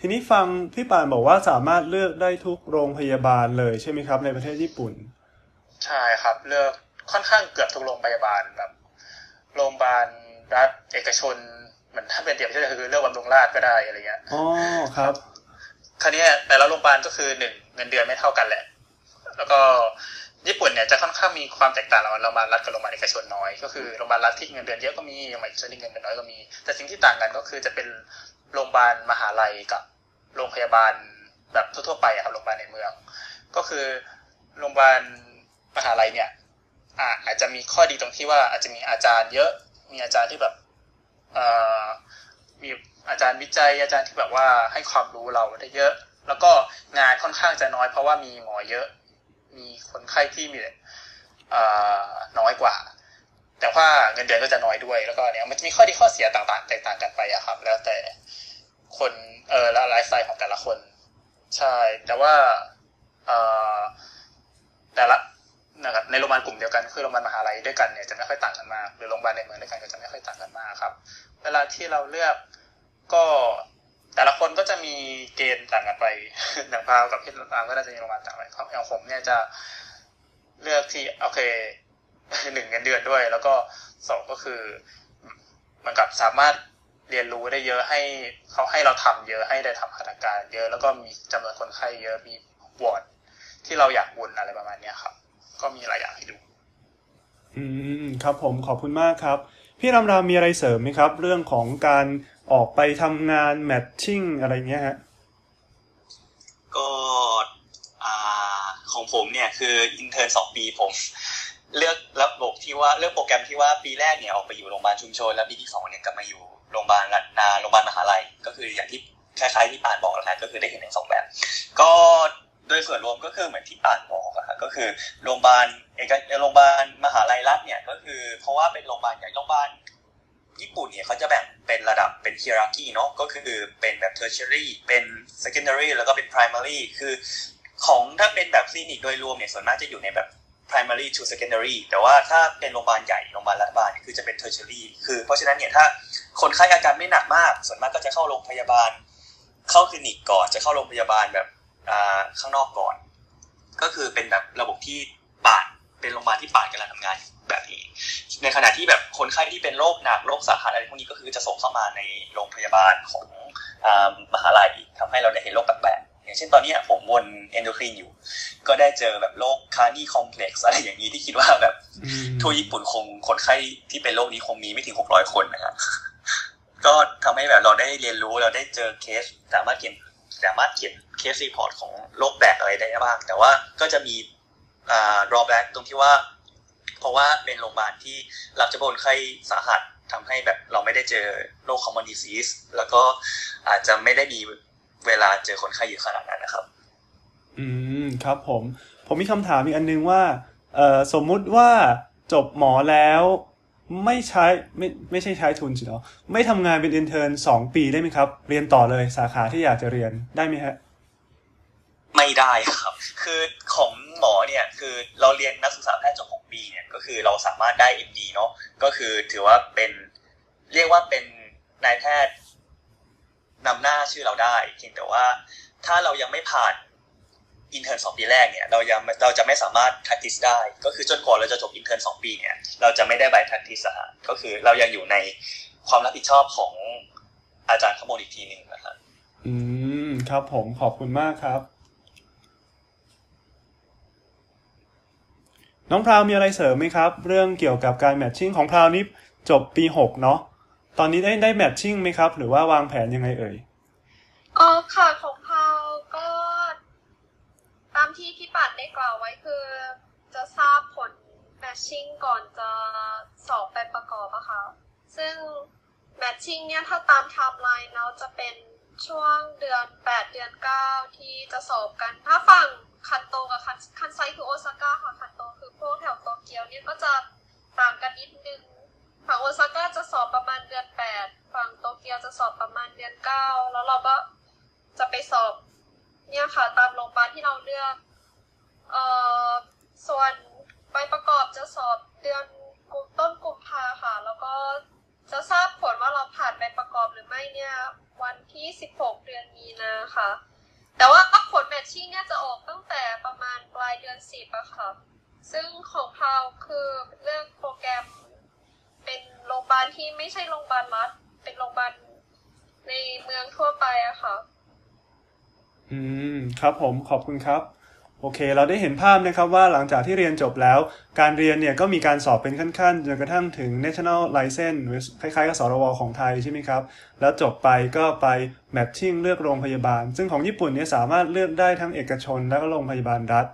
ทีนี้ฟังพี่ปานบอกว่าสามารถเลือกได้ทุกโรงพยาบาลเลยใช่ไหมครับ ในประเทศญี่ปุ่น ใช่ครับเลือกค่อนข้างเกือบทุกโรงพยาบาลแบบโรงพยาบาลรัฐเอกชนเหมือนถ้าเป็นเดียบที่คือเลือกบำรุงราชก็ได้อะไรเงี้ยอ๋อครับ คราวนี้แต่ละโรงพยาบาลก็คือหนึ่งเงินเดือนไม่เท่ากันแหละ แล้วก็ ญี่ปุ่นเนี่ยจะค่อนข้างมีความแตกต่างระหว่างโรงพยาบาลรัฐกับโรงพยาบาลเอกชนน้อยก็คือโรงพยาบาลรัฐที่เงินเดือนเยอะก็มีโรงพยาบาลเอกชนที่เงินเดือนน้อยก็มี แต่สิ่งที่ต่างกันก็คือจะเป็นโรงพยาบาลมหาลัยกับโรงพยาบาลแบบทั่วๆไปครับโรงพยาบาลในเมือง ก็คือโรงพยาบาลมหาลัยเนี่ยอาจจะมีข้อดีตรงที่ว่าอาจจะมีอาจารย์เยอะมีอาจารย์ที่แบบมีอาจารย์วิจัยอาจารย์ที่แบบว่าให้ความรู้เราได้เยอะ แล้วก็งานค่อนข้างจะน้อยเพราะว่ามีหมอเยอะ มีคนไข้ที่มีน้อยกว่า แต่ว่าเงินเดือนก็จะน้อยด้วย แล้วก็เนี่ยมันจะมีข้อดีข้อเสียต่างๆ แตกต่างกันไปอะครับ แล้วแต่คนเออและไลฟ์สไตล์ของแต่ละคน ใช่ แต่ว่าเออแต่ละนะครับในโรงพยาบาลกลุ่มเดียวกันคือโรงพยาบาลมหาลัยด้วยกันเนี่ยจะไม่ค่อยต่างกันมากหรือโรงพยาบาลในเมืองด้วยกันก็จะไม่ค่อยต่างกันมากครับ เวลาที่เราเลือกก็ แต่ละคนก็จะมีเกณฑ์ต่างกันไปอย่างพาวกับพี่ตามก็น่าจะมีโรงพยาบาลต่างไปอย่างผมเนี่ยจะเลือกที่โอเคหนึ่งเงินเดือนด้วย แล้วก็สองก็คือมันกับสามารถเรียนรู้ได้เยอะให้เขาให้เราทำเยอะให้ได้ทำหัตถการเยอะแล้วก็มีจำนวนคนไข้เยอะมีวอร์ดที่เราอยากวนอะไรประมาณนี้ครับ ก็มีหลายอย่างให้ดู อืมครับผมขอบคุณมากครับ พี่รำรามมีอะไรเสริมไหมครับ เรื่องของการ ออกไปทำงาน matching อะไรเงี้ยฮะก็ของผมเนี่ยคือ intern สองปีผม เลือกระบบที่ว่าเลือกโปรแกรมที่ว่าปีแรกเนี่ยออกไปอยู่โรงพยาบาลชุมชนแล้วปีที่สองเนี่ยกลับมาอยู่โรงพยาบาลนาโรงพยาบาลมหาลัยก็คืออย่างที่คล้ายๆที่ปานบอกแล้วนะก็คือได้เห็นในสองแบบ ก็โดยส่วนรวมก็คือเหมือนที่ป่านบอกอะก็คือโรงพยาบาลเอกโรงพยาบาลมหาลัยรัฐเนี่ยก็คือเพราะว่าเป็นโรงพยาบาลใหญ่โรงพยาบาล ญี่ปุ่นเนี่ยเขาจะแบ่งเป็นระดับเป็น hierarchy เนาะก็คือเป็นแบบ tertiary เป็น secondary แล้วก็เป็น primary คือของถ้าเป็นแบบคลินิกโดยรวมเนี่ยส่วนมากจะอยู่ในแบบ primary to secondary แต่ว่าถ้าเป็นโรงพยาบาลใหญ่โรงพยาบาลรัฐบาลเนี่ยคือจะเป็น tertiary คือเพราะฉะนั้นเนี่ยถ้าคนไข้อาการไม่หนักมาก ส่วนมากก็จะเข้าโรงพยาบาล เข้าคลินิกก่อนจะเข้าโรงพยาบาลแบบอ่าข้างนอกก่อน ก็คือเป็นแบบระบบที่ เป็นโรงพยาบาลที่ป่านกำลังทำงานแบบนี้ ในขณะที่แบบคนไข้ที่เป็นโรคหนักโรคสาหัสอะไรพวกนี้ก็คือจะส่งเข้ามาในโรงพยาบาลของอ่ามหาลัยทำให้เราได้เห็นโรคแปลกๆอย่างเช่นตอนนี้ผมวน endocrine อยู่ ก็ได้เจอแบบโรค Carney complex อะไรอย่างนี้ที่คิดว่าแบบอืมทั่วญี่ปุ่นคงคนไข้ที่เป็นโรคนี้คงมีไม่ถึง600คนนะครับก็ทำให้แบบเราได้เรียนรู้เราได้เจอเคสสามารถเขียนสามารถเขียน case report ของโรคแปลกอะไรได้บ้าง แต่ว่าก็จะมี อ่า drawback ตรงที่ว่า เพราะว่าเป็นโรงพยาบาลที่รับเฉพาะคนไข้สาหัสทำให้แบบเราไม่ได้เจอโรค common disease แล้วก็อาจจะไม่ได้มีเวลาเจอคนไข้เยอะขนาดนั้นนะครับ อืมครับผม ผมมีคำถามอีกอันนึงว่าเอ่อสมมุติว่าจบหมอแล้วไม่ใช้ไม่ไม่ใช่ใช้ทุนสิเนาะไม่ทำงานเป็นอินเทอร์นสองปีได้ไหมครับ เรียนต่อเลยสาขาที่อยากจะเรียนได้ไหมฮะ ไม่ได้ครับ คือของหมอเนี่ยคือเราเรียนนักศึกษาแพทย์จบ6ปีเนี่ยก็คือเราสามารถได้ MD เนาะก็คือถือว่าเป็นเรียกว่าเป็นนายแพทย์นำหน้าชื่อเราได้เพียงแต่ว่าถ้าเรายังไม่ผ่าน intern สองปีแรกเนี่ยเรายังเราจะไม่สามารถ practice ได้ ก็คือจนกว่าเราจะจบ intern สองปีเนี่ยเราจะไม่ได้ใบ practice อะฮะก็คือเรายังอยู่ในความรับผิดชอบของอาจารย์ข้างบนอีกทีหนึ่งนะครับอืมครับผมขอบคุณมากครับ น้องพราวมีอะไรเสริมไหมครับ เรื่องเกี่ยวกับการ matching ของพราวนี่จบปีหกเนาะตอนนี้ได้ได้ matching ไหมครับ หรือว่าวางแผนยังไงเอ่ยอ๋อค่ะของพราวก็ ตามที่พี่ปัดได้กล่าวไว้คือ จะทราบผล matching ก่อนจะสอบใบประกอบอะค่ะ ซึ่ง matching เนี่ยถ้าตามไทม์ไลน์เราจะเป็นช่วงเดือน 8 เดือน 9 ที่จะสอบกัน ถ้าฝั่งคันโตกับคันคันไซคือโอซาก้าค่ะคันโตคื วกแถวโตเกียวเนี่ยก็จะต่างกันนิดนึงฝั่งโอซาก้าจะสอบประมาณเดือน8ฝั่งโตเกียวจะสอบประมาณเดือน9แล้วเราก็จะไปสอบเนี่ยค่ะตามโรงพยาบาลที่เราเลือกเอ่อส่วนใบประกอบจะสอบเดือนกุมต้นกุมภาค่ะ แล้วก็จะทราบผลว่าเราผ่านใบประกอบหรือไม่เนี่ยวันที่ 16 เดือนมีนาค่ะ แต่ว่าผลแมทชิ่งเนี่ยจะออกตั้งแต่ประมาณปลายเดือน 10อะค่ะ ซึ่งของเราคือเลือกโปรแกรม เป็นโรงพยาบาลที่ไม่ใช่โรงพยาบาลรัฐเป็นโรงพยาบาลในเมืองทั่วไปอะค่ะ อืม ครับผมขอบคุณครับ โอเค เราได้เห็นภาพนะครับว่าหลังจากที่เรียนจบแล้ว การเรียนเนี่ยก็มีการสอบเป็นขั้นๆจนกระทั่งถึง national license หรือคล้ายๆกับสรวของไทยใช่ไหมครับ แล้วจบไปก็ไป matching เลือกโรงพยาบาล ซึ่งของญี่ปุ่นเนี่ยสามารถเลือกได้ทั้งเอกชน และก็โรงพยาบาลรัฐ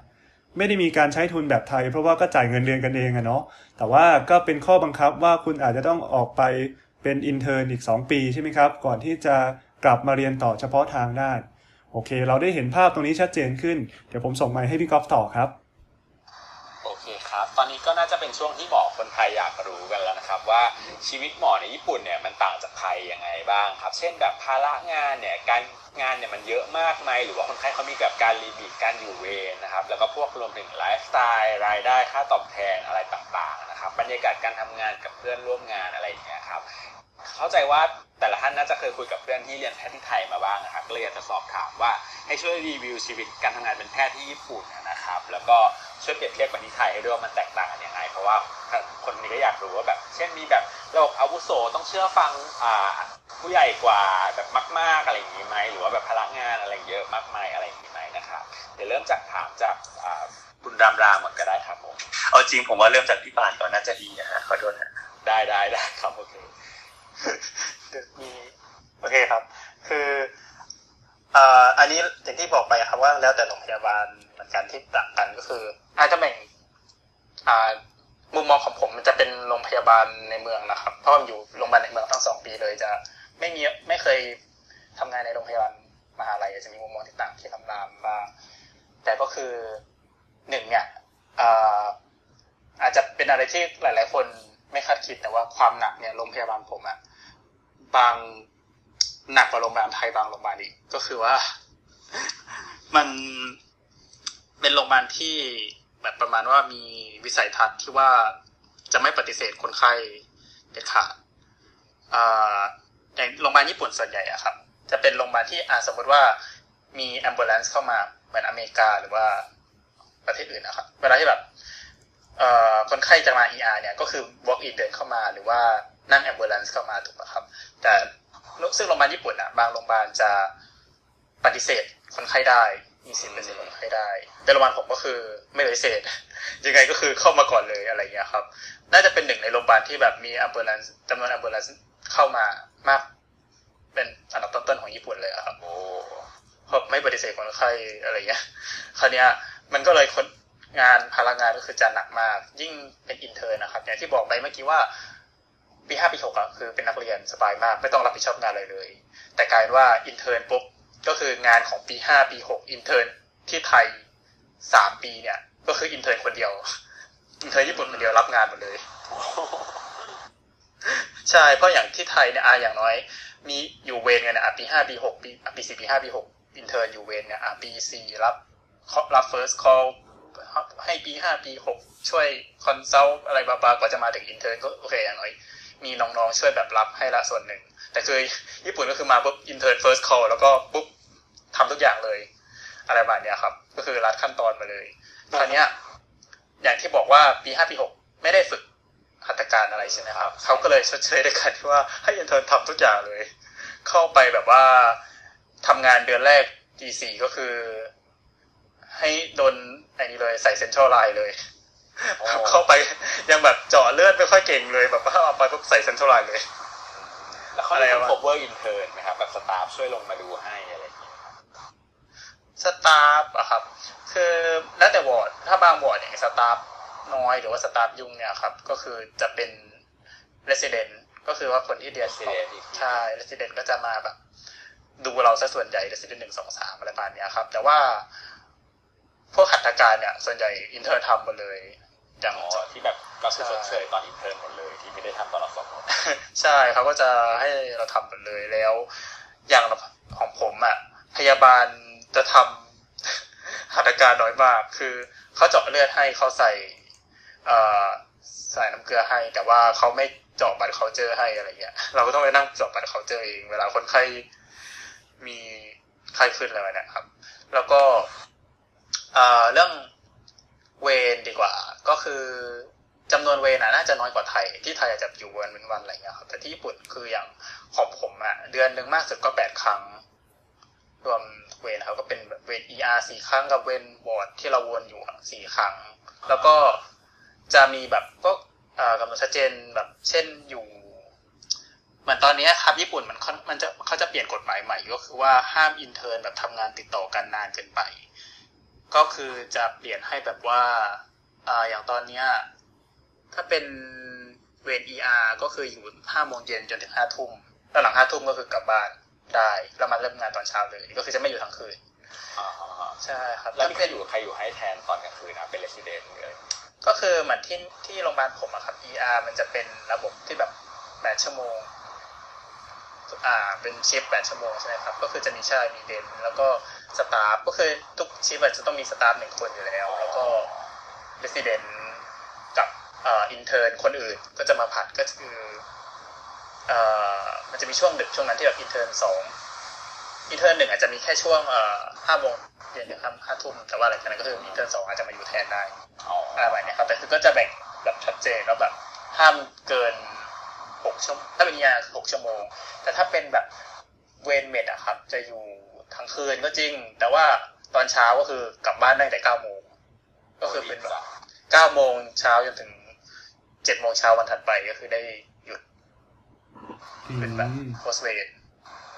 ไม่ได้มีการใช้ทุนแบบไทย เพราะว่าก็จ่ายเงินเดือนกันเองอะเนาะแต่ว่าก็เป็นข้อบังคับว่าคุณอาจจะต้องออกไปเป็น intern อีก 2 ปีใช่ไหมครับ ก่อนที่จะกลับมาเรียนต่อเฉพาะทางได้ โอเค เราได้เห็นภาพตรงนี้ชัดเจนขึ้น เดี๋ยวผมส่งไมค์ให้พี่ก๊อฟต่อครับ โอเคครับ ตอนนี้ก็น่าจะเป็นช่วงที่หมอคนไทยอยากรู้กันแล้วนะครับว่า ชีวิตหมอในญี่ปุ่นเนี่ยมันต่างจากไทยยังไงบ้างครับ เช่นแบบภาระงานเนี่ยการงานเนี่ยมันเยอะมากไหมหรือว่าคนไข้เขามีแบบการ limit การอยู่เวรนะครับแล้วก็พวกรวมถึงไลฟ์สไตล์รายได้ค่าตอบแทนอะไรต่างๆนะครับบรรยากาศการทำงานกับเพื่อนร่วมงานอะไรอย่างเงี้ยครับเข้าใจว่าแต่ละท่านน่าจะเคยคุยกับเพื่อนที่เรียนแพทย์ที่ไทยมาบ้างนะครับก็เลยอยากจะสอบถามว่าให้ช่วยรีวิวชีวิตการทำงานเป็นแพทย์ที่ญี่ปุ่นนะครับ แล้วก็ช่วยเปรียบเทียบกับที่ไทยให้ด้วยว่ามันแตกต่างกันยังไงเพราะว่าคนนี้ก็อยากรู้ว่าแบบ เช่นมีแบบ ระบบอาวุโสต้องเชื่อฟังอ่าผู้ใหญ่กว่าแบบมาก ๆอะไรอย่างนี้ไหมหรือว่าแบบพลังงานอะไรเยอะมากมายอะไรอย่างนี้ไหมนะครับเดี๋ยวเริ่มจากถามจากอ่าคุณรามรามก่อนก็ได้ครับผมเอาจริงผมว่าเริ่มจากพี่ปานก่อนน่าจะดีนะฮะขอโทษนะได้ได้ได้ครับโอเคมีโอเคครับ คืออ่าอันนี้อย่างที่บอกไปครับว่าแล้วแต่โรงพยาบาลเหมือนกันที่ต่างกันก็คืออาจจะแบ่งอ่า มุมมองของผมมันจะเป็นโรงพยาบาลในเมืองนะครับ เพราะว่าอยู่โรงพยาบาลในเมืองทั้งสองปีเลยจะไม่มีไม่เคยทำงานในโรงพยาบาลมหาลัยจะมีมุมมองที่ต่างที่ลำรามบ้างแต่ก็คือหนึ่งเนี่ยอาอาจจะเป็นอะไรที่หลาย ๆ คนไม่คาดคิดแต่ว่าความหนักเนี่ยโรงพยาบาลผมอะบางหนักกว่าโรงพยาบาลไทยบางโรงพยาบาลอีกก็คือว่า มันเป็นโรงพยาบาลที่ แบบประมาณว่ามีวิสัยทัศน์ที่ว่าจะไม่ปฏิเสธคนไข้เด็ดขาดอ่าอย่างโรงพยาบาลญี่ปุ่นส่วนใหญ่อะครับ จะเป็นโรงพยาบาลที่อาสมมติว่ามี ambulance เข้ามาเหมือนอเมริกาหรือว่าประเทศอื่นนะครับ เวลาที่แบบเอ่อคนไข้จะมา ER เนี่ยก็คือ walk in เดินเข้ามาหรือว่านั่ง ambulance เข้ามาถูกไหมครับ แต่ซึ่งโรงพยาบาลญี่ปุ่นอะบางโรงพยาบาลจะปฏิเสธคนไข้ได้ มีสิทธิ์ปฏิเสธคนไข้ได้ แต่โรงพยาบาลผมก็คือไม่ปฏิเสธยังไงก็คือเข้ามาก่อนเลยอะไรอย่างเงี้ยครับ น่าจะเป็นหนึ่งในโรงพยาบาลที่แบบมี ambulance จำนวน ambulance เข้ามามาก เป็นอันดับต้นๆของญี่ปุ่นเลยอะครับโอ้เพราะไม่ปฏิเสธคนไข้อะไรเงี้ย คราวเนี้ยมันก็เลยคนงานพลังงานก็คือจะหนักมาก ยิ่งเป็น intern นะครับอย่างที่บอกไปเมื่อกี้ว่าปีห้าปีหกอะคือเป็นนักเรียนสบายมาก ไม่ต้องรับผิดชอบงานอะไรเลย แต่กลายเป็นว่า intern ปุ๊บ ก็คืองานของปีห้าปีหก intern ที่ไทยสามปีเนี่ย ก็คือ intern คนเดียว intern ญี่ปุ่นคนเดียวรับงานหมดเลยใช่เพราะอย่างที่ไทยเนี่ยอาอย่างน้อย มีอยู่เวรกันเนี่ยอะปีห้าปีหกปีอะปีสี่ปีห้าปีหก intern อยู่เวรเนี่ยอะปีสี่รับรับ first call ให้ปีห้าปีหกช่วย consult อะไรเบาๆกว่าจะมาถึง intern ก็โอเคอย่างน้อย มีน้องๆช่วยแบบรับให้ละส่วนหนึ่ง แต่คือญี่ปุ่นก็คือมาปุ๊บอินเทอร์ first call แล้วก็ปุ๊บทำทุกอย่างเลย อะไรแบบเนี้ยครับ ก็คือรัดขั้นตอนมาเลยคราวเนี้ยอย่างที่บอกว่าปีห้าปีหกไม่ได้ฝึกหัตถการอะไรใช่ไหมครับเขาก็เลยชดเชยด้วยการที่ว่าให้ intern ทำทุกอย่างเลย เข้าไปแบบว่าทำงานเดือนแรก G4 ก็คือ ให้โดนไอ้นี้เลยใส่เซนทรัลไลน์เลย เข้าไปยังแบบเจาะเลือดไม่ค่อยเก่งเลยแบบว่าเอาไปปุ๊บใส่เซนทรัลไลน์เลย แล้วเขาอะไรเรียกวะ cover intern ไหมครับแบบสตาฟช่วยลงมาดูให้อะไรอย่างเงี้ยสตาฟอะครับ คือแล้วแต่วอร์ดถ้าบางวอร์ดอย่างสตาฟน้อยหรือว่าสตาฟยุ่งเนี่ยครับ ก็คือจะเป็น resident ก็คือว่าคนที่เรียน Resident อีกที ใช่ resident ก็จะมาแบบ ดูเราซะส่วนใหญ่ resident หนึ่งสองสามอะไรประมาณเนี้ยครับ แต่ว่าพวกหัตถการเนี่ย ส่วนใหญ่ intern ทำหมดเลย อย่างอ๋อที่แบบก็คือชดเชยตอน intern หมดเลยที่ไม่ได้ทำตอนเราสอบใช่เขาก็จะให้เราทำหมดเลยแล้ว อย่างของผมอะพยาบาลจะทำหัตถการน้อยมาก คือเขาเจาะเลือดให้เขาใส่ใส่น้ำเกลือให้ แต่ว่าเขาไม่เจาะ blood culture ให้อะไรเงี้ย เราก็ต้องไปนั่งเจาะ blood culture เอง เวลาคนไข้มีไข้ขึ้นอะไรเนี้ยครับ แล้วก็เรื่อง เวรดีกว่า ก็คือจำนวนเวรนะน่าจะน้อยกว่าไทย ที่ไทยอาจจะอยู่วันเว้นวันอะไรเงี้ยครับแต่ที่ญี่ปุ่นคืออย่างของผมอะเดือนหนึ่งมากสุดก็แปดครั้ง รวมเวรนะครับก็เป็นแบบเวร ER สี่ครั้งกับเวรวอร์ดที่เราวนอยู่สี่ครั้ง แล้วก็จะมีแบบก็อ่อกำหนดชัดเจนแบบเช่นอยู่เหมือนตอนนี้ครับญี่ปุ่นมันมันจะเขาจะเปลี่ยนกฎหมายใหม่ก็คือว่าห้ามอินเทอร์แบบทำงานติดต่อกันนานเกินไป ก็คือจะเปลี่ยนให้แบบว่าอ่าอย่างตอนเนี้ยถ้าเป็นเวร ER ก็คืออยู่ห้าโมงเย็นจนถึงห้าทุ่มแล้วหลังห้าทุ่มก็คือกลับบ้านได้แล้วมาเริ่มงานตอนเช้าเลย ก็คือจะไม่อยู่ทั้งคืนอ่าฮะใช่ครับแล้วมีใครอยู่ใครอยู่ให้แทนตอนกลางคืนนะเป็น resident เลยก็คือเหมือนที่ที่โรงพยาบาลผมอะครับ ER มันจะเป็นระบบที่แบบแปดชั่วโมง อ่า เป็น shift แปดชั่วโมงใช่ไหมครับ ก็คือจะมีใช่ resident แล้วก็ staff ก็คือทุก shift จะต้องมี staff หนึ่งคนอยู่แล้ว แล้วก็ resident กับอ่อ intern คนอื่นก็จะมาผลัดก็คือเอ่อมันจะมีช่วงดึกช่วงนั้นที่แบบ intern สองอินเทอร์นหนึ่งอาจจะมีแค่ช่วงเอ่อห้าโมงเย็นถึงห้าทุ่มแต่ว่าหลังจากนั้นก็คืออินเทอร์นสองอาจจะมาอยู่แทนได้อ๋ออะไรแบบเนี้ยครับแต่คือก็จะแบ่งแบบชัดเจนแล้วแบบห้ามเกินหกชั่วถ้าเป็นยาหกชั่วโมง แต่ถ้าเป็นแบบเวนเมดอะครับ จะอยู่ ทั้งคืนก็จริง แต่ว่าตอนเช้าก็คือกลับบ้านได้แต่เก้าโมงก็คือเป็นแบบเก้าโมงเช้าจนถึงเจ็ดโมงเช้าวันถัดไปก็คือได้หยุดอืเป็นแบบมโพสเวน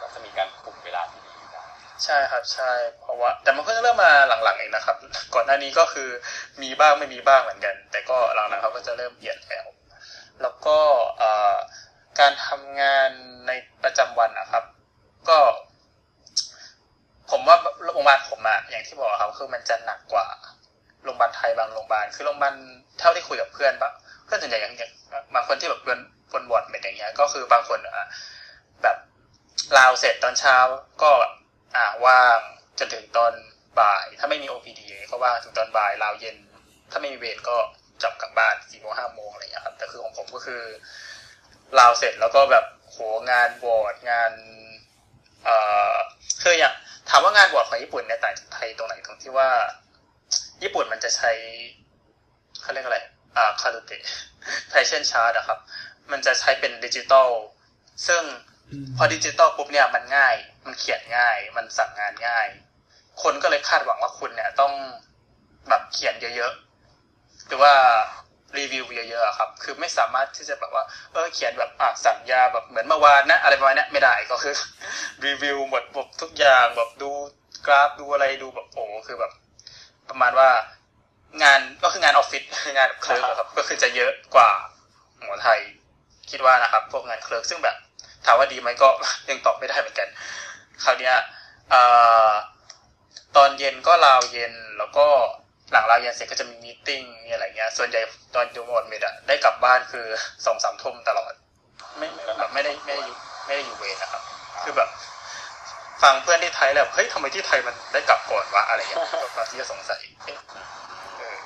ก็จะมีการคุมเวลาที่ดีนะใช่ครับใช่ เพราะว่า แต่มันก็จะเริ่มมาหลังๆเองนะครับ ก่อนหน้านี้ก็คือมีบ้างไม่มีบ้างเหมือนกัน แต่ก็หลังๆเขาก็จะเริ่มเปลี่ยนแล้ว แล้วก็เอ่อการทำงานในประจำวันนะครับ ก็ ผมว่าโรงพยาบาลผมอะอย่างที่บอกครับคือมันจะหนักกว่าโรงพยาบาลไทยบางโรงพยาบาลคือโรงพยาบาลเท่าที่คุยกับเพื่อนบางเพื่อนส่วนใหญ่อย่างบางคนที่แบบเพื่อนบน ward med อย่างเงี้ย ก็คือบางคนอะแบบลาวเสร็จตอนเช้าก็อ่าว่างจนถึงตอนบ่าย ถ้าไม่มี OPD ก็ว่างถึงตอนบ่ายลาวเย็น ถ้าไม่มีเวรก็จับกลับบ้านสี่โมงห้าโมงอะไรอย่างเงี้ยครับแต่คือของผมก็คือลาวเสร็จแล้วก็แบบโหงานบอร์ดงาน เอ่อคืออย่าง ถามว่างานบวชของญี่ปุ่นเนี่ยต่างจากไทยตรงไหนตรงที่ว่า ญี่ปุ่นมันจะใช้เขาเรียกอะไรอ่าカルテ patient chart อะครับ มันจะใช้เป็นดิจิตอลซึ่งอืมพอดิจิตอลปุ๊บเนี่ยมันง่าย มันเขียนง่าย มันสั่งงานง่าย คนก็เลยคาดหวังว่าคุณเนี่ยต้องแบบเขียนเยอะๆ หรือว่า รีวิวเยอะๆครับ คือไม่สามารถที่จะแบบว่าเออเขียนแบบอะสั่งยาแบบเหมือนเมื่อวานนะอะไรประมาณนี้ไม่ได้ก็คือรีวิวหมดแบบทุกอย่างแบบดูกราฟดูอะไรดูแบบโอ้คือแบบ ประมาณว่างานก็คืองานออฟฟิศงาน clerk อะครับ ก็คือจะเยอะกว่าหมอไทย คิดว่านะครับ พวกงาน clerk ซึ่งแบบถามว่าดีไหมก็ยังตอบไม่ได้เหมือนกัน คราวเนี้ยตอนเย็นก็ลาวเย็นแล้วก็ หลังลาวเย็นเสร็จก็จะมี meeting มีอะไรเงี้ย ส่วนใหญ่ตอนอยู่ ward med อะได้กลับบ้านคือสองสามทุ่มตลอดไม่ไม่แบบไม่ได้ไม่ได้อยู่ไม่ได้อยู่เวรนะครับ คือแบบ ฟังเพื่อนที่ไทยแล้วเฮ้ยทำไมที่ไทยมันได้กลับก่อนวะอะไรเงี้ยก็บางทีก็สงสัยเอ๊ะเออ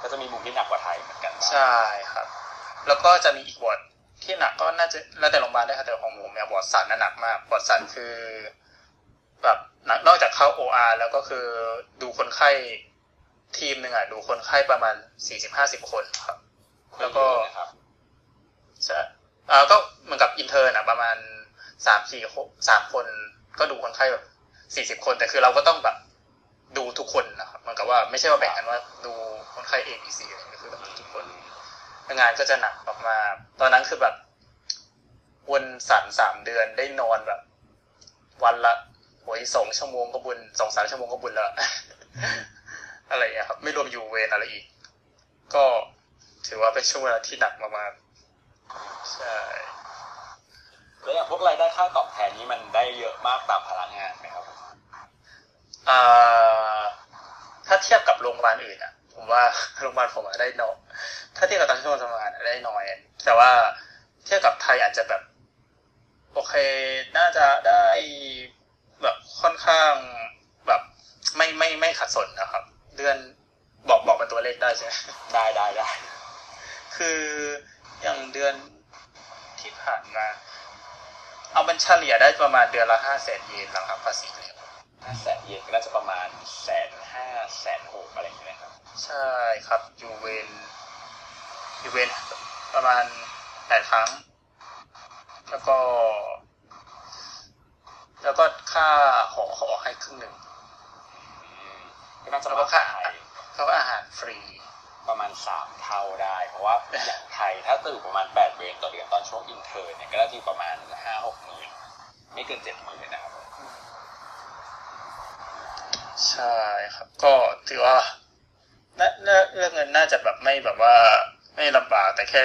ก็จะมีมุมที่หนักกว่าไทยเหมือนกันบ้างใช่ครับ แล้วก็จะมีอีกวอร์ดที่หนักก็น่าจะแล้วแต่โรงพยาบาลได้วยครับแต่ของผมเนี่ยวอร์ดสันน่ะหนักมากวอร์ดสันคือ แบบหนักนอกจากเข้า OR แล้วก็คือดูคนไข้ ทีมหนึ่งอะดูคนไข้ประมาณสี่สิบห้าสิบคนครับ แล้วก็นะครับใช่อ่าก็เหมือนกับอินเทอร์นะประมาณสามสี่สามคนก็ดูคนไข้แบบสี่สิบคน แต่คือเราก็ต้องแบบดูทุกคนนะครับเหมือนกับว่าไม่ใช่ว่าแบ่งกันว่าดูคนไข้ A B C อะไรอย่างเงี้ยคือต้องดูทุกคนงานก็จะหนักมากๆตอนนั้นคือแบบวนสันสามเดือนได้นอนแบบ วันละโอ้ยสองชั่วโมงก็บุญสองสามชั่วโมงก็บุญแล้ว อะไรอย่างเงี้ยครับ ไม่รวมอยู่เวรอะไรอีก ก็ถือว่าเป็นช่วงเวลาที่หนักมากๆใช่แล้วอย่างพวกรายได้ค่าตอบแทนนี้มันได้เยอะมากตามพลังงานไหมครับผมอ่าถ้าเทียบกับโรงพยาบาลอื่นอะ ผมว่าโรงพยาบาลผมอะได้น้อยถ้าเทียบกับตอนช่วงทำงานอะได้น้อย แต่ว่าเทียบกับไทยอาจจะแบบ โอเคน่าจะได้แบบค่อนข้างแบบไม่ไม่ไม่ขัดสนนะครับ เดือนบอกบอกเป็นตัวเลขได้ใช่ไหมได้ได้ได้คืออย่างเดือนที่ผ่านมา เอามันเฉลี่ยได้ประมาณเดือนละห้าแสนเยนหลังหักภาษีเลยห้าแสนเยนก็น่าจะประมาณแสนห้าแสนหกอะไรอย่างเงี้ยครับใช่ครับอยู่เวนอยู่เวนประมาณแปดครั้ง แล้วก็ แล้วก็ค่าหอหอให้ครึ่งหนึ่งอืม ก็น่าจะแล้วปก็ระค่ามาณไทยแล้วก็อาหารฟรีประมาณสามเท่าได้ เพราะว่าอย่างไทยถ้าตื่นประมาณแปดเวรต่อเดือนตอนช่วงอินเทอร์เนี่ยก็ได้ที่ประมาณห้าหกหมื่นไม่เกินเจ็ดหมื่นนะครับใช่ครับ ก็ถือว่าน่าน่าเรื่องเงินน่าจะแบบไม่แบบว่าไม่ลำบากแต่แค่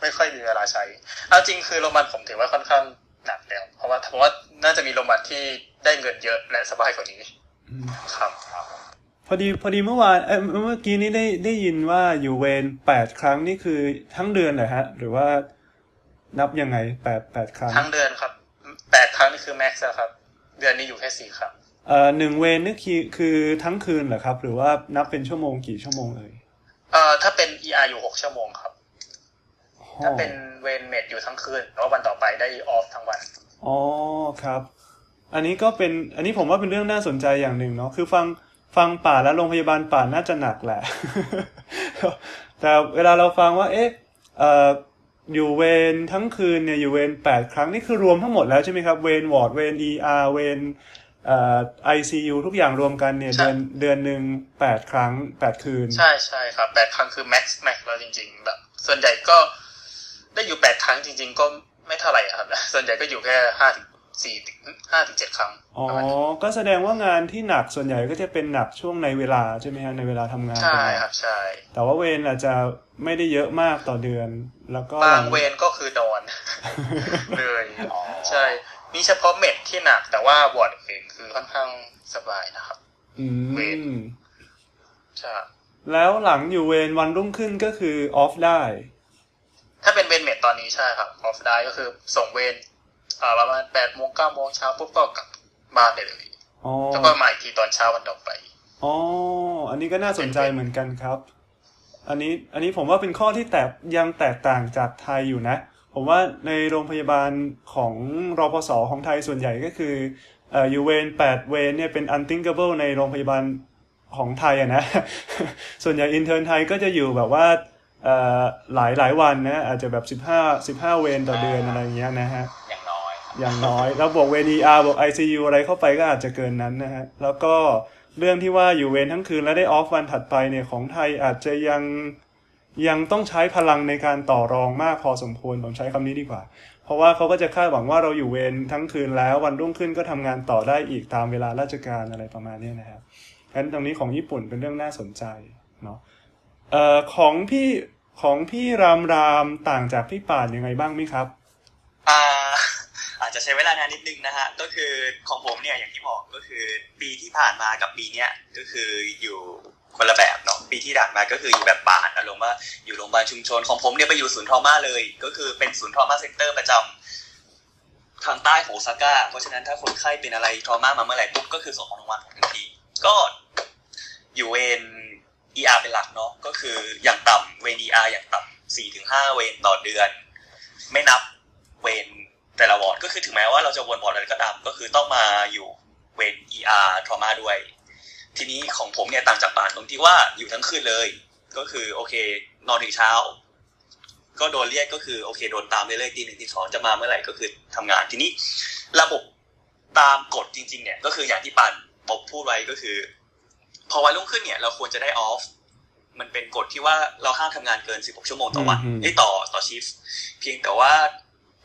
ไม่ค่อยมีเวลาใช้ เอาจริงคือโรงพยาบาลผมถือว่าค่อนข้างหนักแล้ว เพราะว่าเพราะว่าน่าจะมีโรงพยาบาลที่ได้เงินเยอะและสบายกว่านี้อืมครับ พอดีพอดีเมื่อวานเอ้ยเมื่อกี้นี้ได้ได้ยินว่าอยู่เวรแปดครั้งนี่คือทั้งเดือนเหรอฮะ หรือว่านับยังไงแปดแปดครั้ง ทั้งเดือนครับแปดครั้งนี่คือแม็กซ์ครับ เดือนนี้อยู่แค่สี่ครั้งเอ่อหนึ่งเวรนี่คือคือทั้งคืนเหรอครับ หรือว่านับเป็นชั่วโมงกี่ชั่วโมงเอ่ยเอ่อถ้าเป็น ER อยู่หกชั่วโมงครับอ๋อถ้าเป็นเวร med อยู่ทั้งคืนแล้ววันต่อไปได้ off ทั้งวันอ๋อครับ อันนี้ก็เป็นอันนี้ผมว่าเป็นเรื่องน่าสนใจอย่างหนึ่งเนาะคือฟัง ฟังป่านแล้วโรงพยาบาลป่านน่าจะหนักแหละ แต่เวลาเราฟังว่า เอ๊ะเอ่ออยู่เวรทั้งคืนเนี่ยอยู่เวรแปดครั้งนี่คือรวมทั้งหมดแล้วใช่ไหมครับ เวรวอร์ดเวร ER เวรเอ่อไอซียูทุกอย่างรวมกันเนี่ยใช่เดือนเดือนหนึ่งแปดครั้งแปดคืน ใช่ใช่ครับแปดครั้งคือแม็กซ์แม็กซ์แล้วจริง ๆ แบบ ส่วนใหญ่ก็ได้อยู่แปดครั้งจริง ๆ ก็ไม่เท่าไหร่อะครับ ส่วนใหญ่ก็อยู่แค่ห้าถึง สี่ถึงห้าถึงเจ็ดครั้ง อ๋อประมาณนี้ก็แสดงว่างานที่หนักส่วนใหญ่ก็จะเป็นหนักช่วงในเวลาใช่ไหมฮะในเวลาทำงาน ใช่เป็นหลักครับใช่ แต่ว่าเวรอาจจะไม่ได้เยอะมากต่อเดือน แล้วก็บางเวรก็คือนอนเลยอ๋อใช่ มีเฉพาะ med ที่หนักแต่ว่าวอร์ดเองคือค่อนข้างสบายนะครับ อืเวรมใช่แล้วหลังอยู่เวรวันรุ่งขึ้นก็คือ off ได้ ถ้าเป็นเวร med ตอนนี้ใช่ครับ off ได้ก็คือส่งเวรอ่า ประมาณแปดโมงเก้าโมงเช้าปุ๊บก็กลับบ้านได้เลยอ๋อแล้วก็มาอีกทีตอนเช้าวันต่อไปอ๋ออันนี้ก็น่าสนใจเหมือนกันครับ อันนี้อันนี้ผมว่าเป็นข้อที่แตกยังแตกต่างจากไทยอยู่นะ ผมว่าในโรงพยาบาลของรพสของไทยส่วนใหญ่ก็คือเอ่ออยู่เวรแปดเวรเนี่ยเป็น unthinkable ในโรงพยาบาลของไทยอะนะ ส่วนใหญ่อินเทอร์ไทยก็จะอยู่แบบว่าเอ่อหลายหลายวันนะ อาจจะแบบสิบห้าสิบห้าเวรต่อเดือนอะไรอย่างเงี้ยนะฮะ อย่างน้อยอย่างน้อยแล้วบวกเวร ER บวก ICU อะไรเข้าไปก็อาจจะเกินนั้นนะฮะแล้วก็เรื่องที่ว่าอยู่เวรทั้งคืนแล้วได้ออฟวันถัดไปเนี่ยของไทยอาจจะยังยังต้องใช้พลังในการต่อรองมากพอสมควรผมใช้คำนี้ดีกว่า เพราะว่าเขาก็จะคาดหวังว่าเราอยู่เวรทั้งคืนแล้ววันรุ่งขึ้นก็ทำงานต่อได้อีกตามเวลาราชการอะไรประมาณนี้นะครับงั้นตรงนี้ของญี่ปุ่นเป็นเรื่องน่าสนใจเนาะเอ่อของพี่ของพี่รามรามต่างจากพี่ป่านยังไงบ้างไหมครับอ่า จะใช้เวลานานนิดนึงนะฮะก็คือของผมเนี่ยอย่างที่บอกก็คือปีที่ผ่านมากับปีเนี้ยก็คืออยู่คนละแบบเนาะปีที่ผ่านมาก็คืออยู่แบบป่านอารมณ์ว่าอยู่โรงพยาบาลชุมชนของผมเนี่ยไปอยู่ศูนย์ trauma เลย ก็คือเป็นศูนย์ trauma center ประจำทางใต้ของโอซาก้า เพราะฉะนั้นถ้าคนไข้เป็นอะไร trauma มาเมื่อไหร่ปุ๊บก็คือส่งของโรงพยาบาลทันที ก็อยู่เวร ER เป็นหลักเนาะก็คืออย่างต่ำเวร ER อย่างต่ำสี่ถึงห้าเวรต่อเดือน ไม่นับเวร แต่ละวอร์ดก็คือถึงแม้ว่าเราจะวนวอร์ดอะไรก็ตามก็คือต้องมาอยู่เวร ER trauma ด้วย ทีนี้ของผมเนี่ยต่างจากป่านตรงที่ว่าอยู่ทั้งคืนเลย ก็คือโอเคนอนถึงเช้า ก็โดนเรียกก็คือโอเคโดนตามเรื่อยๆตีหนึ่งตีสองจะมาเมื่อไหร่ก็คือทำงานทีนี้ระบบตามกฎจริง ๆ เนี่ย ก็คืออย่างที่ป่านบอกพูดไว้ก็คือ พอวันรุ่งขึ้นเนี่ย เราควรจะได้ออฟมันเป็นกฎที่ว่าเราห้ามทำงานเกิน 16 ชั่วโมงต่อวันอืมไอ้ยต่อต่อชิฟเพียงแต่ว่า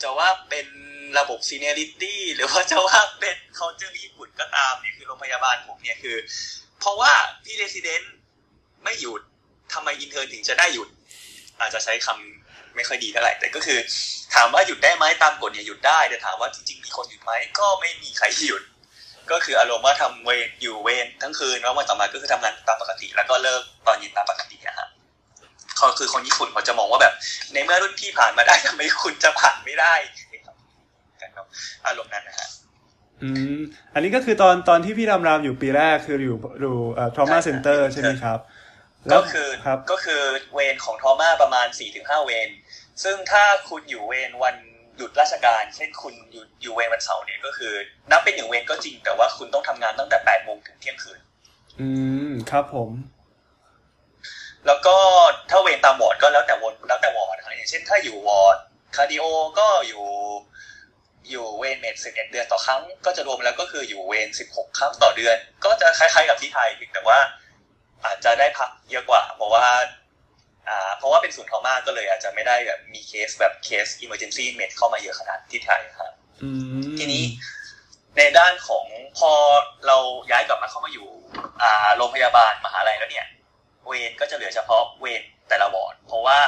จะว่าเป็นระบบ seniority หรือว่าจะว่าเป็น culture ญี่ปุ่นก็ตามเนี่ยคือโรงพยาบาลผมเนี่ยคือ เพราะว่าพี่ resident ไม่หยุดทำไมอินเทอร์ถึงจะได้หยุด อาจจะใช้คำไม่ค่อยดีเท่าไหร่ แต่ก็คือ ถามว่าหยุดได้ไหมตามกฎเนี่ยหยุดได้ แต่ถามว่าจริงๆมีคนหยุดไหมก็ไม่มีใครหยุด ก็คืออารมณ์ว่าทำเวรอยู่เวรทั้งคืนแล้ววันต่อมาก็คือทำงานตามปกติ แล้วก็เลิกตอนเย็นตามปกติอะฮะ เขาคือคนญี่ปุ่นเขาจะมองว่าแบบ ในเมื่อรุ่นพี่ผ่านมาได้ทำไมคุณจะผ่านไม่ได้กันครับอารมณ์นั้นนะฮะอืมอันนี้ก็คือตอนตอนที่พี่รามรามอยู่ปีแรกคืออยู่อยู่เอ่อ trauma ใช่ center ใช่ไหมครับ ก็คือครับก็คือเวรของทอมาประมาณ4ี่ถึงห้าเวรซึ่งถ้าคุณอยู่เวรวันหยุดราชการ เช่นคุณอยู่อยู่เวรวันเสาร์เนี่ยก็คือ นับเป็นหนึ่งเวรก็จริงแต่ว่าคุณต้องทำงานตั้งแต่8ปดโมงถึงเที่ยงคืน อืมครับผม แล้วก็ถ้าเวรตามวอร์ดก็แล้วแต่วอร์ดแล้วแต่วอร์ดนะครับอย่างเช่นถ้าอยู่ ward cardio ก็อยู่อยู่เวร med สิบเอ็ดเดือนต่อครั้ง ก็จะรวมแล้วก็คืออยู่เวรสิบหกครั้งต่อเดือน ก็จะคล้ายๆกับที่ไทยเพียงแต่ว่า อาจจะได้พักเยอะกว่า เพราะว่าอ่าเพราะว่าเป็นศูนย์ trauma ก็เลย อาจจะไม่ได้แบบมีเคสแบบเคส emergency med เข้ามาเยอะขนาดที่ไทยครับอืมทีนี้ในด้านของพอเราย้ายกลับมาเข้ามาอยู่อ่าโรงพยาบาลมหาลัยแล้วเนี่ย เวรก็จะเหลือเฉพาะเวรแต่ละวอร์ดเพราะว่า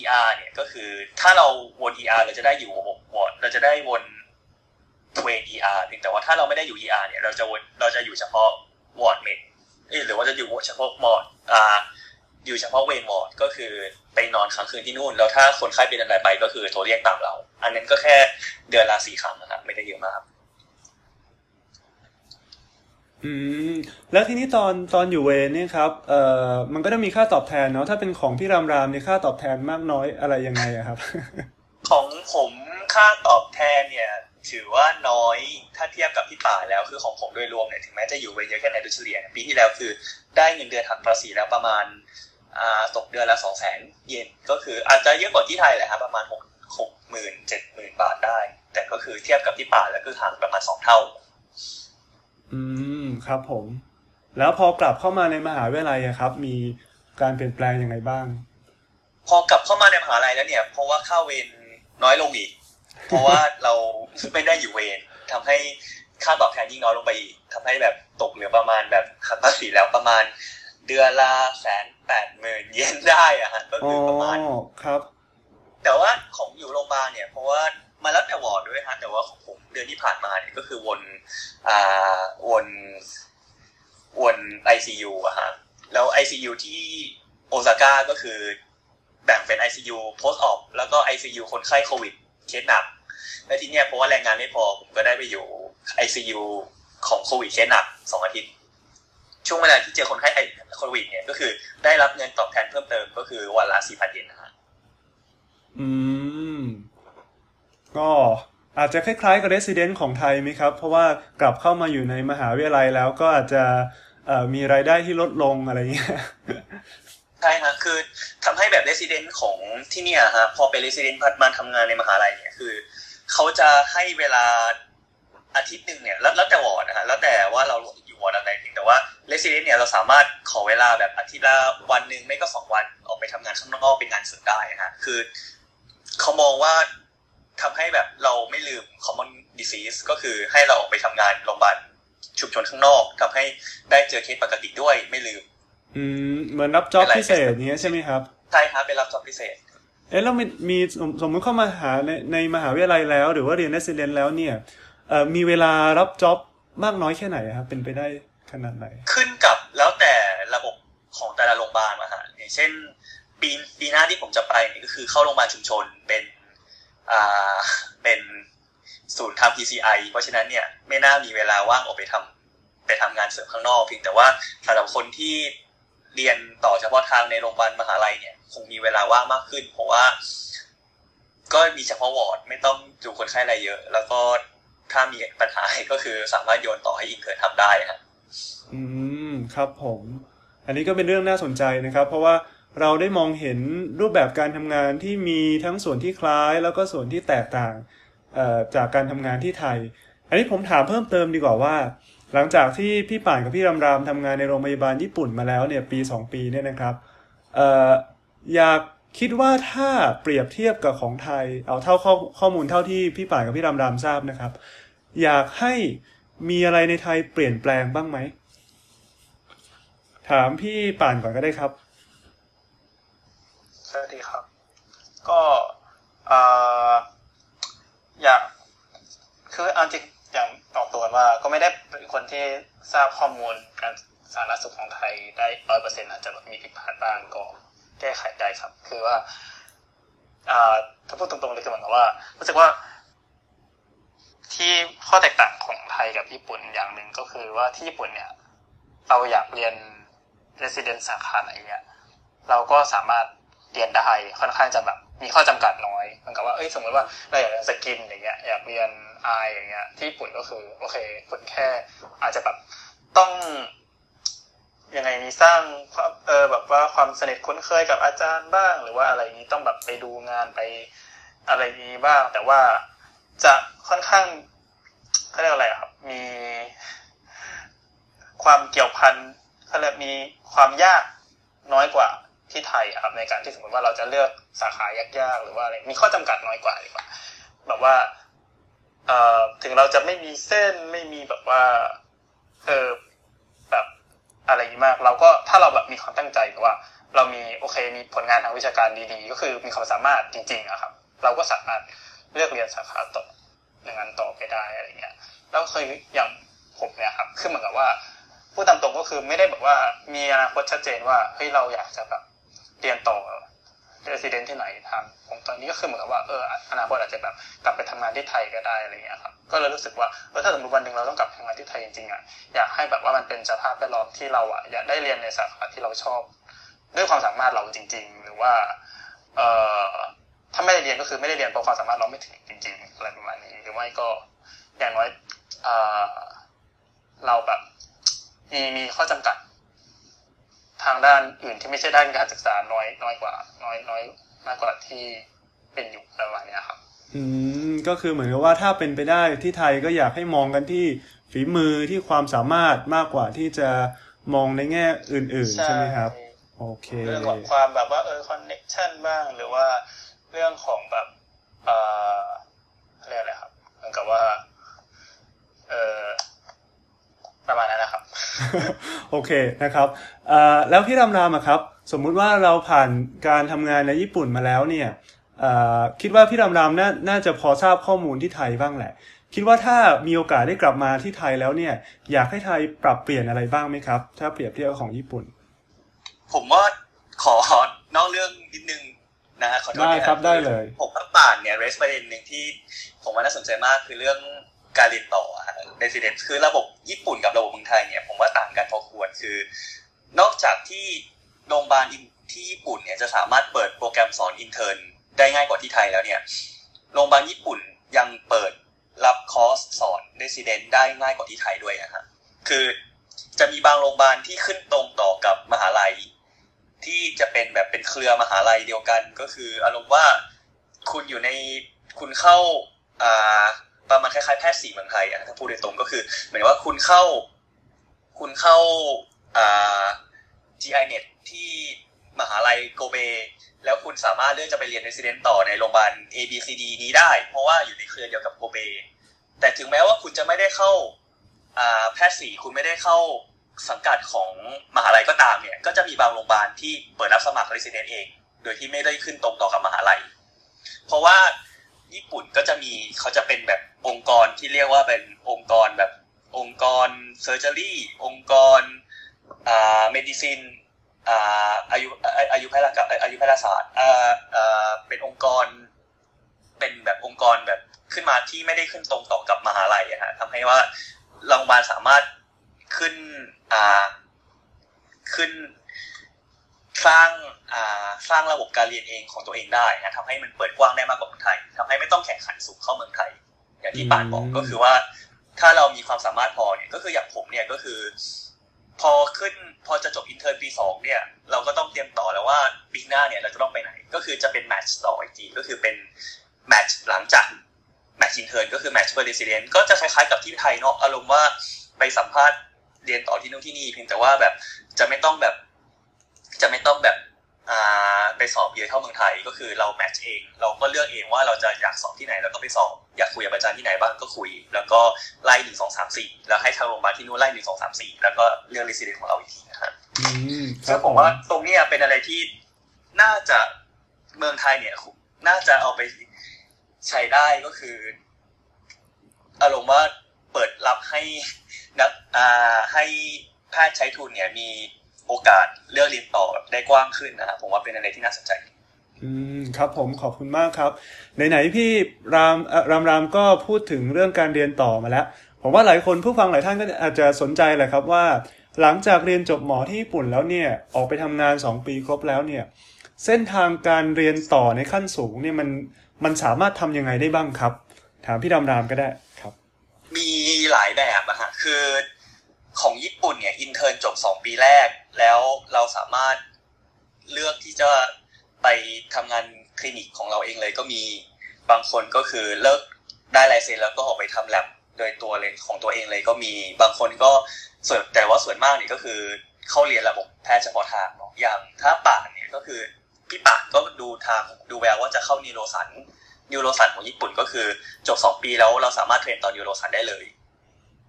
ER เนี่ยก็คือถ้าเราวน ER เราจะได้อยู่วอร์ดเราจะได้วนเวร ER เพียงแต่ว่าถ้าเราไม่ได้อยู่ ER เนี่ยเราจะวนเราจะอยู่เฉพาะ ward med หรือว่าจะอยู่เฉพาะวอร์ดอ่าอยู่เฉพาะเวรวอร์ดก็คือไปนอนค้างคืนที่นู่น แล้วถ้าคนไข้เป็นอะไรไปก็คือโทรเรียกตามเรา อันนั้นก็แค่เดือนละสี่ครั้งนะครับไม่ได้เยอะมาก อืมแล้วทีนี้ตอนตอนอยู่เวรเนี่ยครับเอ่อมันก็ต้องมีค่าตอบแทนเนาะถ้าเป็นของพี่รามรามเนี่ยค่าตอบแทนมากน้อยอะไรยังไงอะครับ ของผมค่าตอบแทนเนี่ย ถือว่าน้อยถ้าเทียบกับที่ป่าแล้วคือของผมโดยรวมเนี่ยถึงแม้จะอยู่เวรเยอะแค่ไหนโดยเฉลี่ยปีที่แล้วคือ ได้เงินเดือนหักภาษีแล้วประมาณอ่าตกเดือนละสองแสนเยนก็คืออาจจะเยอะกว่าที่ไทยแหละครับประมาณหกหกหมื่นเจ็ดหมื่นบาทได้ แต่ก็คือเทียบกับที่ป่าแล้วคือห่างประมาณสองเท่า อืมครับผม แล้วพอกลับเข้ามาในมหาวิทยาลัยอะครับ มีการเปลี่ยนแปลงยังไงบ้าง พอกลับเข้ามาในมหาลัยแล้วเนี่ย เพราะว่าค่าเวรน้อยลงอีก เพราะว่าเราไม่ได้อยู่เวรทำให้ค่าตอบแทนยิ่งน้อยลงไปอีกทำให้แบบตกเหลือประมาณแบบหักภาษีแล้วประมาณ เดือนละแสนแปดหมื่นเยนได้อะฮะก็อ๋อคือประมาณครับ แต่ว่าของอยู่โรงพยาบาลเนี่ย เพราะว่า มาแล้วแต่วอร์ดด้วยฮะแต่ว่าของผมเดือนที่ผ่านมาเนี่ยก็คือวนอ่าวนวน ICU อะฮะแล้ว ICU ที่โอซาก้าก็คือแบ่งเป็น ICU post op แล้วก็ ICU คนไข้โควิดเคสหนัก และทีเนี้ยเพราะว่าแรงงานไม่พอผมก็ได้ไปอยู่ ICU ของโควิดเคสหนักสองอาทิตย์ ช่วงเวลาที่เจอคนไข้โควิดเนี่ยก็คือได้รับเงินตอบแทนเพิ่มเติมก็คือวันละสี่พันเยนนะฮะอืม ก็อาจจะคล้ายๆกับ Resident ของไทยไหมครับ เพราะว่ากลับเข้ามาอยู่ในมหาวิทยาลัยแล้วก็อาจจะมีรายได้ที่ลดลงอะไรเงี้ยใช่ฮะคือทำให้แบบ resident ของที่เนี่ยฮะพอเป็น resident พัดมาทำงานในมหาลัยเนี่ยคือเขาจะให้เวลาอาทิตย์หนึ่งเนี่ยแล้วแล้วแต่วอร์ดนะฮะแล้วแต่ว่าเราอยู่วอร์ดอะไรเพียงแต่ว่า resident เนี่ยเราสามารถขอเวลาแบบอาทิตย์ละวันหนึ่งไม่ก็สองวันออกไปทำงานข้างนอกเป็นงานเสริมได้นะฮะคือเขามองว่า ทำให้แบบเราไม่ลืม common disease ก็คือให้เราออกไปทำงานโรงพยาบาลชุมชนข้างนอกทำให้ได้เจอเคสปกติด้วยไม่ลืม อืมเหมือนรับ job พิเศษอย่างเงี้ยใช่ไหมครับใช่ครับเป็นรับจอบพิเศษ เอ๊ะแล้วมีมีสมสมมติเข้ามาหาในในมหาวิทยาลัยแล้ว หรือว่าเรียน Resident แล้วเนี่ยเอ่อมีเวลารับจ็อบมากน้อยแค่ไหนครับเป็นไปได้ขนาดไหน ขึ้นกับแล้วแต่ระบบของแต่ละโรงพยาบาลมาฮะอย่างเช่นปีปีหน้าที่ผมจะไปเนี่ยก็คือเข้าโรงพยาบาลชุมชนเป็นอ่า เป็นศูนย์ทำ PCI เพราะฉะนั้นเนี่ยไม่น่ามีเวลาว่างออกไปทำไปทำงานเสริมข้างนอกเพียงแต่ว่าสำหรับคนที่เรียนต่อเฉพาะทางในโรงพยาบาลมหาลัยเนี่ยคงมีเวลาว่างมากขึ้น เพราะว่า ก็มีเฉพาะวอร์ดไม่ต้องดูคนไข้อะไรเยอะ แล้วก็ถ้ามีปัญหาก็คือสามารถโยนต่อให้ intern ทำได้ฮะอืมครับผม อันนี้ก็เป็นเรื่องน่าสนใจนะครับ เพราะว่า เราได้มองเห็นรูปแบบการทำงานที่มีทั้งส่วนที่คล้าย แล้วก็ส่วนที่แตกต่างจากการทำงานที่ไทย อันนี้ผมถามเพิ่มเติมดีกว่าว่า หลังจากที่พี่ป่านกับพี่รำรามทำงานในโรงพยาบาลญี่ปุ่นมาแล้วเนี่ยปี 2 ปีเนี่ยนะครับเอ่ออยากคิดว่าถ้าเปรียบเทียบกับของไทย เอาเท่าข้อข้อมูลเท่าที่พี่ป่านกับพี่รำรามทราบนะครับ อยากให้มีอะไรในไทยเปลี่ยนแปลงบ้างไหมถามพี่ป่านก่อนก็ได้ครับ สวัสดีครับ ก็ออยากคือเอาจริงอย่างตอบตัวว่าก็ไม่ได้เป็นคนที่ทราบข้อมูลการสาธารณสุขของไทยได้ร้อยเปอร์เซ็นต์อาจจะมีผิดพลาดบ้างก็แก้ไขได้ครับ คือว่าถ้าพูดตรงๆเลยคือเหมือนกับว่ารู้สึกว่า ที่ข้อแตกต่างของไทยกับญี่ปุ่นอย่างหนึ่งก็คือว่าที่ญี่ปุ่นเนี่ย เราอยากเรียน resident สาขาไหนเนี่ยเราก็สามารถ เรียนได้ค่อนข้างจะแบบมีข้อจำกัดน้อยเหมือนกับว่าเอ้ยสมมติว่าเราอยากเรียนสกินอย่างเงี้ยอยากเรียนไออย่างเงี้ยที่ญี่ปุ่นก็คือโอเคฝึกแค่ อาจจะแบบต้องยังไงมีสร้างเออแบบว่าความสนิทคุ้นเคยกับอาจารย์บ้าง หรือว่าอะไรนี้ต้องแบบไปดูงานไปอะไรนี้บ้าง แต่ว่าจะค่อนข้างเขาเรียกอะไรครับ มีความเกี่ยวพันเขาเรียกมีความยากน้อยกว่า ที่ไทยอะครับในการที่สมมติว่าเราจะเลือกสาขายากๆหรือว่าอะไรมีข้อจำกัดน้อยกว่าดีกว่าแบบว่าเอ่อถึงเราจะไม่มีเส้นไม่มีแบบว่าเออแบบอะไรมาก เราก็ถ้าเราแบบมีความตั้งใจว่า เรามีโอเคมีผลงานทางวิชาการดีๆ ก็คือมีความสามารถจริงๆอะครับ เราก็สามารถเลือกเรียนสาขาต่ออย่างนั้นต่อไปได้อะไรเงี้ยแล้วเคยอย่างผมเนี่ยครับคือเหมือนกับว่าพูดตามตรงก็คือไม่ได้แบบว่ามีอนาคตชัดเจนว่าเฮ้ยเราอยากจะแบบ เรียนต่อเรสซิเดนที่ไหนทำผมตอนนี้ก็คือเหมือนกับว่าเอออนาคตอาจจะแบบกลับไปทำงานที่ไทยก็ได้อะไรเงี้ยครับก็เลยรู้สึกว่าเออถ้าสมมติวันหนึ่งเราต้องกลับไปทำงานที่ไทยจริงๆอะอยากให้แบบว่ามันเป็นสภาพแวดล้อมที่เราอะอยากได้เรียนในสาขาที่เราชอบ ด้วยความสามารถเราจริง ๆ หรือว่าเอ่อถ้าไม่ได้เรียนก็คือไม่ได้เรียนเพราะความสามารถเราไม่ถึงจริง ๆ อะไรประมาณนี้หรือไม่ก็อย่างน้อยเออเราแบบมีมีข้อจำกัด ทางด้านอื่นที่ไม่ใช่ด้านการศึกษาน้อยน้อยกว่า น้อยน้อยมากกว่าที่เป็นอยู่ประมาณเนี้ยครับ อืมก็คือเหมือนกับว่าถ้าเป็นไปได้ที่ไทยก็อยากให้มองกันที่ฝีมือที่ความสามารถมากกว่าที่จะมองในแง่อื่น ๆ ใช่ไหมครับโอเคเรื่องของความแบบว่าเออคอนเน็ชันบ้างหรือว่าเรื่องของแบบเอ่อเรียกอะไรครับเหมือนกับว่าเออประมาณนั้นนะครับ โอเคนะครับเอ่อแล้วพี่รำรามอะครับ สมมุติว่าเราผ่านการทำงานในญี่ปุ่นมาแล้วเนี่ยเอ่อคิดว่าพี่รำรำน่าน่าจะพอทราบข้อมูลที่ไทยบ้างแหละ คิดว่าถ้ามีโอกาสได้กลับมาที่ไทยแล้วเนี่ย อยากให้ไทยปรับเปลี่ยนอะไรบ้างไหมครับ ถ้าเปรียบเทียบกับของญี่ปุ่น ผมว่าขอนอกเรื่องนิดนึงนะฮะขอโทษได้นะครับได้เลยผมกับป่านเนี่ย raise ประเด็นหนึ่งที่ผมว่าน่าสนใจมากคือเรื่องการเรียนต่อ resident คือระบบญี่ปุ่นกับระบบเมืองไทยเนี่ยผมว่าต่างกันพอควรคือ นอกจากที่โรงพยาบาลที่ญี่ปุ่นเนี่ยจะสามารถเปิดโปรแกรมสอน intern ได้ง่ายกว่าที่ไทยแล้วเนี่ยโรงพยาบาลญี่ปุ่นยังเปิดรับคอร์สสอนเรสซิเดนได้ง่ายกว่าที่ไทยด้วยนะฮะคือจะมีบางโรงพยาบาลที่ขึ้นตรงต่อกับมหาลัย ที่จะเป็นแบบเป็นเครือมหาลัยเดียวกัน ก็คืออารมณ์ว่าคุณอยู่ในคุณเข้าอ่า ประมาณคล้ายๆแพทย์สีเมืองไทยอะถ้าพูดโดยตรงก็คือ เหมือนว่าคุณเข้า คุณเข้าอ่า GI Net ที่มหาลัยโกเบ แล้วคุณสามารถเลือกจะไปเรียน Resident ต่อในโรงพยาบาล A B C D นี้ได้ เพราะว่าอยู่ในเครือเดียวกับโกเบ แต่ถึงแม้ว่าคุณจะไม่ได้เข้าอ่าแพทย์สีคุณไม่ได้เข้าสังกัดของมหาลัยก็ตามเนี่ย ก็จะมีบางโรงพยาบาลที่เปิดรับสมัคร Resident เอง โดยที่ไม่ได้ขึ้นตรงต่อกับมหาลัย เพราะว่า ญี่ปุ่นก็จะมีเขาจะเป็นแบบองค์กรที่เรียกว่าเป็นองค์กรแบบองค์กรเซอร์เจอรี่องค์กรอ่าเมดิซินอ่าอายุอายุแพทย์กับอายุแพทยศาสตร์อ่าอ่าเป็นองค์กร เป็นแบบองค์กรแบบขึ้นมาที่ไม่ได้ขึ้นตรงต่อกับมหาลัยอะฮะทำให้ว่าโรงพยาบาลสามารถขึ้นอ่าขึ้น สร้างอ่าสร้างระบบการเรียนเองของตัวเองได้นะทำให้มันเปิดกว้างได้มากกว่าเมืองไทยทำให้ไม่ต้องแข่งขันสูงเข้าเมืองไทย อย่างที่ปานบอกอืมก็คือว่า ถ้าเรามีความสามารถพอเนี่ยก็คืออย่างผมเนี่ยก็คือ พอขึ้นพอจะจบ intern ปีสองเนี่ย เราก็ต้องเตรียมต่อแล้วว่าปีหน้าเนี่ยเราจะต้องไปไหน ก็คือจะเป็น match ต่ออีกทีก็คือเป็น match หลังจาก match intern ก็คือ match เป็น resident ก็จะคล้ายๆกับที่ไทยเนาะอารมณ์ว่าไปสัมภาษณ์เรียนต่อที่นู่นที่นี่เพียงแต่ว่าแบบจะไม่ต้องแบบ จะไม่ต้องแบบอ่าไปสอบเยอะเท่าเมืองไทยก็คือเรา match เอง เราก็เลือกเองว่าเราจะอยากสอบที่ไหนแล้วก็ไปสอบอยากคุยกับอาจารย์ที่ไหนบ้างก็คุย แล้วก็ไล่หนึ่งสองสามสี่แล้วให้ทางโรงพยาบาลที่นู่นไล่หนึ่งสองสามสี่แล้วก็เลือกรีสิเดนของเราอีกทีนะฮะอืมคซึ่รังบผมว่าตรงเนี้ยเป็นอะไรที่น่าจะเมืองไทยเนี่ย น่าจะเอาไปใช้ได้ก็คืออารมณ์ว่าเปิดรับให้นักอ่าให้แพทย์ใช้ทุนเนี่ยมี โอกาสเลือกเรียนต่อได้กว้างขึ้นนะครับผมว่าเป็นอะไรที่น่าสนใจอืมครับผมขอบคุณมากครับไหนๆพี่รามเอ่อรามรามก็พูดถึงเรื่องการเรียนต่อมาแล้ว ผมว่าหลายคนผู้ฟังหลายท่านก็อาจจะสนใจแหละครับว่า หลังจากเรียนจบหมอที่ญี่ปุ่นแล้วเนี่ยออกไปทำงาน 2 ปีครบแล้วเนี่ย เส้นทางการเรียนต่อในขั้นสูงเนี่ยมันมันสามารถทำยังไงได้บ้างครับ ถามพี่รามรามก็ได้ครับ มีหลายแบบอะฮะคือ ของญี่ปุ่นเนี่ยอินเทอร์จบสองปีแรก แล้วเราสามารถเลือกที่จะไปทำงานคลินิกของเราเองเลยก็มีบางคนก็คือเลิกได้ license แล้วก็ออกไปทำแลบโดยตัวเลยของตัวเองเลยก็มีบางคนก็ส่วนแต่ว่าส่วนมากเนี่ยก็คือเข้าเรียนระบบแพทย์เฉพาะทางเนาะอย่างถ้าป่านเนี่ยก็คือพี่ป่านก็ดูทางดูแววว่าจะเข้า neuro ศัลย์ neuro ศัลย์ของญี่ปุ่นก็คือจบสองปีแล้วเราสามารถ train ต่อ neuro ศัลย์ได้เลย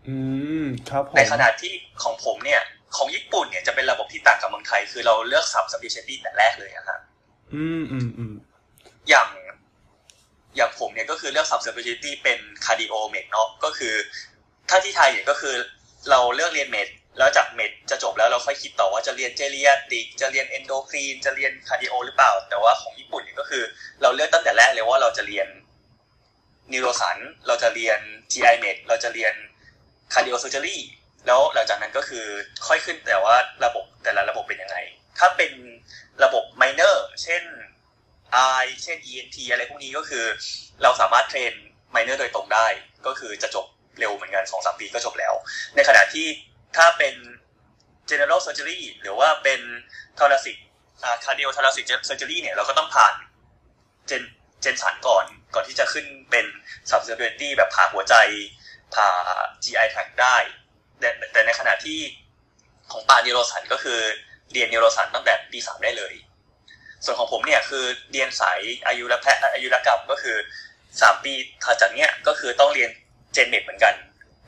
อืมครับในขณะที่ของผมเนี่ย ของญี่ปุ่นเนี่ยจะเป็นระบบที่ต่างกับเมืองไทย คือเราเลือก subspecialty แต่แรกเลยอะฮะอืมอืมอืมอย่างอย่างผมเนี่ยก็คือเลือก subspecialty เป็น cardio med เนาะก็คือ ถ้าที่ไทยเนี่ยก็คือเราเลือกเรียน med แล้วจาก med จะจบแล้วเราค่อยคิดต่อว่าจะเรียน geriatric จะเรียน endocrine จะเรียน cardio หรือเปล่า แต่ว่าของญี่ปุ่นเนี่ยก็คือ เราเลือกตั้งแต่แรกเลยว่าเราจะเรียนนิวโรสันเราจะเรียน GI med เราจะเรียน cardio surgery แล้วหลังจากนั้นก็คือค่อยขึ้นแต่ว่าระบบแต่ละระบบเป็นยังไง ถ้าเป็นระบบ minor เช่น I เช่น ENT อะไรพวกนี้ก็คือ เราสามารถเทรน minor โดยตรงได้ ก็คือจะจบเร็วเหมือนกันสองสามปีก็จบแล้ว ในขณะที่ถ้าเป็น general surgery หรือว่าเป็น thoracic cardio thoracic surgery เนี่ยเราก็ต้องผ่านgen gen ศัลย์ก่อนก่อนที่จะขึ้นเป็น subspecialty แบบผ่าหัวใจ ผ่า GI tract ได้แต่แต่ในขณะที่ของป่าน neuro ศัลย์ก็คือเรียน neuro ศัลย์ตั้งแต่ปีสามได้เลย ส่วนของผมเนี่ยคือเรียนสายอายุรแพทย์อายุรกรรมก็คือสามปีถัดจากเนี้ยก็คือต้องเรียน gen med เหมือนกัน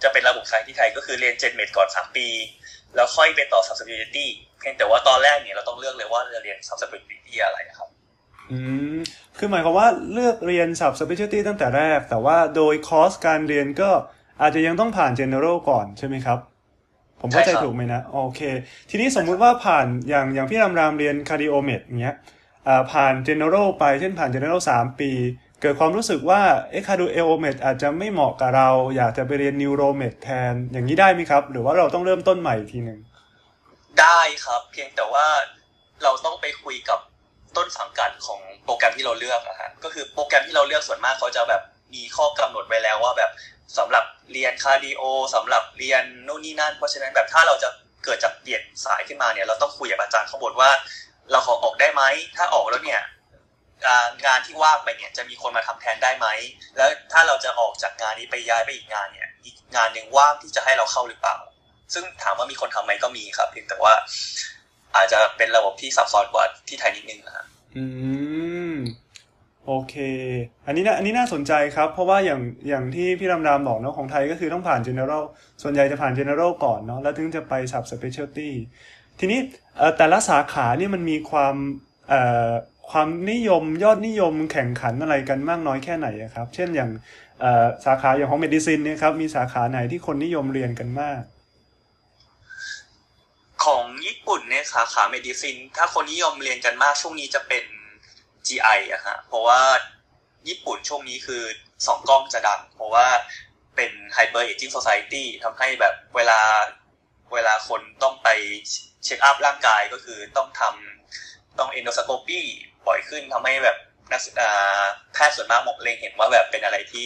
จะเป็นระบบคล้ายที่ไทยก็คือเรียน gen med ก่อนสามปี แล้วค่อยไปต่อ subspecialty เพียงแต่ว่าตอนแรกเนี่ยเราต้องเลือกเลยว่าจะเรียน subspecialty อะไรครับออืมคือหมายความว่าเลือกเรียน sub specialty ตั้งแต่แรก แต่ว่าโดยคอร์สการเรียนก็ อาจจะยังต้องผ่าน general ก่อนใช่ไหมครับ ผมเข้าใจใช่ครับถูกไหมนะโอเค ทีนี้สมมุติว่าผ่านอย่างอย่างพี่รามรามเรียน cardiomed อย่างเงี้ยอ่าผ่าน general ไปเช่นผ่าน general 3 ปี เกิดความรู้สึกว่าเอ๊ะ cardiomed อาจจะไม่เหมาะกับเรา อยากจะไปเรียน neuromed แทนอย่างนี้ได้ไหมครับ หรือว่าเราต้องเริ่มต้นใหม่อีกทีหนึ่งได้ครับ เพียงแต่ว่าเราต้องไปคุยกับต้นสังกัดของโปรแกรมที่เราเลือกนะฮะก็คือโปรแกรมที่เราเลือกส่วนมากเขาจะแบบมีข้อกำหนดไว้แล้วว่าแบบ สำหรับเรียน cardio สำหรับเรียนนู่นนี่นั่น เพราะฉะนั้นแบบถ้าเราจะเกิดจากเปลี่ยนสายขึ้นมาเนี่ย เราต้องคุยกับอาจารย์ข้างบนว่า เราขอออกได้ไหมถ้าออกแล้วเนี่ยงานที่ว่างไปเนี่ยจะมีคนมาทำแทนได้ไหม แล้วถ้าเราจะออกจากงานนี้ไปย้ายไปอีกงานเนี่ยอีกงานหนึ่งว่างที่จะให้เราเข้าหรือเปล่า ซึ่งถามว่ามีคนทำไหมก็มีครับเพียงแต่ว่า อาจจะเป็นระบบที่ซับซ้อนกว่าที่ไทยนิดนึงนะฮะอืม โอเค อันนี้นะอันนี้น่าสนใจครับ เพราะว่าอย่างอย่างที่พี่รำรามบอกเนาะของไทยก็คือต้องผ่าน general ส่วนใหญ่จะผ่าน general ก่อนเนาะแล้วถึงจะไป sub specialty ทีนี้แต่ละสาขานี่มันมีความความนิยมยอดนิยมแข่งขันอะไรกันมากน้อยแค่ไหนครับ เช่นอย่างสาขาอย่างของ medicine เนี่ยครับมีสาขาไหนที่คนนิยมเรียนกันมาก ของญี่ปุ่นเนี่ยสาขาเมดิซิน ถ้าคนนิยมเรียนกันมากช่วงนี้จะเป็น GI อะฮะเพราะว่าญี่ปุ่นช่วงนี้คือสองกล้องจะดัง เพราะว่าเป็น Hyper Aging Society ทำให้แบบเวลาเวลาคนต้องไปเช็คอัพร่างกายก็คือต้องทำต้องเอนโดสโคปีบ่อยขึ้นทำให้แบบนักศึกอ่าแพทย์ส่วนมากมองเล็งเห็นว่าแบบเป็นอะไรที่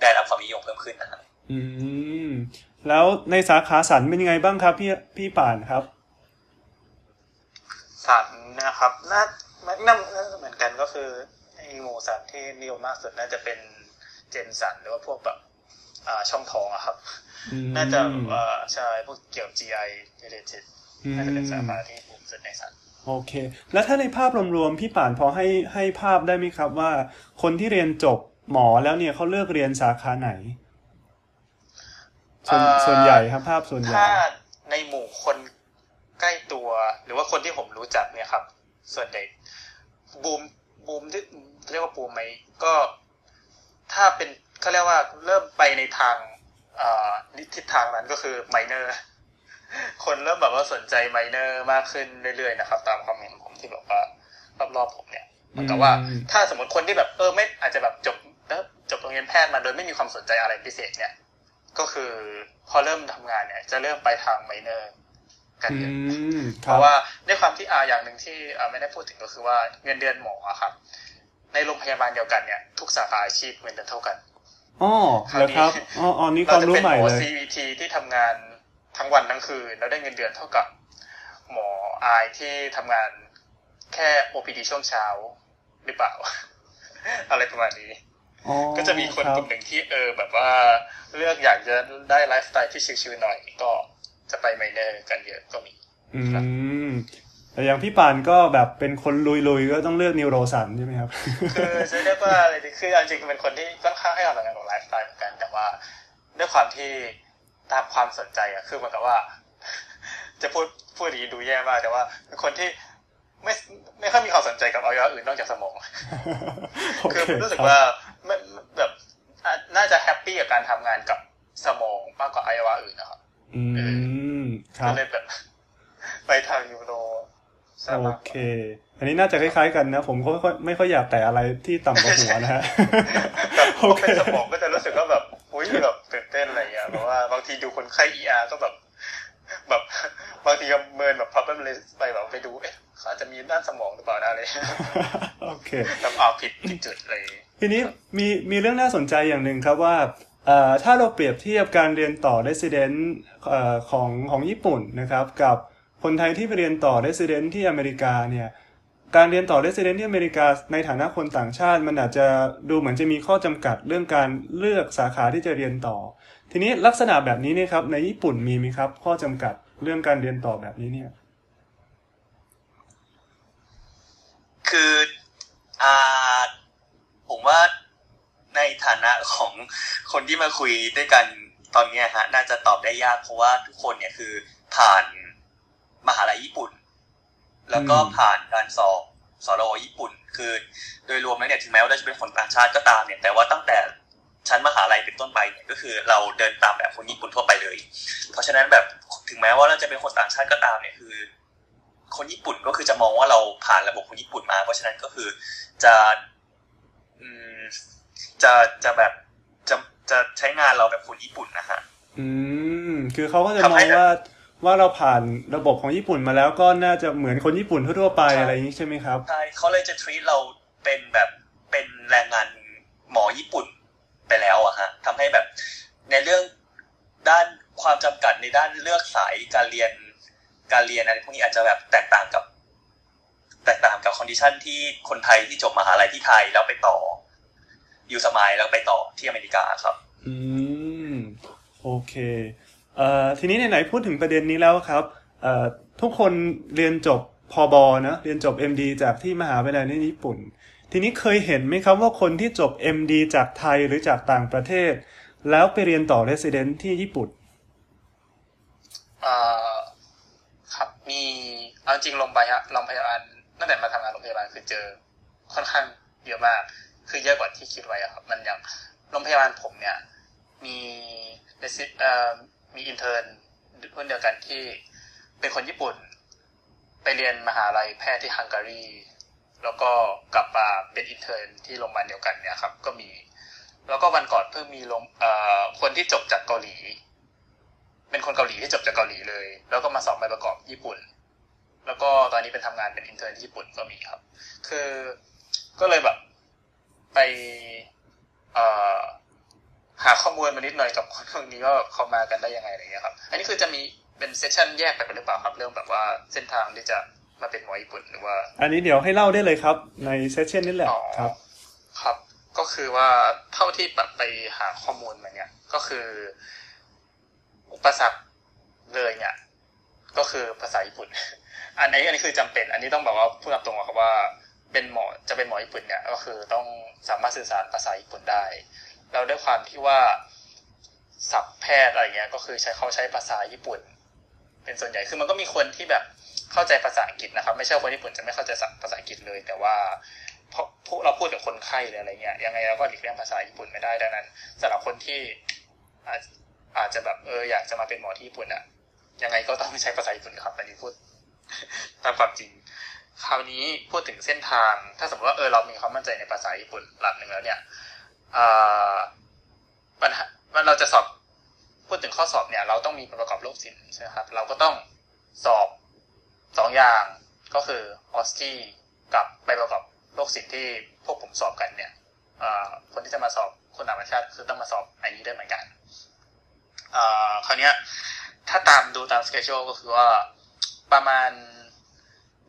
ได้รับความนิยมเพิ่มขึ้นนะฮะอืม แล้วในสาขาสันเป็นยังไงบ้างครับ พี่พี่ป่านครับ สันนะครับน่า น่าน่าจะเหมือนกันก็คือไอหมูสันที่นิยมมากสุดน่าจะเป็นเจนสันหรือว่าพวกแบบอ่าช่องท้องอะครับอืมน่าจะเอ่อใช่พวกเกี่ยว GI related อืมน่าจะเป็นสาขาที่ผมสุดในสันโอเค แล้วถ้าในภาพรวมๆพี่ป่านพอให้ให้ภาพได้ไหมครับว่า คนที่เรียนจบหมอแล้วเนี่ยเขาเลือกเรียนสาขาไหน ส่วนเอ่อส่วนใหญ่ครับภาพส่วนใหญ่ถ้าในหมู่คนใกล้ตัว หรือว่าคนที่ผมรู้จักเนี่ยครับ ส่วนใหญ่ บูมบูมที่เรียกว่าบูมไหมก็ถ้าเป็นเขาเรียกว่าเริ่มไปในทางเอ่อทิศทางนั้นก็คือไมเนอร์คนเริ่มแบบว่าสนใจไมเนอร์มากขึ้นเรื่อยๆนะครับ ตามความเห็นผมที่แบบว่ารอบๆผมเนี่ยเหมือนกับว่าอืมถ้าสมมติคนที่แบบเออไม่อาจจะแบบจบเอ่อจบโรงเรียนแพทย์มาโดยไม่มีความสนใจอะไรพิเศษเนี่ย ก็คือพอเริ่มทำงานเนี่ย จะเริ่มไปทางไมเนอร์ กันอืเยอะมคเพรับราะว่าด้วยความที่อาอย่างหนึ่งที่อาไม่ได้พูดถึงก็คือว่าเงินเดือนหมออะครับ ในโรงพยาบาลเดียวกันเนี่ย ทุกสาขาอาชีพเงินเดือนเท่ากันอ๋อแล้วครับอ๋ออ๋อนี่ความรู้ใหม่เราเลยจะเป็นหมอ CVT ที่ทำงานทั้งวันทั้งคืนแล้วได้เงินเดือนเท่ากับ หมอ eye ที่ทำงานแค่ OPD ช่วงเช้าหรือเปล่า อะไรประมาณนี้อ๋อก็จะมีคนรับกลุ่มหนึ่งที่เออแบบว่าเลือกอยากจะได้ไลฟ์สไตล์ที่ชิลๆหน่อยก็ จะไป minor กันเยอะก็มีอืมแต่อย่างพี่ป่านก็แบบเป็นคนลุยๆ ก็ต้องเลือก neuro ศัลย์ใช่ไหมครับ คือจะเรียกว่าอะไรดีคือเอาจริงๆเป็นคนที่ค่อนข้างให้ความสำคัญกับไลฟ์สไตล์เหมือนกัน แต่ว่าด้วยความที่ตามความสนใจอะคือเหมือนกับว่า จะพูดพูดอย่างนี้ดูแย่มากแต่ว่าเป็นคนที่ไม่ไม่ค่อยมีความสนใจกับอวัยวะอื่นนอกจากสมองโอคือเครู้สึกครับว่าไม่แบบอะน่าจะ happy กับการทำงานกับสมองมากกว่าอวัยวะอื่นนะครับ อืมครัก็บเลยแบบไปทางยูโรซะโอมากกว่าเค อันนี้น่าจะคล้ายๆกันนะ ผมก็ไม่ค่อยไม่ค่อยอยากแตะอะไรที่ต่ำกว่าหัวนะฮะแบบโอพอเคเป็นสมองก็จะรู้สึกว่าแบบอุ้ยแบบตื่นเต้นอะไรอย่างเงี้ยเพราะว่าบางทีดูคนไข้ ER ก็แบบ แบบบางทีก็เมินแบบ problem list ไปแบบไปดูเอ๊ะเขาอาจจะมีด้านสมองหรือเปล่านะอะไรโอเคแบบเอาผิดผิดจุดเลยทีนี้มีมีเรื่องน่าสนใจอย่างหนึ่งครับว่าเอ่อ ถ้าเราเปรียบเทียบการเรียนต่อ resident ของของญี่ปุ่นนะครับกับคนไทยที่ไปเรียนต่อ resident ที่อเมริกาเนี่ยการเรียนต่อ resident ที่อเมริกาในฐานะคนต่างชาติ มันอาจจะดูเหมือนจะมีข้อจำกัดเรื่องการเลือกสาขาที่จะเรียนต่อ ทีนี้ลักษณะแบบนี้เนี่ยครับในญี่ปุ่นมีไหมครับ ข้อจำกัดเรื่องการเรียนต่อแบบนี้เนี่ยคืออ่าผมว่า ในฐานะของคนที่มาคุยด้วยกันตอนเนี้ยฮะน่าจะตอบได้ยากเพราะว่าทุกคนเนี่ยคือผ่านมหาลัยญี่ปุ่น แล้วก็อืมผ่านการสอบสรอญี่ปุ่น คือ โดยรวมแล้วเนี่ยถึงแม้ว่าเราจะเป็นคนต่างชาติก็ตามเนี่ยแต่ว่าตั้งแต่ชั้นมหาลัยเป็นต้นไปเนี่ยก็คือเราเดินตามแบบคนญี่ปุ่นทั่วไปเลย เพราะฉะนั้นแบบถึงแม้ว่าเราจะเป็นคนต่างชาติก็ตามเนี่ยคือ คนญี่ปุ่นก็คือจะมองว่าเราผ่านระบบคนญี่ปุ่นมา เพราะฉะนั้นก็คือจะอืม จะจะแบบจะจะใช้งานเราแบบคนญี่ปุ่นนะฮะอืมคือเขาก็จะทำมอให้งว่าว่าเราผ่านระบบของญี่ปุ่นมาแล้วก็น่าจะเหมือนคนญี่ปุ่นทั่วๆไปใช่อะไรอย่างนี้ใช่ไหมครับใช่เขาเลยจะ treat เราเป็นแบบเป็นแรงงานหมอญี่ปุ่นไปแล้วอะฮะทำให้แบบในเรื่องด้านความจำกัดในด้านเลือกสายการเรียนการเรียนอะไรพวกนี้อาจจะแบบแตกต่างกับ แตกต่างกับ condition ที่คนไทยที่จบมหาลัยที่ไทยแล้วไปต่อ USMLE แล้วไปต่อที่อเมริกาครับ อืม โอเคเอ่อทีนี้ไหนๆพูดถึงประเด็นนี้แล้วครับเอ่อทุกคนเรียนจบพอบอนะเรียนจบ MD จากที่มหาวิทยาลัยในญี่ปุ่น ทีนี้เคยเห็นไหมครับว่าคนที่จบ MD จากไทยหรือจากต่างประเทศ แล้วไปเรียนต่อ Resident ที่ญี่ปุ่นเอ่อครับมีเอาจริงโรงพยาบาลโรงพยาบาลตั้งแต่มาทำงานโรงพยาบาลคือเจอค่อนข้างเยอะมาก คือเยอะกว่าที่คิดไว้อะครับมันอย่างโรงพยาบาลผมเนี่ย มี resi เอ่อมี intern คนเดียวกันที่เป็นคนญี่ปุ่น ไปเรียนมหาลัยแพทย์ที่ฮังการีแล้วก็กลับมาเป็น intern ที่โรงพยาบาลเดียวกันเนี่ยครับ ก็มี แล้วก็วันก่อนเพิ่งมีลงเอ่อคนที่จบจากเกาหลี เป็นคนเกาหลีที่จบจากเกาหลีเลย แล้วก็มาสอบใบประกอบญี่ปุ่น แล้วก็ตอนนี้เป็นทำงานเป็น intern ที่ญี่ปุ่นก็มีครับ คือก็เลยแบบ ไปเอ่อหาข้อมูลมานิดหน่อยกับคนพวกนี้ว่าเขามากันได้ยังไงอะไรเงี้ยครับ อันนี้คือจะมีเป็น session แยกไปหรือเปล่าครับเรื่องแบบว่าเส้นทางที่จะมาเป็นหมอญี่ปุ่นหรือว่า อันนี้เดี๋ยวให้เล่าได้เลยครับในเซสชันนี้แหละอ๋อครับ ครับ ก็คือว่าเท่าที่แบบไปหาข้อมูลมาเนี่ยก็คือ อุปสรรคเลยเนี่ยก็คือภาษาญี่ปุ่น อันนี้อันนี้คือจำเป็น อันนี้ต้องบอกว่าพูดตามตรงครับว่า เป็นหมอจะเป็นหมอญี่ปุ่นเนี่ยก็คือต้องสามารถสื่อสารภาษาญี่ปุ่นได้ แล้วด้วยความที่ว่าศัพท์แพทย์อะไรเงี้ยก็คือใช้เขาใช้ภาษาญี่ปุ่น เป็นส่วนใหญ่คือมันก็มีคนที่แบบเข้าใจภาษาอังกฤษนะครับ ไม่ใช่คนญี่ปุ่นจะไม่เข้าใจภาษาอังกฤษเลย แต่ว่าเพราะพวกเราพูดกับคนไข้หรืออะไรเงี้ยยังไงเราก็หลีกเลี่ยงภาษาญี่ปุ่นไม่ได้ดังนั้นสำหรับคนที่อาจอาจจะแบบเอออยากจะมาเป็นหมอที่ญี่ปุ่นอะยังไงก็ต้องใช้ภาษาญี่ปุ่นครับอันนี้พูดตามความจริง คราวนี้พูดถึงเส้นทาง ถ้าสมมติว่าเออเรามีความมั่นใจในภาษาญี่ปุ่นหลักหนึ่งแล้วเนี่ยอ่าปัญหามันเราจะสอบพูดถึงข้อสอบเนี่ย เราต้องมีประกอบโรคศิลป์ใช่ไหมครับ เราก็ต้องสอบสองอย่างก็คือออสกี้กับใบประกอบโรคศิลป์ที่พวกผมสอบกันเนี่ยอ่าคนที่จะมาสอบคนต่างประเทศคือต้องมาสอบอันนี้ด้วยเหมือนกันอ่าคราวนี้ถ้าตามดูตามสเกจ u ก็คือว่าประมาณ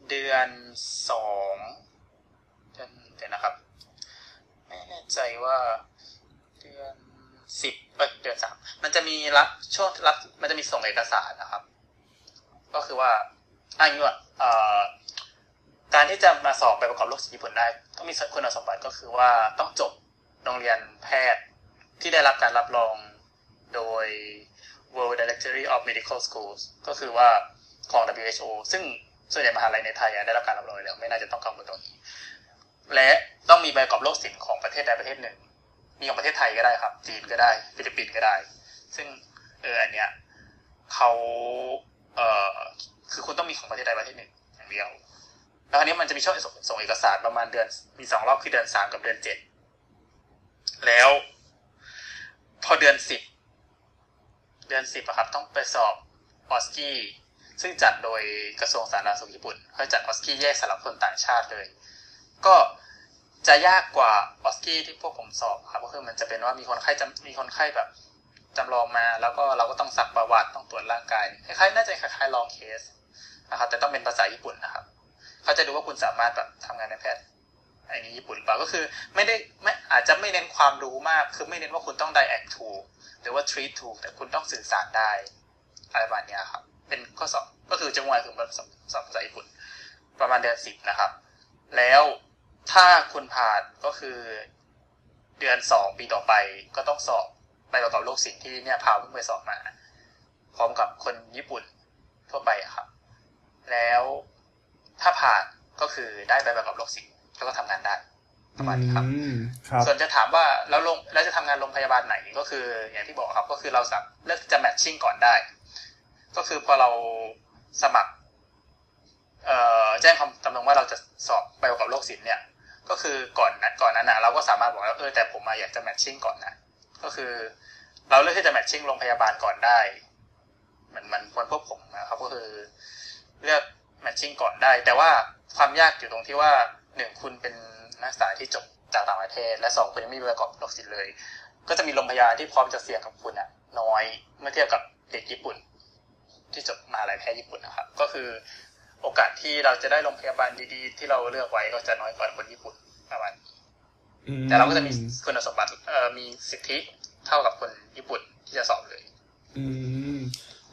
เดือนสองเดี๋ยวนะครับ ไม่แน่ใจว่าเดือนสิบเออเดือนสามมันจะมีรับช่วงรับมันจะมีส่งเอกสารนะครับ ก็คือว่าอันนี้ว่าการที่จะมาสอบไปประกอบโรคศิลป์ญี่ปุ่นได้ ต้องมีคุณสมบัติก็คือว่าต้องจบโรงเรียนแพทย์ที่ได้รับการรับรองโดย World Directory of Medical Schools ก็คือว่าของ WHO ซึ่ง ส่วนใหญ่มหาลัยในไทยได้รับการรับรองแล้ว ไม่น่าจะต้องกังวลตรงนี้ และต้องมีใบประกอบโรคศิลป์ของประเทศใดประเทศหนึ่ง มีของประเทศไทยก็ได้ครับ จีนก็ได้ ฟิลิปปินส์ก็ได้ ซึ่งเอออันเนี้ยเขาเอ่อคือคุณต้องมีของประเทศใดประเทศหนึ่งอย่างเดียว แล้วอันนี้มันจะมีช่วงส่งส่งเอกสารประมาณเดือนมีสองรอบคือเดือนสามกับเดือนเจ็ดแล้ว พอเดือนสิบเดือนสิบอะครับ ต้องไปสอบออสกี้ ซึ่งจัดโดยกระทรวงสาธารณสุขญี่ปุ่นเขาจัดออสกี้แยกสำหรับคนต่างชาติเลย ก็จะยากกว่าออสกี้ที่พวกผมสอบครับก็คือมันจะเป็นว่ามีคนไข้จมีคนไข้แบบจำลองมาแล้วก็เราก็ต้องสักประวัติต้องตรวจร่างกายคล้ายๆน่าจะคล้ายๆลองเคสนะครับแต่ต้องเป็นภาษาญี่ปุ่นนะครับ เขาจะดูว่าคุณสามารถแบบทำงานในแพทย์ไอ้นี้ญี่ปุ่นหรือเปล่าก็คือไม่ได้ไม่อาจจะไม่เน้นความรู้มาก คือไม่เน้นว่าคุณต้อง direct to หรือว่า treat to แต่คุณต้องสื่อสารได้อะไรประมาณเนี้ยครับ เป็นข้อสอบก็คือจังหวะคือแบบสอบสอบภาษาญี่ปุ่น ประมาณเดือนสิบนะครับ แล้วถ้าคุณผ่านก็คือเดือนสองปีต่อไปก็ต้องสอบใบประกอบโรคศิลป์ที่เนี่ยพาเพิ่งไปสอบมา พร้อมกับคนญี่ปุ่นทั่วไปอะครับ แล้วถ้าผ่านก็คือได้ใบประกอบโรคศิลป์แล้วก็ทำงานได้ประมาณนี้ครับอืมครับ ส่วนจะถามว่าแล้วลงแล้วจะทำงานโรงพยาบาลไหนก็คือ อย่างที่บอกครับ ก็คือเราสามารถเลือกจะแมทชิ่งก่อนได้ ก็คือพอเราสมัครแจ้งคำจำนงว่าเราจะสอบไปประกอบโรคศิลป์เนี่ย ก็คือก่อนนั้นก่อนนั้นนะเราก็สามารถบอกว่าเออแต่ผมมาอยากจะแมทชิ่งก่อนนะก็คือ เราเลือกที่จะแมทชิ่งโรงพยาบาลก่อนได้เหมือนมันควรพวกผมนะครับก็คือเลือกแมทชิ่งก่อนได้ แต่ว่าความยากอยู่ตรงที่ว่าหนึ่งคุณเป็นนักศึกษาที่จบจากต่างประเทศ และสองคุณยังไม่มีประกอบโรคศิลป์เลย ก็จะมีโรงพยาบาลที่พร้อมจะเสี่ยงกับคุณอะน้อยเมื่อเทียบกับเด็กญี่ปุ่น ที่จบมหาลัยแพทย์ญี่ปุ่นนะครับ ก็คือโอกาสที่เราจะได้โรงพยาบาลดีๆ ที่เราเลือกไว้ก็จะน้อยกว่าคนญี่ปุ่นประมาณนี้อืมแต่เราก็จะมีคุณสมบัติเอ่อมีสิทธิเท่ากับคนญี่ปุ่นที่จะสอบเลย อืม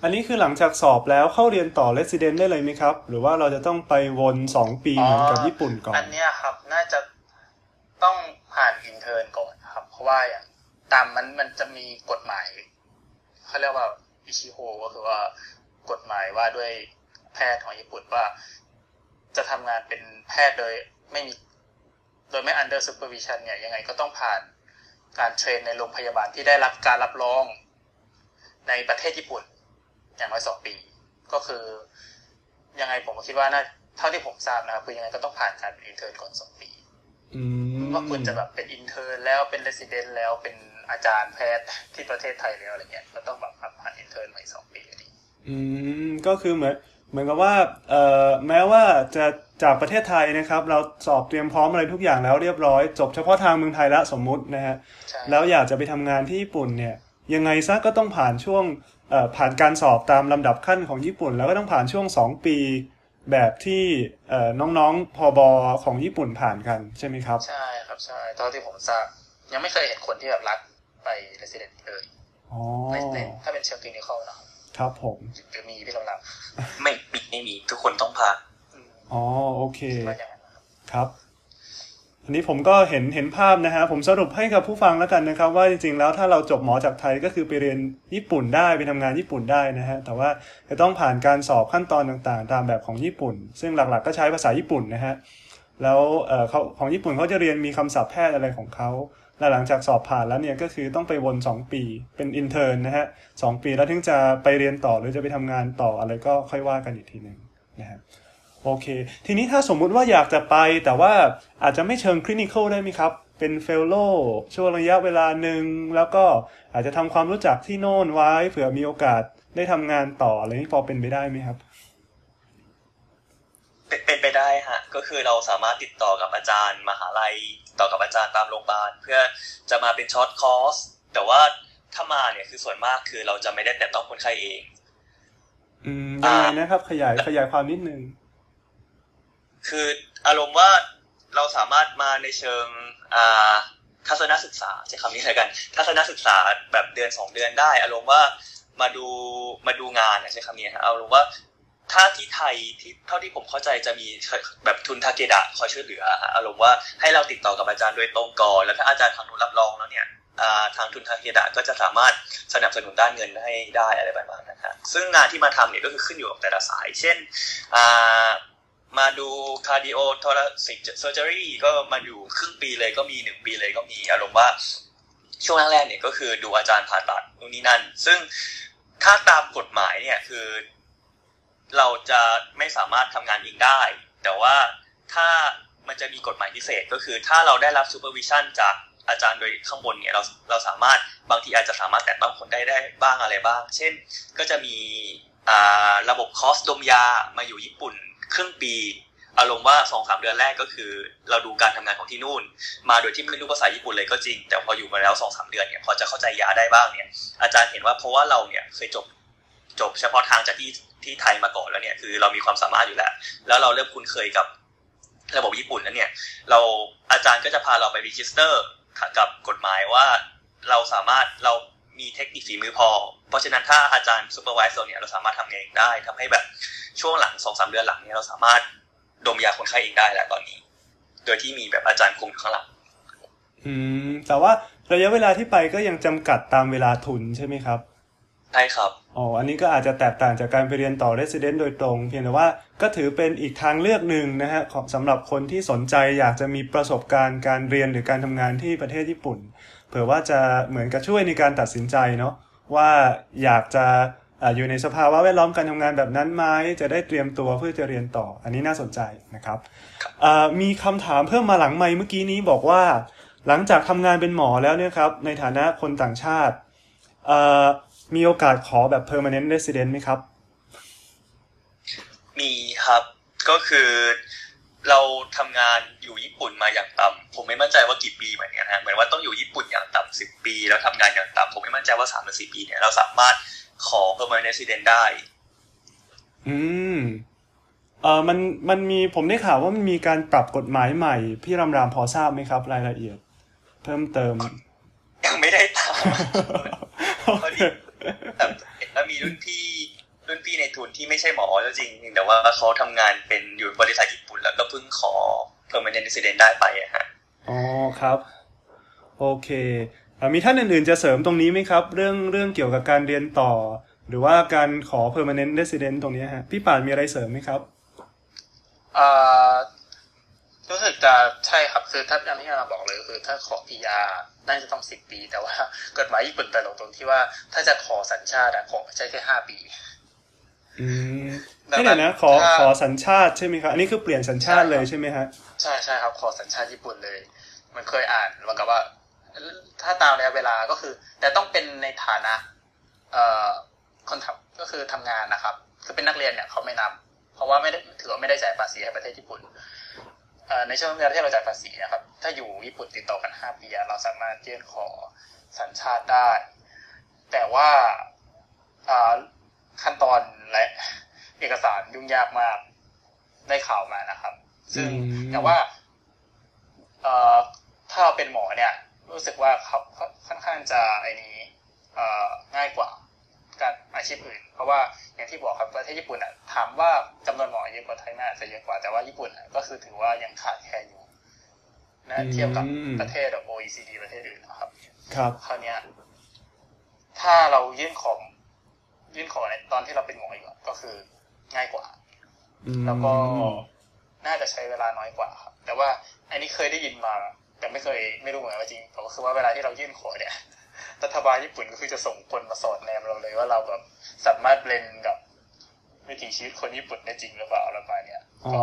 อันนี้คือหลังจากสอบแล้วเข้าเรียนต่อ resident ได้เลยไหมครับ หรือว่าเราจะต้องไปวนสองปีเหมือนกับญี่ปุ่นก่อน อันเนี้ยครับ น่าจะต้องผ่าน intern ก่อนครับ เพราะว่าอย่างตามมันมันจะมีกฎหมายเขาเรียกว่า医師法 ก็คือว่า กฎหมายว่าด้วยแพทย์ของญี่ปุ่นว่า จะทำงานเป็นแพทย์โดยไม่มีโดยไม่ under supervision เนี่ยยังไงก็ต้องผ่านการ train ในโรงพยาบาลที่ได้รับการรับรอง ในประเทศญี่ปุ่น อย่างน้อยสองปี ก็คือยังไงผมก็คิดว่าน่าเท่าที่ผมทราบนะครับคือยังไงก็ต้องผ่านการเป็น intern ก่อนสองปีอืมว่าคุณจะแบบเป็น intern แล้วเป็น resident แล้วเป็นอาจารย์แพทย์ที่ประเทศไทยแล้วอะไรเงี้ยก็ต้องแบบผ่าน intern ใหม่สองปี อยู่ดีอืมก็คือเหมือนเหมือนกับว่าเอ่อแม้ว่าจะจากประเทศไทยนะครับ เราสอบเตรียมพร้อมอะไรทุกอย่างแล้วเรียบร้อย จบเฉพาะทางเมืองไทยละสมมุตินะฮะใช่แล้วอยากจะไปทำงานที่ญี่ปุ่นเนี่ยยังไงซะก็ต้องผ่านช่วงเอ่อผ่านการสอบตามลำดับขั้นของญี่ปุ่น แล้วก็ต้องผ่านช่วงสองปีแบบที่เอ่อน้องๆพอบอของญี่ปุ่นผ่านกันใช่ไหมครับ ใช่ครับใช่เท่าที่ผมทราบยังไม่เคยเห็นคนที่แบบรักไปเรสซิเดนต์เลยอ๋อในในถ้าเป็นเชิงคลินิคอลนะ ครับครับผมหรือมีพี่ลำลับไม่ปิดไม่มีทุกคนต้องผ่านอืมอ๋อโอเคว่าอย่างนั้นนะครับครับอันนี้ผมก็เห็นเห็นภาพนะฮะผมสรุปให้กับผู้ฟังแล้วกันนะครับ ว่าจริงๆแล้วถ้าเราจบหมอจากไทยก็คือไปเรียนญี่ปุ่นได้ไปทำงานญี่ปุ่นได้นะฮะแต่ว่าจะต้องผ่านการสอบขั้นตอนต่างๆ ตามแบบของญี่ปุ่น ซึ่งหลักๆ ก็ใช้ภาษาญี่ปุ่นนะฮะแล้วเอ่อเขาของญี่ปุ่นเขาจะเรียนมีคำศัพท์แพทย์อะไรของเขา และหลังจากสอบผ่านแล้วเนี่ยก็คือต้องไปวน 2 ปีเป็น intern นะฮะสองปีแล้วถึงจะไปเรียนต่อหรือจะไปทำงานต่ออะไรก็ค่อยว่ากันอีกทีหนึ่งนะฮะโอเค ทีนี้ถ้าสมมุติว่าอยากจะไปแต่ว่าอาจจะไม่เชิง clinical ได้ไหมครับ เป็น fellow ช่วงระยะเวลาหนึ่งแล้วก็อาจจะทำความรู้จักที่โน่นไว้เผื่อมีโอกาสได้ทำงานต่ออะไรนี้พอเป็นไปได้ไหมครับเป็นไปได้ฮะก็คือเราสามารถติดต่อกับอาจารย์มหาลัย ติดต่อกับอาจารย์ตามโรงพยาบาลเพื่อจะมาเป็น short course แต่ว่าถ้ามาเนี่ยคือส่วนมากคือเราจะไม่ได้แตะต้องคนไข้เอง อืมยังไงนะครับ ขยายขยายความนิดนึง คืออารมณ์ว่าเราสามารถมาในเชิงอ่าทัศนศึกษาใช้คำนี้เลยกัน ทัศนศึกษาแบบเดือนสองเดือนได้ อารมณ์ว่ามาดูมาดูงานอะใช้คำนี้ฮะอารมณ์ว่า ถ้าที่ไทยที่เท่าที่ผมเข้าใจจะมีแบบทุนทาเกดะคอยช่วยเหลืออารมณ์ว่าให้เราติดต่อกับอาจารย์โดยตรงก่อนแล้วถ้าอาจารย์ทางนู้นรับรองแล้วเนี่ยทางทุนทาเกดะก็จะสามารถสนับสนุนด้านเงินให้ได้อะไรประมาณนั้นฮะซึ่งงานที่มาทำเนี่ยก็คือขึ้นอยู่กับแต่ละสาย เช่นอ่ามาดู cardio thoracic surgery ก็มาอยู่ครึ่งปีเลยก็มีหนึ่งปีเลยก็มีอารมณ์ว่าช่วงแรกๆเนี่ยก็คือดูอาจารย์ผ่าตัดนู่นนี่นั่น ซึ่งถ้าตามกฎหมายเนี่ยคือ เราจะไม่สามารถทำงานเองได้ แต่ว่าถ้ามันจะมีกฎหมายพิเศษก็คือ ถ้าเราได้รับ supervision จากอาจารย์โดยข้างบนเนี่ยเราเราสามารถบางทีอาจจะสามารถแตะต้องคนได้ได้บ้างอะไรบ้าง เช่นก็จะมีระบบคอสดมยามาอยู่ญี่ปุ่นครึ่งปี อารมณ์ว่าสองสามเดือนแรกก็คือ เราดูการทำงานของที่นู่น มาโดยที่ไม่รู้ภาษาญี่ปุ่นเลยก็จริง แต่พออยู่มาแล้วสองสามเดือนเนี่ยพอจะเข้าใจยาได้บ้างเนี่ยอาจารย์เห็นว่าเพราะว่าเราเนี่ยเคยจบ จบเฉพาะทางจากที่ที่ไทยมาก่อนแล้วเนี่ยคือเรามีความสามารถอยู่แล้ว แล้วเราเริ่มคุ้นเคยกับระบบญี่ปุ่นแล้วเนี่ย เราอาจารย์ก็จะพาเราไป register กับกฎหมายว่าเราสามารถเรามีเทคนิคฝีมือพอ เพราะฉะนั้นถ้าอาจารย์ supervise เราเนี่ยเราสามารถทำเองได้ทำให้แบบช่วงหลังสองสามเดือนหลังเนี่ยเราสามารถดมยาคนไข้เองได้แล้วตอนนี้ โดยที่มีแบบอาจารย์คุมอยู่ข้างหลังอืมแต่ว่าระยะเวลาที่ไปก็ยังจำกัดตามเวลาทุนใช่ไหมครับ ใช่ครับอ๋ออันนี้ก็อาจจะแตกต่างจากการไปเรียนต่อ Resident โดยตรง เพียงแต่ว่าก็ถือเป็นอีกทางเลือกหนึ่งนะฮะของสำหรับคนที่สนใจอยากจะมีประสบการณ์การเรียนหรือการทำงานที่ประเทศญี่ปุ่น เผื่อว่าจะเหมือนกับช่วยในการตัดสินใจเนาะว่าอยากจะอ่าอยู่ในสภาวะแวดล้อมการทำงานแบบนั้นไหมจะได้เตรียมตัวเพื่อจะเรียนต่อ อันนี้น่าสนใจนะครับอ่ามีคำถามเพิ่มมาหลังไมค์เมื่อกี้นี้บอกว่า หลังจากทำงานเป็นหมอแล้วเนี่ยครับในฐานะคนต่างชาติเอ่อ มีโอกาสขอแบบ permanent resident ไหมครับ มีครับก็คือเราทำงานอยู่ญี่ปุ่นมาอย่างต่ำผมไม่มั่นใจว่ากี่ปีเหมือนกันฮะเหมือนว่าต้องอยู่ญี่ปุ่นอย่างต่ำสิบปี แล้วทำงานอย่างต่ำผมไม่มั่นใจว่าสามหรือสี่ปีเนี่ยเราสามารถขอ permanent resident ได้ อืมเอ่อมันมันมีผมได้ข่าวว่ามันมีการปรับกฎหมายใหม่ พี่รำรามพอทราบไหมครับ รายละเอียด เพิ่มเติม ยังไม่ได้ตามโอพอเคดี แต่เห็นว่ามีรุ่นพี่รุ่นพี่ในทุนที่ไม่ใช่หมอแล้วจริงๆแต่ว่าเขาทำงานเป็นอยู่บริษัทญี่ปุ่นแล้วก็เพิ่งขอ permanent resident ได้ไปอะฮะอ๋อครับ โอเคเอ่อมีท่านอื่นๆจะเสริมตรงนี้ไหมครับ เรื่องเรื่องเกี่ยวกับการเรียนต่อ หรือว่าการขอ permanent resident ตรงนี้ฮะพี่ป่านมีอะไรเสริมไหมครับเอ่อ รู้สึกจะใช่ครับคือถ้าอย่างที่เราบอกเลยคือ ถ้าขอ PR น่าจะต้องสิบปี แต่ว่ากฎหมายญี่ปุ่นตลกตรงที่ว่าถ้าจะขอสัญชาติอะขอใช้แค่ห้าปี อืมดังนั้นให้เดี๋ยวนะขอถ้าขอสัญชาติใช่ไหมครับอันนี้คือเปลี่ยนสัญชาติเลยใช่ไหมฮะใช่ใช่ครับขอสัญชาติญี่ปุ่นเลย มันเคยอ่านเหมือนกับว่า ถ้าตามระยะเวลาก็คือ แต่ต้องเป็นในฐานะ เอ่อคนทำก็คือทำงานนะครับ คือเป็นนักเรียนเนี่ยเขาไม่นับ เพราะว่าไม่ได้ถือว่าไม่ได้จ่ายภาษีให้ประเทศญี่ปุ่นเอ่อ ในช่วงเวลาที่เราจ่ายภาษีนะครับ ถ้าอยู่ญี่ปุ่นติดต่อกันห้าปีอะเราสามารถยื่นขอสัญชาติได้ แต่ว่าอ่าขั้นตอนและเอกสารยุ่งยากมากได้ข่าวมานะครับ ซึ่งอืมแต่ว่าเอ่อถ้าเราเป็นหมอเนี่ย รู้สึกว่าเขาเขาค่อนข้างจะไอ้นี้เอ่อง่ายกว่า การอาชีพอื่น เพราะว่าอย่างที่บอกครับประเทศญี่ปุ่นอะถามว่าจำนวนหมอเยอะกว่าไทยน่าจะเยอะกว่าแต่ว่าญี่ปุ่นอะก็คือถือว่ายังขาดแคลนอยู่นะอืมเทียบกับประเทศแบบ OECD ประเทศอื่นนะครับ ครับคราวเนี้ยถ้าเรายื่นของยื่นขอในตอนที่เราเป็นหมออยู่อะก็คือง่ายกว่าอืมแล้วก็น่าจะใช้เวลาน้อยกว่าครับแต่ว่าอันนี้เคยได้ยินมา แต่ไม่เคยไม่รู้เหมือนกันว่าจริงแต่ก็คือว่าเวลาที่เรายื่นขอเนี่ย รัฐบาลญี่ปุ่นก็คือจะส่งคนมาสอดแนมเราเลยว่าเราแบบสามารถเบลนกับวิถีชีวิตคนญี่ปุ่นได้จริงหรือเปล่าอะไรประมาณเนี้ยอ๋อก็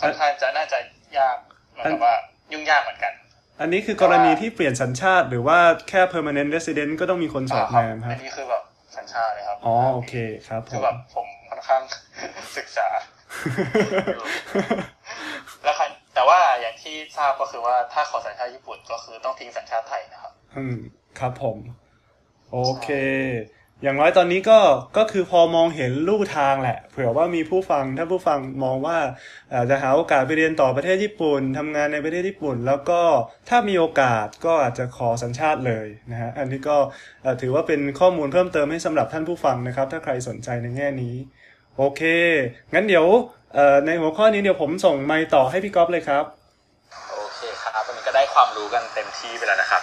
ค่อนข้างจะน่าจะยากเหมือนกับว่ายุ่งยากเหมือนกัน อันนี้คือกรณีที่เปลี่ยนสัญชาติหรือว่าแค่ permanent resident ก็ต้องมีคนสอดคแนรับมครัอับนนี้คือแบบสัญชาติเลยครับอ๋อโอเคครับผคือมแบบผมค่อนข้างศึกษา แล้วคันแต่ว่าอย่างที่ทราบก็คือว่าถ้าขอสัญชาติญี่ปุ่นก็คือต้องทิ้งสัญชาติไทยนะครับ อืมครับผม โอเค อย่างน้อยตอนนี้ก็ก็คือพอมองเห็นลู่ทางแหละ เผื่อว่ามีผู้ฟังถ้าผู้ฟังมองว่าเอ่อจะหาโอกาสไปเรียนต่อประเทศญี่ปุ่นทำงานในประเทศญี่ปุ่น แล้วก็ถ้ามีโอกาสก็อาจจะขอสัญชาติเลยนะฮะอันนี้ก็เอ่อถือว่าเป็นข้อมูลเพิ่มเติมให้สำหรับท่านผู้ฟังนะครับ ถ้าใครสนใจในแง่นี้ โอเค งั้นเดี๋ยวเอ่อในหัวข้อนี้เดี๋ยวผมส่งไมค์ต่อให้พี่ก๊อฟเลยครับ โอเคครับวันนี้ก็ได้ความรู้กันเต็มที่ไปแล้วนะครับ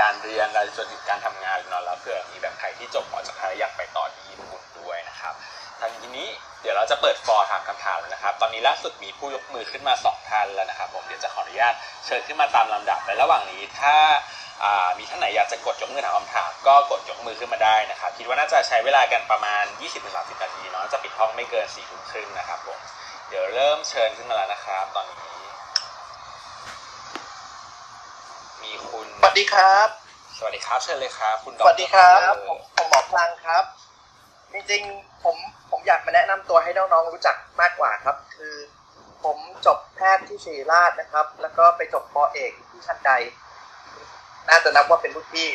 การเรียนไปจนถึงการทำงานเนาะแล้วเผื่อมีแบบใครที่จบหมอจากไทยอยากไปต่อที่ญี่ปุ่นด้วยนะครับทางทีนี้เดี๋ยวเราจะเปิดฟอร์ถามคำถามแล้วนะครับ ตอนนี้ล่าสุดมีผู้ยกมือขึ้นมาสองท่านแล้วนะครับ ผมเดี๋ยวจะขออนุญาตเชิญขึ้นมาตามลำดับในระหว่างนี้ถ้าอ่ามีท่านไหนอยากจะกดยกมือถามคำถามก็กดยกมือขึ้นมาได้นะครับคิดว่าน่าจะใช้เวลากันประมาณ 20-30 นาทีเนาะจะปิดห้องไม่เกิน4ทุ่มครึ่งนะครับผมเดี๋ยวเริ่มเชิญขึ้นมาแล้วนะครับ ตอนนี้ ดีครับ สวัสดีครับเชิญเลยครับ คุณดสรวัสดีครับเอผมอผมหมอพลังครับ จริงๆผมผมอยากมาแนะนำตัวให้น้องๆรู้จักมากกว่าครับ คือ ผมจบแพทย์ที่ศิริราชนะครับ แล้วก็ไปจบปอเอกที่ชันไดน่าจะนับว่าเป็นรุ่นพี่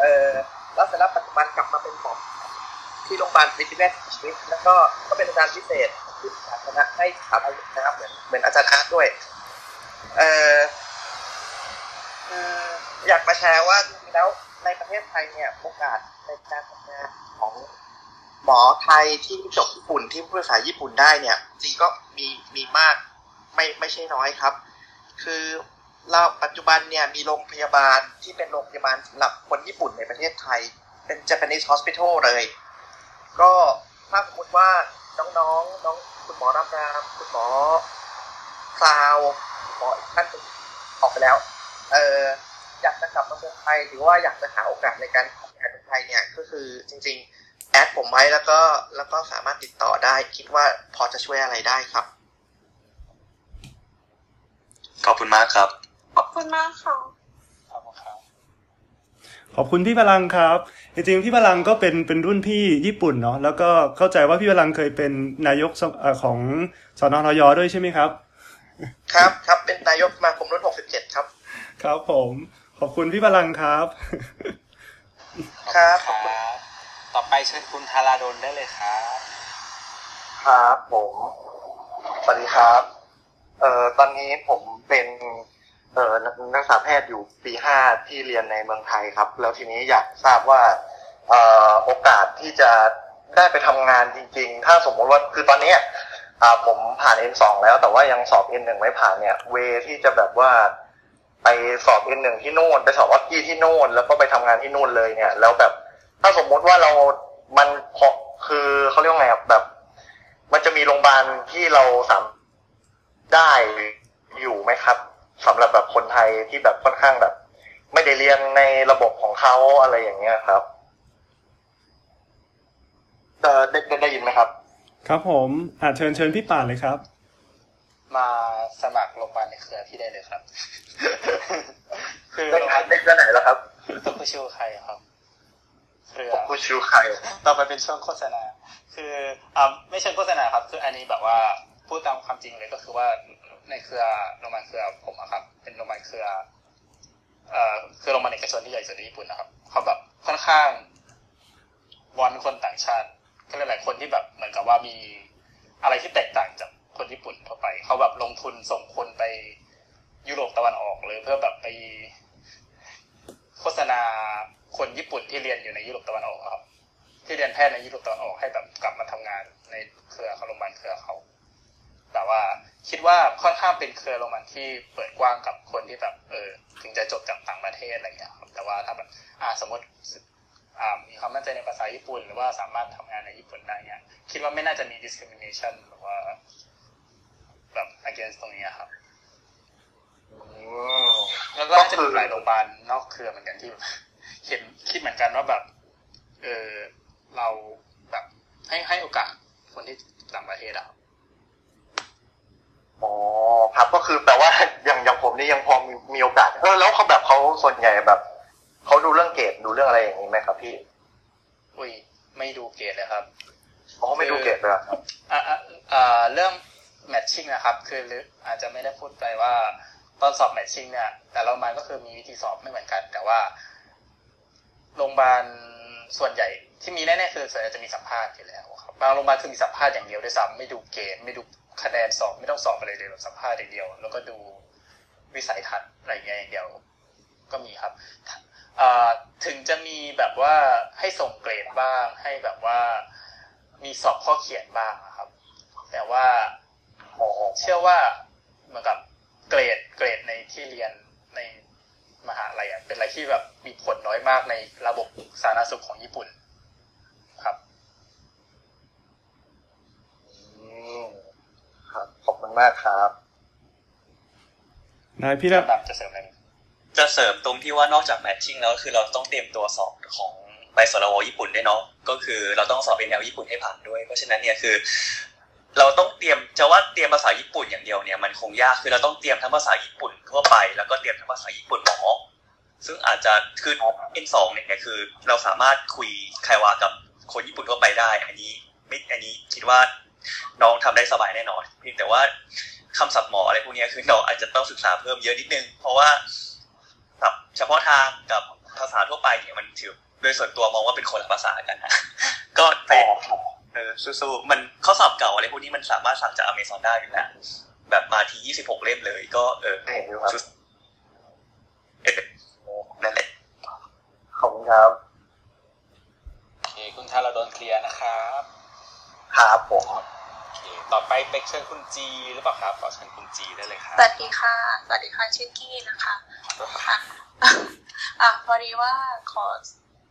เออแล้วเสร็จแล้วปัจจุบันกลับมาเป็นหมอที่โรงพยาบาลวิทยาเวชชีวิตแล้วก็ก็เป็นอาจารย์พิเศษที่สาธารณะให้สถาบันนะครับเหมือนเหมือนอาจารย์อาร์ตด้วย เออ คืออยากมาแชร์ว่าจริงๆแล้วในประเทศไทยเนี่ยโอกาสในการทำงานของหมอไทยที่จบญี่ปุ่นที่พูดภาษาญี่ปุ่นได้เนี่ยจริงก็มีมีมากไม่ไม่ใช่น้อยครับ คือเราปัจจุบันเนี่ยมีโรงพยาบาลที่เป็นโรงพยาบาลสำหรับคนญี่ปุ่นในประเทศไทย เป็น Japanese Hospital เลย ก็ถ้าสมมติว่าน้องๆน้องคุณหมอรำนามคุณหมอคลาวหมออีกท่านออกไปแล้ว เอออยากจะกลับมาเมืองไทยหรือว่าอยากจะหาโอกาสในการทำงานในไทยเนี่ยก็คือจริง ๆ แอดผมไว้แล้วก็แล้วก็สามารถติดต่อได้ คิดว่าพอจะช่วยอะไรได้ครับ ขอบคุณมากครับ ขอบคุณมากค่ะขอบคุณครับขอบคุณพี่พลังครับ จริงๆพี่พลังก็เป็นเป็นรุ่นพี่ญี่ปุ่นเนาะแล้วก็เข้าใจว่าพี่พลังเคยเป็นนายกสเอ่อของสนทยด้วยใช่ไหมครับ ครับครับเป็นนายกสมาคมรุ่น67ครับ ครับผม ขอบคุณพี่พลังครับ ครับครับต่อไปเชิญคุณธาราดลได้เลยครับ ครับผม สวัสดีครับ เอ่อตอนนี้ผมเป็นเอ่อนักนักศึกษาแพทย์อยู่ปีห้าที่เรียนในเมืองไทยครับ แล้วทีนี้อยากทราบว่าเอ่อโอกาสที่จะได้ไปทำงานจริง ๆ ถ้าสมมติว่าคือตอนเนี้ยอ่าผมผ่าน N2 แล้วแต่ว่ายังสอบ N1 ไม่ผ่านเนี่ย เวที่จะแบบว่า ไปสอบ N1 ที่นู่นไปสอบวักกี้ที่นู่น แล้วก็ไปทำงานที่นู่นเลยเนี่ย แล้วแบบถ้าสมมุติว่าเรามันพอคือเขาเรียกว่าไงอะแบบ มันจะมีโรงพยาบาลที่เราสามได้อยู่ไหมครับสำหรับแบบคนไทยที่แบบค่อนข้างแบบ ไม่ได้เรียนในระบบของเขาอะไรอย่างเงี้ยครับเออได้ได้ได้ยินไหมครับ ครับผมอาเชิญเชิญพี่ป่านเลยครับ มาสมัครโรงพยาบาลในเครือพี่ได้เลยครับ คือได้งานได้ที่ไหนแล้วครับต้องผู้ชิวใครครับเครือผู้ชูใครต่อไปเป็นช่วงโฆษณา คืออ่าไม่เชิงโฆษณาครับ คืออันนี้แบบว่าพูดตามความจริงเลยก็คือว่าในเครือโรงพยาบาลเครือผมอะครับ เป็นโรงพยาบาลเครือเอ่อคือโรงพยาบาลเอกชนที่ใหญ่สุดในญี่ปุ่นนะครับเขาแบบค่อนข้างวอนคนต่างชาติ ก็หลายๆคนที่แบบเหมือนกับว่ามีอะไรที่แตกต่างจากคนญี่ปุ่นทั่วไป เขาแบบลงทุนส่งคนไป ยุโรปตะวันออกเลยเพื่อแบบไปโฆษณาคนญี่ปุ่นที่เรียนอยู่ในยุโรปตะวันออกครับ ที่เรียนแพทย์ในยุโรปตะวันออกให้แบบกลับมาทำงานในเครือเขาโรงพยาบาลเครือเขา แต่ว่าคิดว่าค่อนข้างเป็นเครือโรงพยาบาลที่เปิดกว้างกับคนที่แบบเออถึงจะจบจากต่างประเทศอะไรอย่างเงี้ยครับแต่ว่าถ้าแบบอ่าสมมติมีความมั่นใจในภาษาญี่ปุ่น หรือว่าสามารถทำงานในญี่ปุ่นได้เนี่ยคิดว่าไม่น่าจะมี discrimination หรือว่าแบบ against ตรงนี้ครับ แล้วก็น่าจะมีหลายโรงพยาบาลนอกเครือเหมือนกันที่แบบเห็นคิดเหมือนกันว่าแบบ เออเราแบบให้ให้โอกาสคนที่ต่างประเทศอะครับอ๋อครับก็คือแปลว่าอย่างอย่างผมนี่ยังพอมีมีโอกาสเออแล้วเขาแบบเขาส่วนใหญ่แบบเขาดูเรื่องเกรดดูเรื่องอะไรอย่างนี้ไหมครับพี่ อุ้ย ไม่ดูเกรดเลยครับอ๋อไม่ดูเกรดเลยเหรอครับอ่าอ่าอ่าเรื่องแมทชิ่งนะครับ คือหรืออาจจะไม่ได้พูดไปว่า ตอนสอบแมทชิ่งเนี่ยแต่ละโรงพยาบาลก็คือมีวิธีสอบไม่เหมือนกัน แต่ว่าโรงพยาบาลส่วนใหญ่ที่มีแน่ๆคือส่วนใหญ่จะมีสัมภาษณ์อยู่แล้วครับบางโรงพยาบาลคือมีสัมภาษณ์อย่างเดียวด้วยซ้ำไม่ดูเกรดไม่ดูคะแนนสอบไม่ต้องสอบอะไรเลยแบบสัมภาษณ์อย่างเดียว แล้วก็ดูวิสัยทัศน์อะไรอย่างเงี้ยอย่างเดียว ก็มีครับถึงจะมีแบบว่าให้ส่งเกรดบ้าง ให้แบบว่ามีสอบข้อเขียนบ้างครับ แต่ว่าเชื่อว่าเหมือนกับ เกรดเกรดในที่เรียนในมหาลัยอะเป็นอะไรที่แบบมีผลน้อยมากในระบบสาธารณสุขของญี่ปุ่นครับอืมครับ ขอบคุณมากครับนายพี่ระแบบจะเสริมอะไรไหมจะเสริมตรงที่ว่านอกจากแมทชิ่งแล้วคือเราต้องเตรียมตัวสอบของใบสรวญี่ปุ่นด้วยเนาะก็คือเราต้องสอบเป็นแนวญี่ปุ่นให้ผ่านด้วย เพราะฉะนั้นเนี่ยคือ เราต้องเตรียมจะว่าเตรียมภาษาญี่ปุ่นอย่างเดียวเนี่ยมันคงยากคือเราต้องเตรียมทั้งภาษาญี่ปุ่นทั่วไป แล้วก็เตรียมทั้งภาษาญี่ปุ่นหมอซึ่งอาจจะคือ N2 เนี่ยคือ เราสามารถคุยไควากับคนญี่ปุ่นทั่วไปได้ อันนี้ไม่อันนี้คิดว่าน้องทำได้สบายแน่นอนเพียงแต่ว่าคำศัพท์หมออะไรพวกนี้คือน้องอาจจะต้องศึกษาเพิ่มเยอะนิดนึง เพราะว่าศัพท์เฉพาะทางกับภาษาทั่วไปเนี่ยมันถือโดยส่วนตัวมองว่าเป็นคนละภาษากันนะก็พยายาม เออสู้ๆมันข้อสอบเก่าอะไรพวกนี้มันสามารถสั่งจากอเมซอนได้อยู่แล้วแบบมาทียี่สิบหกเล่มเลย ก็เออเห็นอยู่ครับสู้เออนั่นแหละขอบคุณครับโอเคคุณธาราดลเคลียร์นะครับครับผมโอเคต่อไปเป็กเชิญคุณจีหรือเปล่าครับขอเชิญคุณจีได้เลยครับสวัสดีค่ะสวัสดีค่ะชื่อกี้นะคะค่ะอะพอดีว่าขอ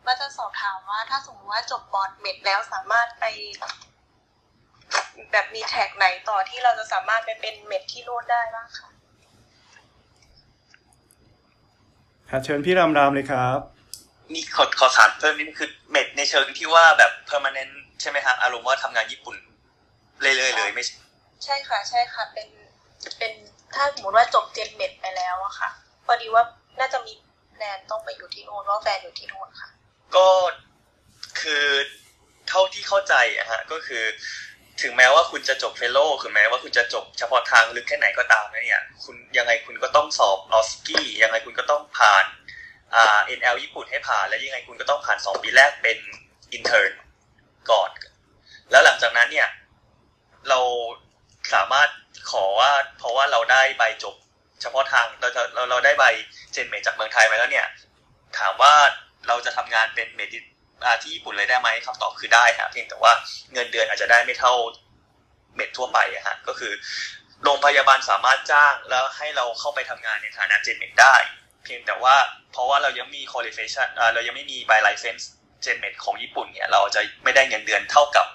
ว่าจะสอบถามว่าถ้าสมมติว่าจบบอร์ดเมดแล้วสามารถไป แบบมีแท็กไหนต่อที่เราจะสามารถไปเป็นเมดที่โน่นได้บ้างคะค่ะเชิญพี่รามรามเลยครับนี่ขอขอถามเพิ่มนิดนึงคือเม็ดในเชิงที่ว่าแบบ permanent ใช่ไหมครับอารมณ์ว่าทำงานญี่ปุ่นเรื่อยๆเลยไม่ใช่ใช่ค่ะ ใช่ค่ะ เป็นเป็นถ้าสมมติว่าจบเจนเมดไปแล้วอะค่ะพอดีว่าน่าจะมีแพลนต้องไปอยู่ที่โน่นเพราะแฟนอยู่ที่โน่นค่ะ ก็คือเท่าที่เข้าใจอะฮะก็คือ ถึงแม้ว่าคุณจะจบ fellow ถึงแม้ว่าคุณจะจบเฉพาะทางลึกแค่ไหนก็ตามนะเนี่ยคุณยังไงคุณก็ต้องสอบ OSCE ยังไงคุณก็ต้องผ่านอ่า NL ญี่ปุ่นให้ผ่าน แล้วยังไงคุณก็ต้องผ่านสองปีแรกเป็น intern ก่อน แล้วหลังจากนั้นเนี่ย เราสามารถขอว่าเพราะว่าเราได้ใบจบ เฉพาะทางเราเราเราได้ใบเจนเมจากเมืองไทยมาแล้วเนี่ย ถามว่า เราจะทำงานเป็นเมดิอาที่ญี่ปุ่นเลยได้ไหมคำตอบคือได้ฮะเพียงแต่ว่าเงินเดือนอาจจะได้ไม่เท่าเม็ดทั่วไปอะฮะก็คือโรงพยาบาลสามารถจ้างแล้วให้เราเข้าไปทำงานในฐานะเจนเมดได้ เพียงแต่ว่าเพราะว่าเรายังมี qualification อ่าเรายังไม่มีใบ license เจนเมดของญี่ปุ่นเนี่ย เราจะไม่ได้เงินเดือนเท่ากับ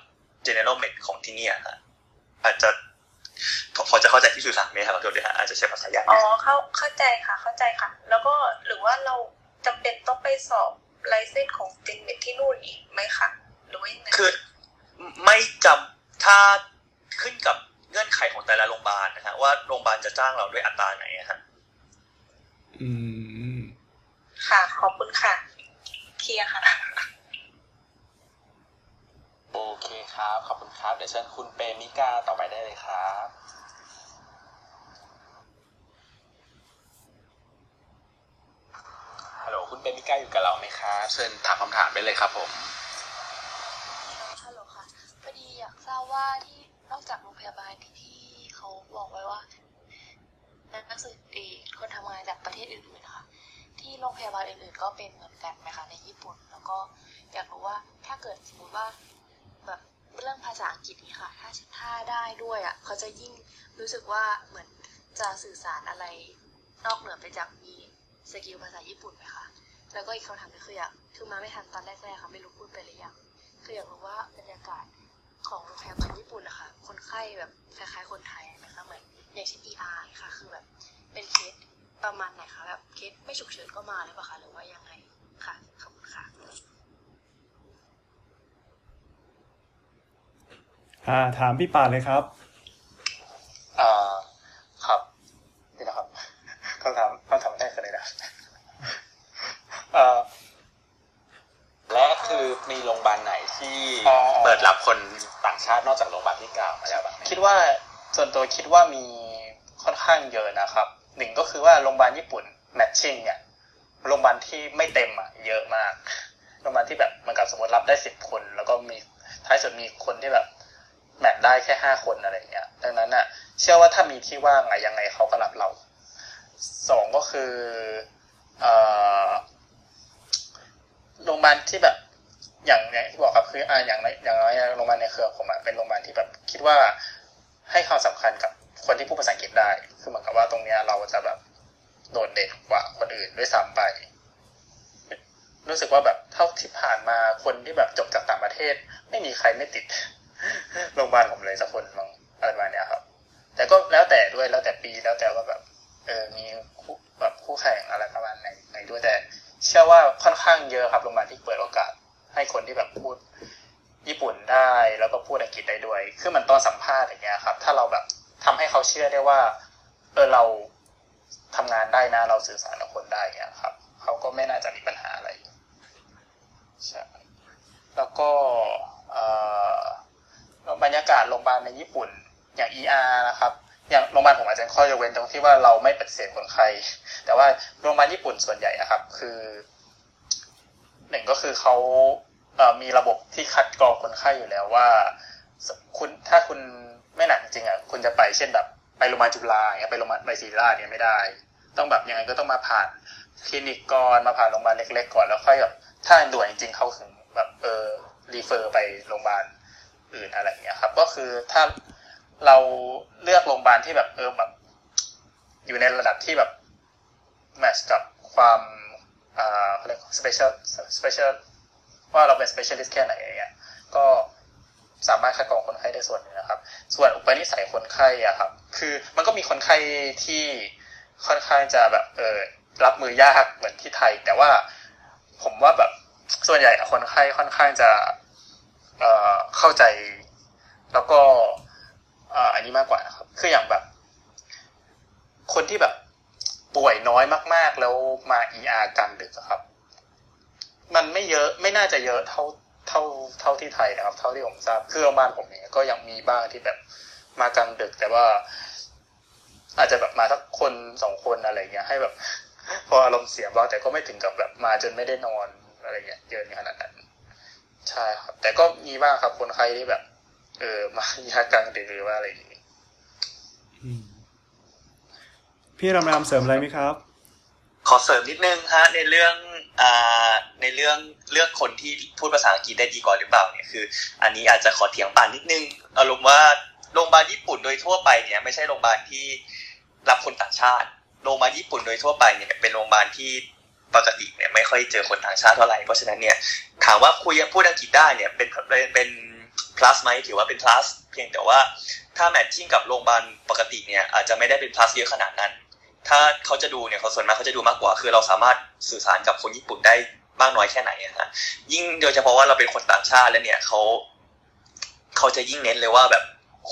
general med ของที่เนี่ยฮะอาจจะพอจะเข้าใจที่สื่อสารไหมครับขอโทษด้วยฮะอาจจะใช้ภาษายากอ๋อเข้าเข้าใจค่ะเข้าใจค่ะ แล้วก็หรือว่าเรา จำเป็นต้องไปสอบไลเซนส์ของเจนเมดที่นู่นอีกไหมคะหรือว่ายังไงคือไม่จำถ้าขึ้นกับเงื่อนไขของแต่ละโรงพยาบาลนะฮะว่าโรงพยาบาลจะจ้างเราด้วยอัตราไหนอะฮะอืม ค่ะ ขอบคุณค่ะ เคลียร์ค่ะ โอเคครับ ขอบคุณครับ เดี๋ยวเชิญคุณเปมิกาต่อไปได้เลยครับ ฮัลโหล คุณเปมิกาอยู่กับเราไหมครับเชิญถามคำถามได้เลยครับผมฮัลโหลค่ะพอดีอยากทราบว่าที่นอกจากโรงพยาบาลที่ที่เขาบอกไว้ว่านักศึกษาคนทำงานจากประเทศอื่นๆนะคะที่โรงพยาบาลอื่นๆ ก็เป็นเหมือนกันไหมคะในญี่ปุ่น แล้วก็อยากรู้ว่าถ้าเกิดสมมติว่าแบบเรื่องภาษาอังกฤษนี่ค่ะ ถ้าถ้าได้ด้วยอะเขาจะยิ่งรู้สึกว่าเหมือนจะสื่อสารอะไรนอกเหนือไปจากมี skill ภาษาญี่ปุ่นไหมคะ แล้วก็อีกคำถามก็คืออยากคือมาไม่ทันตอนแรกๆค่ะไม่รู้พูดไปหรือยังคืออยากรู้ว่าบรรยากาศของโรงพยาบาลญี่ปุ่นนะคะคนไข้แบบคล้ายๆคนไทยไหมคะเหมือนอย่างเช่น ER ค่ะคือแบบเป็นเคสประมาณไหนคะแบบเคสไม่ฉุกเฉินก็มาหรือเปล่าคะหรือว่ายังไงค่ะขอบคุณค่ะอ่าถามพี่ป่านเลยครับอ่าครับนี่นะครับคำถามคำถามแรกคืออะไรนะ เอ่อและคือมีโรงพยาบาลไหนที่อ๋อ เปิดรับคนต่างชาตินอกจากโรงพยาบาลที่กล่าวมาแล้วบ้างไหม คิดว่าส่วนตัวคิดว่ามีค่อนข้างเยอะนะครับหนึ่งก็คือว่าโรงพยาบาลญี่ปุ่นแมทชิ่งเนี่ยโรงพยาบาลที่ไม่เต็มอะเยอะมากโรงพยาบาลที่แบบเหมันกับสมมติรับได้สิบคน แล้วก็มีท้ายสุดมีคนที่แบบแมทได้แค่ห้าคนอะไรอย่างเงี้ยดังนั้นอะ เชื่อว่าถ้ามีที่ว่างอะยังไงเขาก็รับเราสองก็คือเอ่อ โรงพยาบาลที่แบบ อย่างอย่างที่บอกครับคืออ่าอย่างน้อย่างน้อยโรงพยาบาลในเครือผมอะเป็นโรงพยาบาลที่แบบคิดว่าให้ความสำคัญกับคนที่พูดภาษาอังกฤษได้ คือเหมือนกับว่าตรงเนี้ยเราจะแบบโดดเด่นกว่าคนอื่นด้วยซ้ำไป รู้สึกว่าแบบเท่าที่ผ่านมาคนที่แบบจบจากต่างประเทศ ไม่มีใครไม่ติดโรงพยาบาลผมเลยสักคนบางอะไรประมาณเนี้ยครับ แต่ก็แล้วแต่ด้วยแล้วแต่ปีแล้วแต่ว่าแบบ เออมีคู่แบบคู่แข่งอะไรประมาณไหนไหนด้วยแต่ เชื่อว่าค่อนข้างเยอะครับโรงพยาบาลที่เปิดโอกาส ให้คนที่แบบพูดญี่ปุ่นได้แล้วก็พูดอังกฤษได้ด้วย คือมันตอนสัมภาษณ์อย่างเงี้ยครับ ถ้าเราแบบทำให้เขาเชื่อได้ว่า เออเราทำงานได้นะ เราสื่อสารกับคนได้เงี้ยครับ เขาก็ไม่น่าจะมีปัญหาอะไรใช่แล้วก็บรรยากาศโรงพยาบาลในญี่ปุ่นอย่าง ER นะครับ อย่างโรงพยาบาลผมอาจจะข้อยกเว้นตรงที่ว่าเราไม่ปฏิเสธคนไข้แต่ว่าโรงพยาบาลญี่ปุ่นส่วนใหญ่อะครับ คือหนึ่งก็คือเขามีระบบที่คัดกรองคนไข้อยู่แล้วว่า คุณถ้าคุณไม่หนักจริงๆอะคุณจะไปเช่นแบบไปโรงพยาบาลจุฬาเงี้ยไปโรงพยาบาลไปศิริราชเนี่ยไม่ได้ ต้องแบบยังไงก็ต้องมาผ่านคลินิกก่อนมาผ่านโรงพยาบาลเล็ก ๆ ก่อนแล้วค่อยแบบถ้าด่วนจริงๆเขาถึงแบบเออ refer ไปโรงพยาบาลอื่นอะไรอย่างเงี้ยครับ ก็คือถ้า เราเลือกโรงพยาบาลที่แบบเออแบบ อยู่ในระดับที่แบบแมชกับความอ่าเขาเรียก special special ว่าเราเป็น specialist แค่ไหนอย่างเงี้ยก็สามารถคัดกรองคนไข้ได้ส่วนหนึงนะครับ ส่วนอุปนิสัยคนไข้อะครับ คือมันก็มีคนไข้ที่ค่อนข้างจะแบบเออรับมือยากเหมือนที่ไทย แต่ว่าผมว่าแบบส่วนใหญ่คนไข้ค่อนข้างจะเอ่อเข้าใจ แล้วก็ อันนี้มากกว่านะครับ คืออย่างแบบ คนที่แบบป่วยน้อยมาก ๆ แล้วมา ER กลางดึกครับ มันไม่เยอะไม่น่าจะเยอะเท่าเท่าเท่าที่ไทยนะครับ เท่าที่ผมทราบคือโรงพยาบาลผมเนี่ยก็ยังมีบ้างที่แบบมากลางดึก แต่ว่า อาจจะแบบมาสักคนสองคนอะไรเงี้ยให้แบบ พออารมณ์เสียบ้างแต่ก็ไม่ถึงกับแบบมาจนไม่ได้นอนอะไรเงี้ยเยอะขนาดนั้นใช่ครับ แต่ก็มีบ้างครับคนไข้ที่แบบ เออมายากลางดึกหรือว่าอะไรอย่างงี้อืมพี่รำรำเสริมอะไรไหมครับ ขอเสริมนิดนึงฮะ ในเรื่องอ่าในเรื่องเลือกคนที่พูดภาษาอังกฤษได้ดีกว่าหรือเปล่าเนี่ยคือ อันนี้อาจจะขอเถียงป่านนิดนึงอารมณ์ว่าโรงพยาบาลญี่ปุ่นโดยทั่วไปเนี่ย ไม่ใช่โรงพยาบาลที่รับคนต่างชาติโรงพยาบาลญี่ปุ่นโดยทั่วไปเนี่ยเป็นโรงพยาบาลที่ปกติเนี่ยไม่ค่อยเจอคนต่างชาติเท่าไหร่เพราะฉะนั้นเนี่ยถามว่าคุยพูดอังกฤษได้เนี่ยเป็นเป็นเป็น plus ไหมถือว่าเป็น plus เพียงแต่ว่าถ้าแมทชิ่งกับโรงพยาบาลปกติเนี่ยอาจจะไม่ได้เป็น plus เยอะขนาดนั้น ถ้าเขาจะดูเนี่ยเขาส่วนมากเขาจะดูมากกว่า คือเราสามารถสื่อสารกับคนญี่ปุ่นได้มากน้อยแค่ไหนอะฮะยิ่งโดยเฉพาะว่าเราเป็นคนต่างชาติแล้วเนี่ยเขาเขาจะยิ่งเน้นเลยว่าแบบ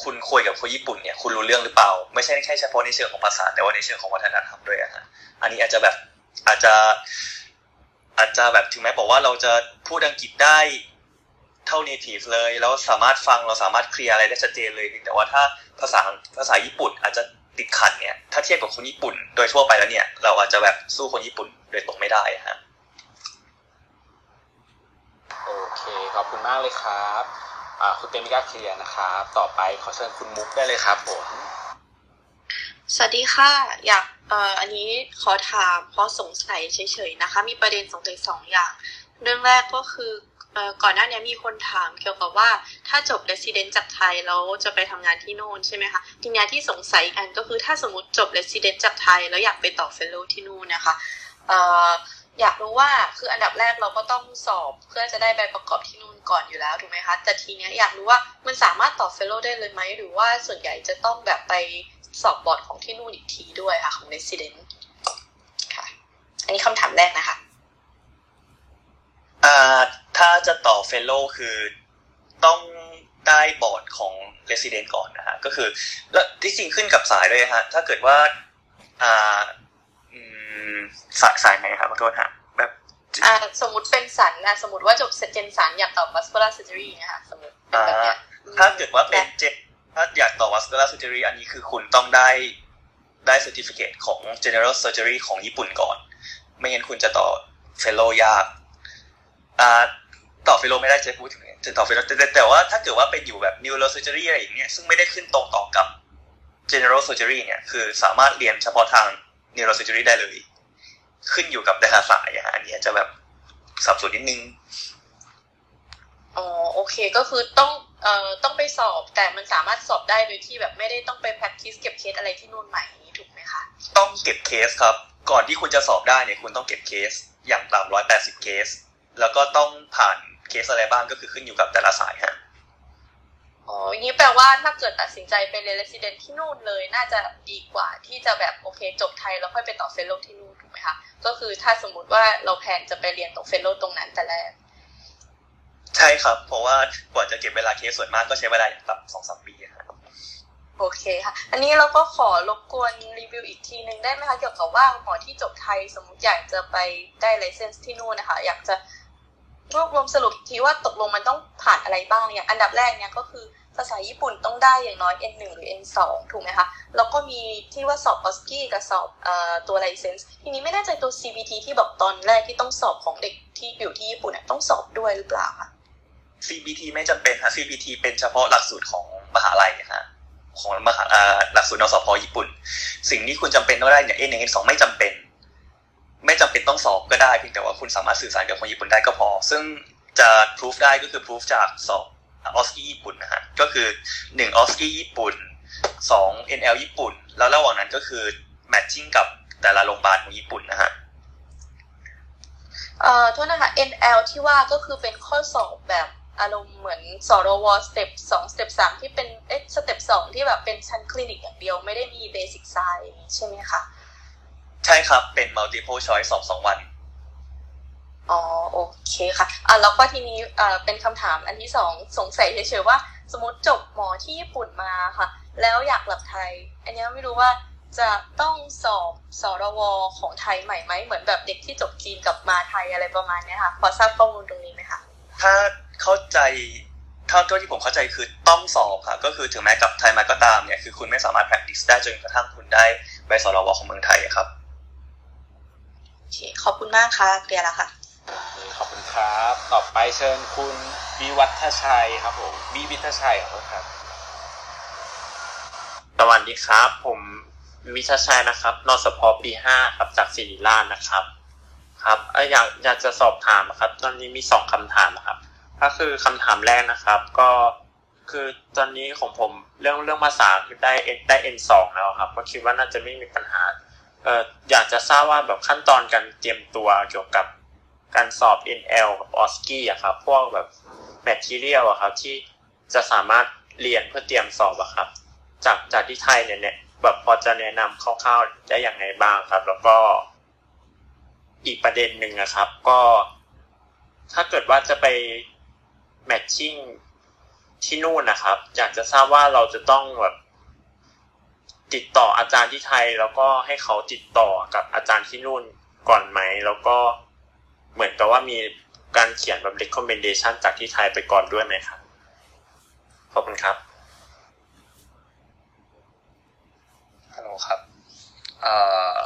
คุณคุยกับคนญี่ปุ่นเนี่ยคุณรู้เรื่องหรือเปล่า ไม่ใช่แค่เฉพาะในเชิงของภาษาแต่ว่าในเชิงของวัฒนธรรมด้วยอะฮะอันนี้อาจจะแบบอาจจะอาจจะแบบถึงแม้บอกว่าเราจะพูดอังกฤษได้ เท่า native เลย แล้วสามารถฟังเราสามารถเคลียร์อะไรได้ชัดเจนเลยแต่ว่าถ้าภาษาภาษาญี่ปุ่นอาจจะติดขัดเนี่ยถ้าเทียบกับคนญี่ปุ่น โดยทั่วไปแล้วเนี่ยเราอาจจะแบบสู้คนญี่ปุ่นโดยตรงไม่ได้อะฮะโอเคขอบคุณมากเลยครับอ่าคุณเตมิก้าเคลียร์นะครับต่อไปขอเชิญคุณมุกได้เลยครับผมสวัสดีค่ะ อยากเอ่ออันนี้ขอถามเพราะสงสัยเฉยๆนะคะ มีประเด็นสงสัยสองอย่าง เรื่องแรกก็คือเอ่อ ก่อนหน้านี้มีคนถามเกี่ยวกับว่าถ้าจบ resident จากไทยแล้วจะไปทำงานที่โน่นใช่ไหมคะทีนี้ที่สงสัยกันก็คือถ้าสมมติจบ resident จากไทยแล้วอยากไปต่อ fellow ที่นู่นนะคะเออยากรู้ว่าคืออันดับแรกเราก็ต้องสอบเพื่อจะได้ใบประกอบที่นู่นก่อนอยู่แล้วถูกไหมคะแต่ทีเนี้ยอยากรู้ว่ามันสามารถต่อ fellow ได้เลยไหมหรือว่าส่วนใหญ่จะต้องแบบไปสอบบอร์ดของที่นู่นอีกทีด้วยค่ะของ resident ค่ะ อันนี้คำถามแรกนะคะ อ่าถ้าจะต่อ fellow คือต้องได้บอร์ดของ Resident ก่อนนะฮะก็คือ แล้วที่จริงขึ้นกับสายด้วยฮะถ้าเกิดว่าอ่าอืมสายสายไหนครับขอโทษฮะแบบอ่าสมมติเป็นสันนะสมมติว่าจบเจนสันอยากต่อ vascular surgery นะคะสมมติเป็นแบบเนี้ยถ้าเกิดว่าเป็นเจถ้าอยากต่อ vascular surgery อันนี้คือคุณต้องได้ได้ certificate ของ general surgery ของญี่ปุ่นก่อน ไม่งั้นคุณจะต่อ fellow ยาก อ่าต่อ fellow ไม่ได้จะพูดถึงจะต่อ fellow แต่แต่แต่ว่าถ้าเกิดว่าเป็นอยู่แบบ neuro surgery อะไรอย่างเงี้ยซึ่งไม่ได้ขึ้นตรงต่อกับ general surgery เนี่ยคือสามารถเรียนเฉพาะทาง neuro surgery ได้เลย ขึ้นอยู่กับแต่ละสายอะอันนี้อาจจะแบบสับสนนิดนึงอ๋อโอเคก็คือต้องเอ่อต้องไปสอบแต่มันสามารถสอบได้โดยที่แบบไม่ได้ต้องไป practice เก็บเคสอะไรที่นู่นใหม่อย่างนี้ถูกไหมคะ ต้องเก็บเคสครับ ก่อนที่คุณจะสอบได้เนี่ยคุณต้องเก็บเคสอย่างต่ำร้อยแปดสิบเคส แล้วก็ต้องผ่านเคสอะไรบ้างก็คือขึ้นอยู่กับแต่ละสายฮะอ๋ออย่างนี้แปลว่าถ้าเกิดตัดสินใจไปเรียน resident ที่นู่นเลยน่าจะดีกว่าที่จะแบบโอเคจบไทยแล้วค่อยไปต่อ fellow ที่นู่นถูกไหมคะก็คือถ้าสมมุติว่าเราแพลนจะไปเรียนตรง fellow ตรงนั้นแต่แรกใช่ครับ เพราะว่ากว่าจะเก็บเวลาเคสส่วนมากก็ใช้เวลาอย่างต่ำสองสามปีฮะโอเคค่ะ อันนี้เราก็ขอรบกวนรีวิวอีกทีหนึ่งได้ไหมคะเกี่ยวกับว่าหมอที่จบไทยสมมติอยากจะไปได้ไลเซนส์ที่นู่นนะคะ อยากจะ รวบรวมสรุปอีกทีว่าตกลงมันต้องผ่านอะไรบ้างอย่างอันดับแรกเนี่ยก็คือภาษาญี่ปุ่นต้องได้อย่างน้อย N1 หรือ N2 ถูกไหมคะ แล้วก็มีที่ว่าสอบออสกี้กับสอบออตัวไลเซนส์ทีนี้ไม่แน่ใจตัว CBT ที่บอกตอนแรกที่ต้องสอบของเด็กที่อยู่ที่ญี่ปุ่นน่ต้องสอบด้วยหรือเปล่าคะ CBT ไม่จำเป็นฮะ CBT เป็นเฉพาะหลักสูตรของมหาลัยฮะของมหาหลักสูตรนสพญี่ปุ่น สิ่งที่คุณจำเป็นต้องได้เนี่ย N1 N2 ไม่จำเป็น ไม่จำเป็นต้องสอบก็ได้เพียงแต่ว่าคุณสามารถสื่อสารกับคนญี่ปุ่นได้ก็พอ ซึ่งจะพิสูจน์ได้ก็คือพิสูจน์จากสอบ OSCE ญี่ปุ่นนะฮะก็คือหนึ่ง OSCE ญี่ปุ่นสอง NL ญี่ปุ่น แล้วระหว่างนั้นก็คือ matching กับแต่ละโรงพยาบาลของญี่ปุ่นนะฮะเอ่อโทษนะคะ NL ที่ว่าก็คือเป็นข้อสอบแบบอารมณ์เหมือนศรว step สอง step สามที่เป็นเอ๊ะ step สองที่แบบเป็นชั้นคลินิกอย่างเดียวไม่ได้มี basic science ใช่ไหมคะ ใช่ครับ เป็น multiple choice สอบสองวัน อ๋อโอเคค่ะอะแล้วก็ทีนี้เอ่อเป็นคำถามอันที่สองสงสัยเฉยๆว่า สมมติจบหมอที่ญี่ปุ่นมาค่ะ แล้วอยากกลับไทย อันเนี้ยไม่รู้ว่าจะต้องสอบสรวของไทยใหม่ไหมเหมือนแบบเด็กที่จบจีนกลับมาไทยอะไรประมาณเนี้ยค่ะพอทราบข้อมูลตรงนี้ไหมคะถ้าเข้าใจเท่าที่ผมเข้าใจคือต้องสอบค่ะ ก็คือถึงแม้กลับไทยมาก็ตามเนี่ยคือคุณไม่สามารถ practice ได้จนกระทั่งคุณได้ใบสรวของเมืองไทยครับโอ เคขอบคุณมากค่ะเคลียร์แล้วค่ะ ขอบคุณครับ ต่อไปเชิญคุณวิวัฒชัยครับผมวิวิทชัยขอโทษครับ สวัสดีครับ ผมวิชาชัยนะครับนสพปีห้าครับจากศิริราชนะครับ ครับเอ่ออยากอยากจะสอบถามครับ ตอนนี้มีสองคำถามครับ ก็คือคำถามแรกนะครับ ก็คือตอนนี้ของผมเรื่องเรื่องภาษาคือได้เอได้เอ็นสองแล้วครับ ก็คิดว่าน่าจะไม่มีปัญหา เอ่ออยากจะทราบว่าแบบขั้นตอนการเตรียมตัวเกี่ยวกับการสอบ NL กับ OSCE อะครับพวกแบบ material อะครับที่จะสามารถเรียนเพื่อเตรียมสอบอะครับ จากจากที่ไทยเนี่ยเนี่ยแบบพอจะแนะนำคร่าวๆได้อย่างไรบ้างครับ แล้วก็อีกประเด็นหนึ่งนะครับ ก็ ถ้าเกิดว่าจะไป matching ที่นู่นนะครับ อยากจะทราบว่าเราจะต้องแบบ ติดต่ออาจารย์ที่ไทย แล้วก็ให้เขาติดต่อกับอาจารย์ที่นู่นก่อนไหม แล้วก็เหมือนกับว่ามีการเขียนแบบ recommendation จากที่ไทยไปก่อนด้วยไหมครับ ขอบคุณครับฮัลโหลครับเอ่อ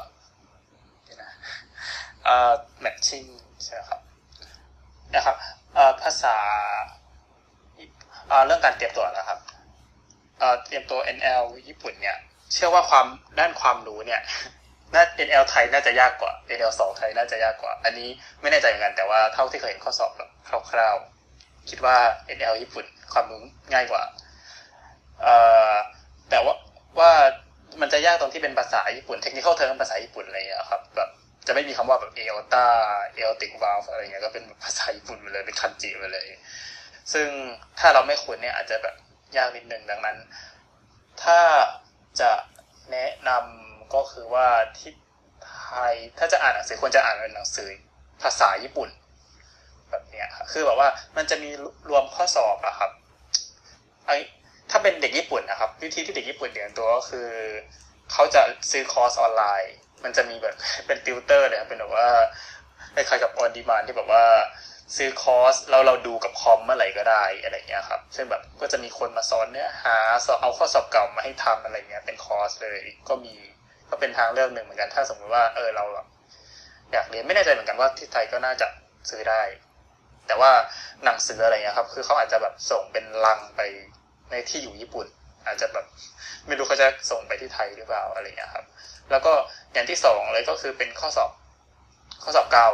เอ่อ matching ใช่ครับนะครับเอ่อภาษาเอ่อเรื่องการเตรียมตัวนะครับเอ่อเตรียมตัว NL ญี่ปุ่นเนี่ย เชื่อว่าความด้านความรู้เนี่ยน่า NL ไทยน่าจะยากกว่า NL สองไทยน่าจะยากกว่า อันนี้ไม่แน่ใจเหมือนกันแต่ว่าเท่าที่เคยเห็นข้อสอบแบบคร่าวๆคิดว่า NL ญี่ปุ่นความรู้ง่ายกว่าเอ่อแต่ว่าว่ามันจะยากตรงที่เป็นภาษาญี่ปุ่นเทคนิคเทอมภาษาญี่ปุ่นอะไรอย่างเงี้ยครับแบบจะไม่มีคำว่าแบบเอลตาเอลติกวาลอะไรเงี้ยก็เป็นภาษาญี่ปุ่นไปเลยเป็นคันจิไปเลย ซึ่งถ้าเราไม่คุ้นเนี่ยอาจจะแบบยากนิดนึงดังนั้น ถ้า จะแนะนำก็คือว่าที่ไทยถ้าจะอ่านหนังสือควรจะอ่านเป็นหนังสือภาษาญี่ปุ่น แบบเนี้ยคือแบบว่ามันจะมีรวมข้อสอบอะครับไอถ้าเป็นเด็กญี่ปุ่นนะครับ วิธีที่เด็กญี่ปุ่นเรียนตัวก็คือเขาจะซื้อคอร์สออนไลน์ มันจะมีแบบเป็นติวเตอร์เลยครับเป็นแบบว่าคล้ายๆกับออนดีมานที่แบบว่า ซื้อคอร์สแล้วเราดูกับคอมเมื่อไหร่ก็ได้อะไรเงี้ยครับ ซึ่งแบบก็จะมีคนมาสอนเนื้อหาสอนเอาข้อสอบเก่ามาให้ทำอะไรเงี้ยเป็นคอร์สเลยก็มีก็เป็นทางเลือกหนึ่งเหมือนกัน ถ้าสมมติว่าเออเราอยากเรียนไม่แน่ใจเหมือนกันว่าที่ไทยก็น่าจะซื้อได้ แต่ว่าหนังสืออะไรเงี้ยครับ คือเขาอาจจะแบบส่งเป็นลังไปในที่อยู่ญี่ปุ่น อาจจะแบบไม่รู้เขาจะส่งไปที่ไทยหรือเปล่าอะไรเงี้ยครับ แล้วก็อย่างที่สองเลยก็คือเป็นข้อสอบ ข้อสอบเก่า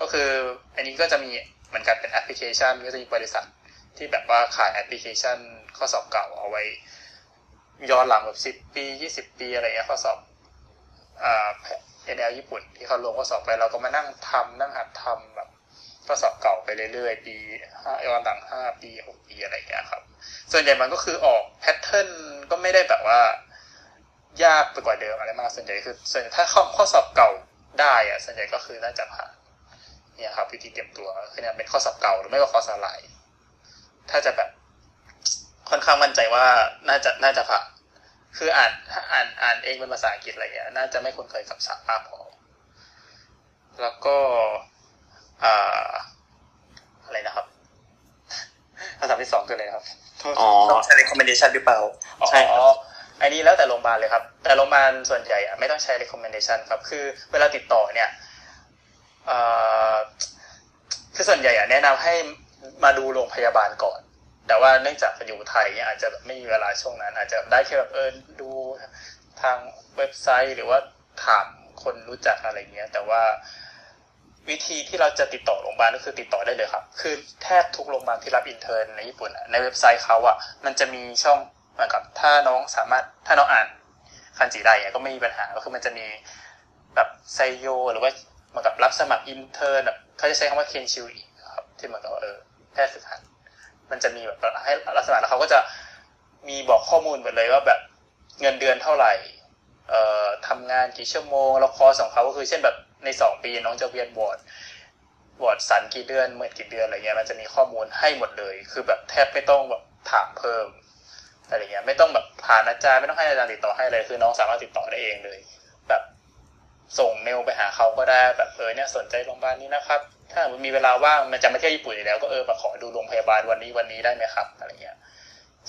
ก็คืออันนี้ก็จะมีเหมือนกันเป็นแอปพลิเคชันก็จะมีบริษัทที่แบบว่าขายแอปพลิเคชันข้อสอบเก่าเอาไว้ ย้อนหลังแบบสิบปียี่สิบปีอะไรเงี้ยข้อสอบอ่า NL ญี่ปุ่น ที่เขาลงข้อสอบไปเราก็มานั่งทำนั่งหัดทำแบบข้อสอบเก่าไปเรื่อยๆ ปีห้าย้อนหลังห้าปีหกปีอะไรเงี้ยครับ ส่วนใหญ่มันก็คือออก patternก็ไม่ได้แบบว่า ยากไปกว่าเดิมอะไรมากส่วนใหญ่คือ ส่วนใหญ่ถ้าข้อข้อสอบเก่าได้อะส่วนใหญ่ก็คือน่าจะผ่าน เนี่ยครับวิธีเตรียมตัวคือเนี่ยเป็นข้อสอบเก่าหรือไม่ก็ข้อสอบไหลถ้าจะแบบค่อนข้างมั่นใจว่าน่าจะน่าจะผ่านคืออ่านอ่านอ่านเองเป็นภาษาอังกฤษอะไรเงี้ยน่าจะไม่คุ้นเคยกับศัพท์มากพอแล้วก็อ่าอะไรนะครับคำถามที่สองคืออะไรครับอ๋อต้องใช้ recommendation หรือเปล่าใช่ครับอ๋ออันนี้แล้วแต่โรงพยาบาลเลยครับ แต่โรงพยาบาลส่วนใหญ่อะไม่ต้องใช้ recommendation ครับ คือเวลาติดต่อเนี่ยเอ่อ คือส่วนใหญ่อะแนะนำให้มาดูโรงพยาบาลก่อน แต่ว่าเนื่องจากอยู่ไทยเนี่ยอาจจะไม่มีเวลาช่วงนั้น อาจจะได้แค่แบบเออดูทางเว็บไซต์หรือว่าถามคนรู้จักอะไรเงี้ย แต่ว่าวิธีที่เราจะติดต่อโรงพยาบาลก็คือติดต่อได้เลยครับ คือแทบทุกโรงพยาบาลที่รับ intern ในญี่ปุ่นในเว็บไซต์เขาอะมันจะมีช่องเหมือนกับถ้าน้องสามารถถ้าน้องอ่านคันจิได้ก็ไม่มีปัญหาก็คือมันจะมีแบบไซโย หรือว่า เหมือนกับรับสมัคร intern แบบเขาจะใช้คำว่า 研修医 ครับที่เหมือนกับเออแพทย์ฝึกหัดมันจะมีแบบให้รับสมัครแล้วเขาก็จะมีบอกข้อมูลหมดเลยว่าแบบเงินเดือนเท่าไหร่ เอ่อทำงานกี่ชั่วโมง แล้วคอสของเขาก็คือเช่นแบบในสองปีน้องจะเวียนบอร์ดบอร์ดสันกี่เดือนเมื่อกี่เดือนอะไรเงี้ยมันจะมีข้อมูลให้หมดเลย คือแบบแทบไม่ต้องแบบถามเพิ่มอะไรเงี้ยไม่ต้องแบบผ่านอาจารย์ไม่ต้องให้อาจารย์ติดต่อให้เลยคือน้องสามารถติดต่อได้เองเลย ส่งเมลไปหาเขาก็ได้แบบเออเนี่ยสนใจโรงพยาบาลนี้นะครับ ถ้ามีเวลาว่างมันจะมาเที่ยวญี่ปุ่นอยู่แล้วก็เออมาขอดูโรงพยาบาลวันนี้วันนี้ได้ไหมครับอะไรเงี้ย